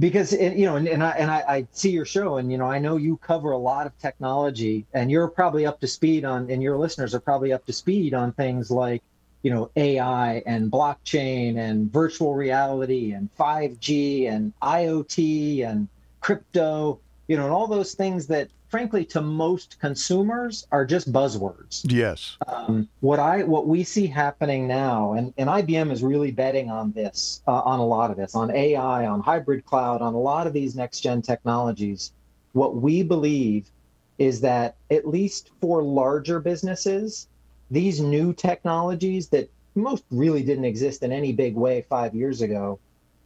because it, you know, and, and I and I, I see your show, and you know, I know you cover a lot of technology, and you're probably up to speed on, and your listeners are probably up to speed on things like, you know, AI and blockchain and virtual reality and 5G and IoT and crypto, you know, and all those things that, frankly, to most consumers are just buzzwords. yes. Um, what I what we see happening now, and, and IBM is really betting on this, uh, on a lot of this, on AI, on hybrid cloud, on a lot of these next gen technologies. What we believe is that at least for larger businesses, these new technologies that most really didn't exist in any big way five years ago,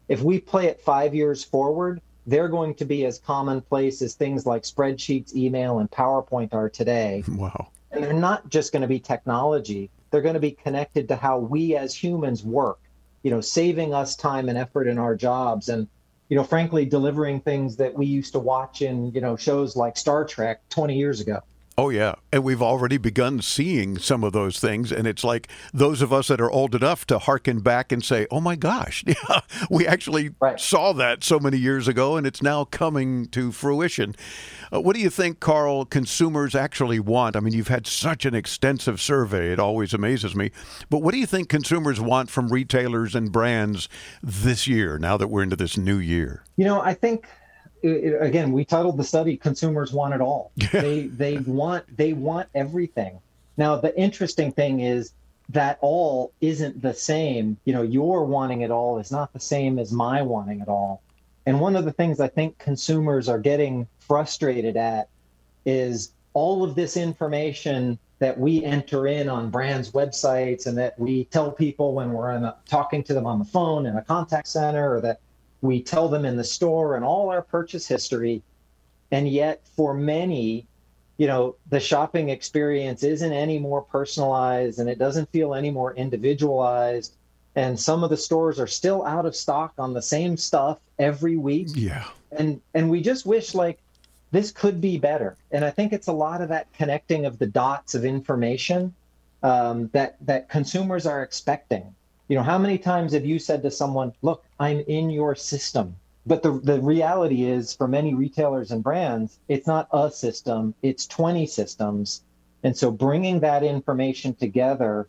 if we play it five years forward, they're going to be as commonplace as things like spreadsheets, email, and PowerPoint are today. Wow. And they're not just going to be technology, they're going to be connected to how we as humans work, you know, saving us time and effort in our jobs. And, you know, frankly, delivering things that we used to watch in, you know, shows like Star Trek 20 years ago. Oh, yeah. And we've already begun seeing some of those things. And it's like those of us that are old enough to hearken back and say, oh my gosh, yeah, we actually saw that so many years ago and it's now coming to fruition. Uh, what do you think, Karl, consumers actually want? I mean, you've had such an extensive survey, it always amazes me. But what do you think consumers want from retailers and brands this year, now that we're into this new year? You know, I think it- again, we titled the study "Consumers Want It All." they they want they want everything. Now, the interesting thing is that all isn't the same. You know, your wanting it all is not the same as my wanting it all. And one of the things I think consumers are getting frustrated at is all of this information that we enter in on brands' websites and that we tell people when we're in a, talking to them on the phone in a contact center or that we tell them in the store and all our purchase history. And yet, for many, you know, the shopping experience isn't any more personalized and it doesn't feel any more individualized. And some of the stores are still out of stock on the same stuff every week. Yeah. And and we just wish like this could be better. And I think it's a lot of that connecting of the dots of information um, that that consumers are expecting. You know, how many times have you said to someone, "Look, I'm in your system," but the the reality is, for many retailers and brands, it's not a system; it's 20 systems. And so, bringing that information together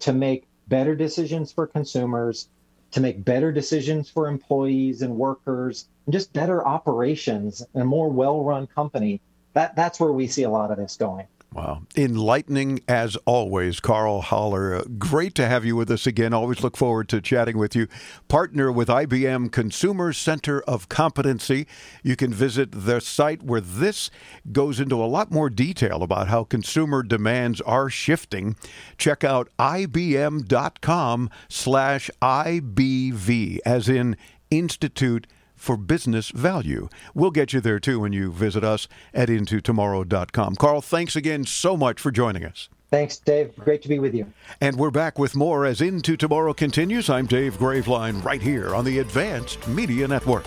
to make better decisions for consumers, to make better decisions for employees and workers, and just better operations and a more well-run company. That that's where we see a lot of this going. Wow. Enlightening as always, Karl Haller. Uh, great to have you with us again. Always look forward to chatting with you. Partner with IBM Consumer Center of Competency. You can visit their site where this goes into a lot more detail about how consumer demands are shifting. Check out ibm.com slash IBV, as in Institute for business value. We'll get you there too when you visit us at intotomorrow.com. Karl, thanks again so much for joining us. Thanks, Dave. Great to be with you. And we're back with more as Into Tomorrow continues. I'm Dave Graveline right here on the Advanced Media Network.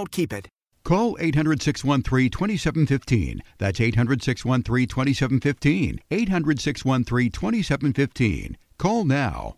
keep it. Call 800 613 2715. That's 800 613 2715. 800 613 2715. Call now.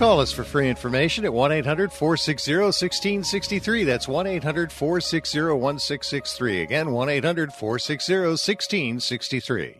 Call us for free information at 1 800 460 1663. That's 1 800 460 1663. Again, 1 800 460 1663.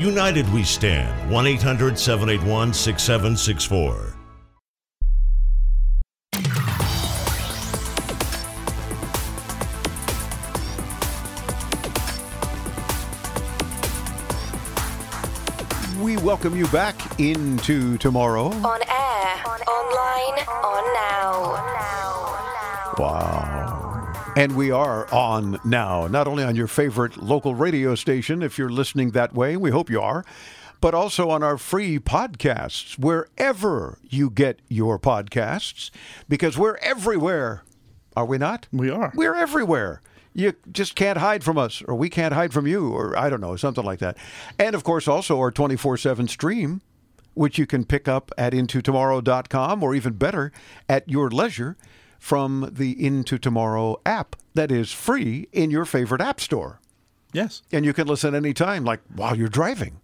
United we stand. 1 800 781 6764. We welcome you back into tomorrow. On air, online, on now. Wow. And we are on now, not only on your favorite local radio station, if you're listening that way, we hope you are, but also on our free podcasts, wherever you get your podcasts, because we're everywhere. Are we not? We are. We're everywhere. You just can't hide from us, or we can't hide from you, or I don't know, something like that. And of course, also our 24 7 stream, which you can pick up at intotomorrow.com, or even better, at your leisure from the Into Tomorrow app that is free in your favorite app store. Yes. And you can listen anytime, like while you're driving.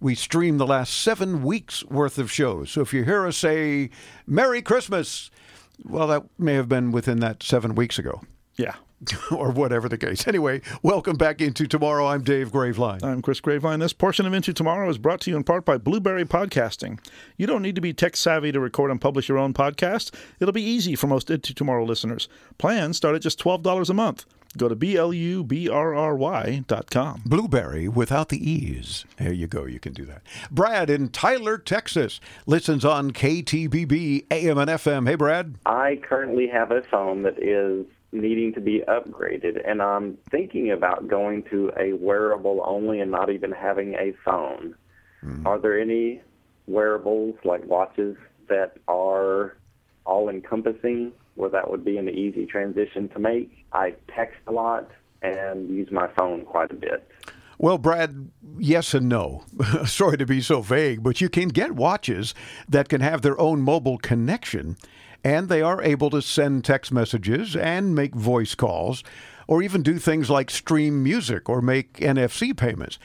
We stream the last seven weeks worth of shows. So if you hear us say, Merry Christmas, well, that may have been within that seven weeks ago. Yeah. or whatever the case. Anyway, welcome back into Tomorrow. I'm Dave Graveline. I'm Chris Graveline. This portion of Into Tomorrow is brought to you in part by Blubrry Podcasting. You don't need to be tech savvy to record and publish your own podcast. It'll be easy for most Into Tomorrow listeners. Plans start at just $12 a month. Go to B-L-U-B-R-R-Y dot com. Blueberry without the E's. There you go. You can do that. Brad in Tyler, Texas, listens on KTBB AM and FM. Hey, Brad. I currently have a phone that is needing to be upgraded, and I'm thinking about going to a wearable only and not even having a phone. Mm-hmm. Are there any wearables like watches that are all encompassing where that would be an easy transition to make? I text a lot and use my phone quite a bit. Well, Brad, yes and no. Sorry to be so vague, but you can get watches that can have their own mobile connection and they are able to send text messages and make voice calls or even do things like stream music or make NFC payments.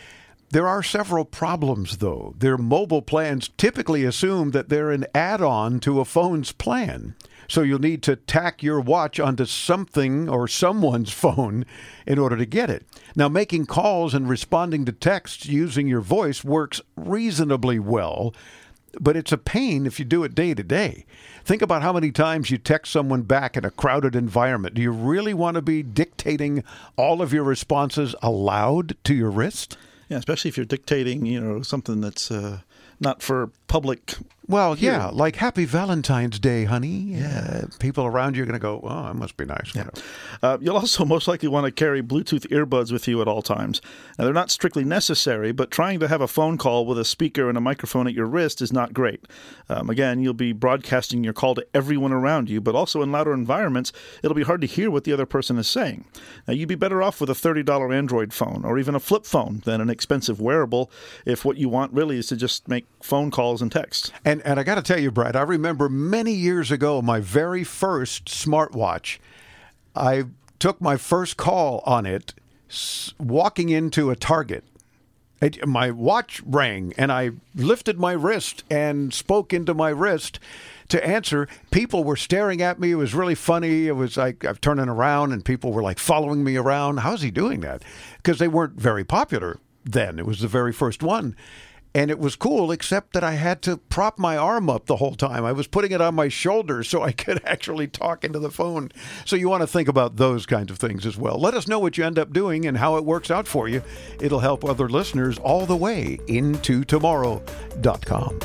There are several problems, though. Their mobile plans typically assume that they're an add on to a phone's plan. So you'll need to tack your watch onto something or someone's phone in order to get it. Now, making calls and responding to texts using your voice works reasonably well, but it's a pain if you do it day to day. Think about how many times you text someone back in a crowded environment. Do you really want to be dictating all of your responses aloud to your wrist? Yeah, especially if you're dictating, you know, something that's uh, not for public. Well, yeah, like Happy Valentine's Day, honey. Yeah. Uh, people around you are going to go, oh, that must be nice. Yeah. Uh, you'll also most likely want to carry Bluetooth earbuds with you at all times. Now, they're not strictly necessary, but trying to have a phone call with a speaker and a microphone at your wrist is not great. Um, again, you'll be broadcasting your call to everyone around you, but also in louder environments, it'll be hard to hear what the other person is saying. Now, you'd be better off with a $30 Android phone or even a flip phone than an expensive wearable if what you want really is to just make phone calls and text. And and I got to tell you, Brad, I remember many years ago my very first smartwatch. I took my first call on it walking into a Target. It, my watch rang, and I lifted my wrist and spoke into my wrist to answer. People were staring at me. It was really funny. It was like I'm turning around, and people were like following me around. How's he doing that? Because they weren't very popular then. It was the very first one and it was cool except that i had to prop my arm up the whole time. I was putting it on my shoulder so i could actually talk into the phone. So you want to think about those kinds of things as well. Let us know what you end up doing and how it works out for you. It'll help other listeners all the way into tomorrow.com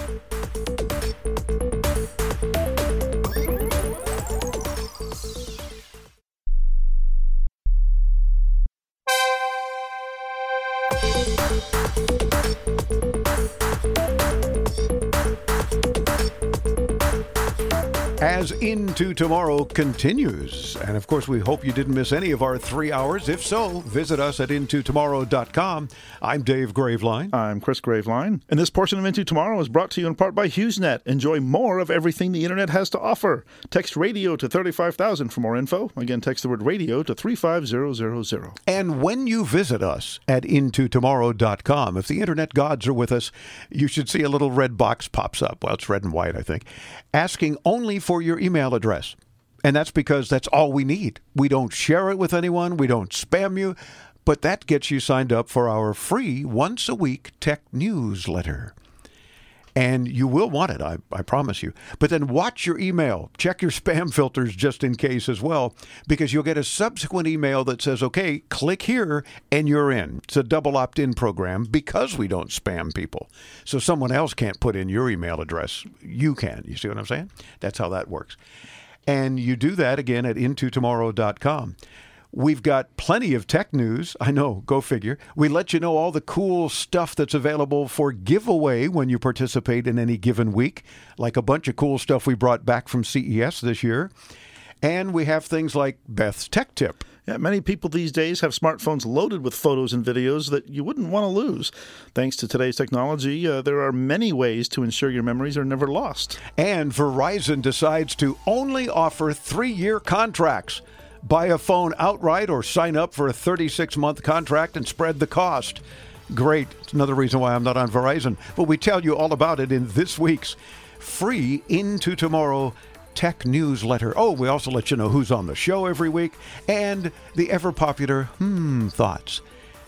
as Into Tomorrow continues. And of course, we hope you didn't miss any of our three hours. If so, visit us at intotomorrow.com. I'm Dave Graveline. I'm Chris Graveline. And this portion of Into Tomorrow is brought to you in part by HughesNet. Enjoy more of everything the internet has to offer. Text radio to 35000 for more info. Again, text the word radio to 35000. And when you visit us at intotomorrow.com, if the internet gods are with us, you should see a little red box pops up. Well, it's red and white, I think, asking only for your email address. And that's because that's all we need. We don't share it with anyone, we don't spam you, but that gets you signed up for our free once a week tech newsletter. And you will want it, I, I promise you. But then watch your email. Check your spam filters just in case as well, because you'll get a subsequent email that says, okay, click here and you're in. It's a double opt in program because we don't spam people. So someone else can't put in your email address. You can. You see what I'm saying? That's how that works. And you do that again at intotomorrow.com. We've got plenty of tech news. I know, go figure. We let you know all the cool stuff that's available for giveaway when you participate in any given week, like a bunch of cool stuff we brought back from CES this year. And we have things like Beth's Tech Tip. Yeah, many people these days have smartphones loaded with photos and videos that you wouldn't want to lose. Thanks to today's technology, uh, there are many ways to ensure your memories are never lost. And Verizon decides to only offer three year contracts. Buy a phone outright or sign up for a 36 month contract and spread the cost. Great. It's another reason why I'm not on Verizon. But we tell you all about it in this week's free Into Tomorrow tech newsletter. Oh, we also let you know who's on the show every week and the ever popular hmm thoughts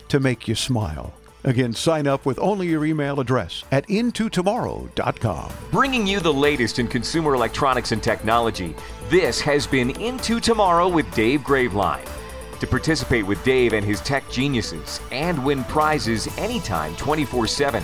to make you smile. Again, sign up with only your email address at intotomorrow.com. Bringing you the latest in consumer electronics and technology, this has been Into Tomorrow with Dave Graveline. To participate with Dave and his tech geniuses and win prizes anytime 24 7,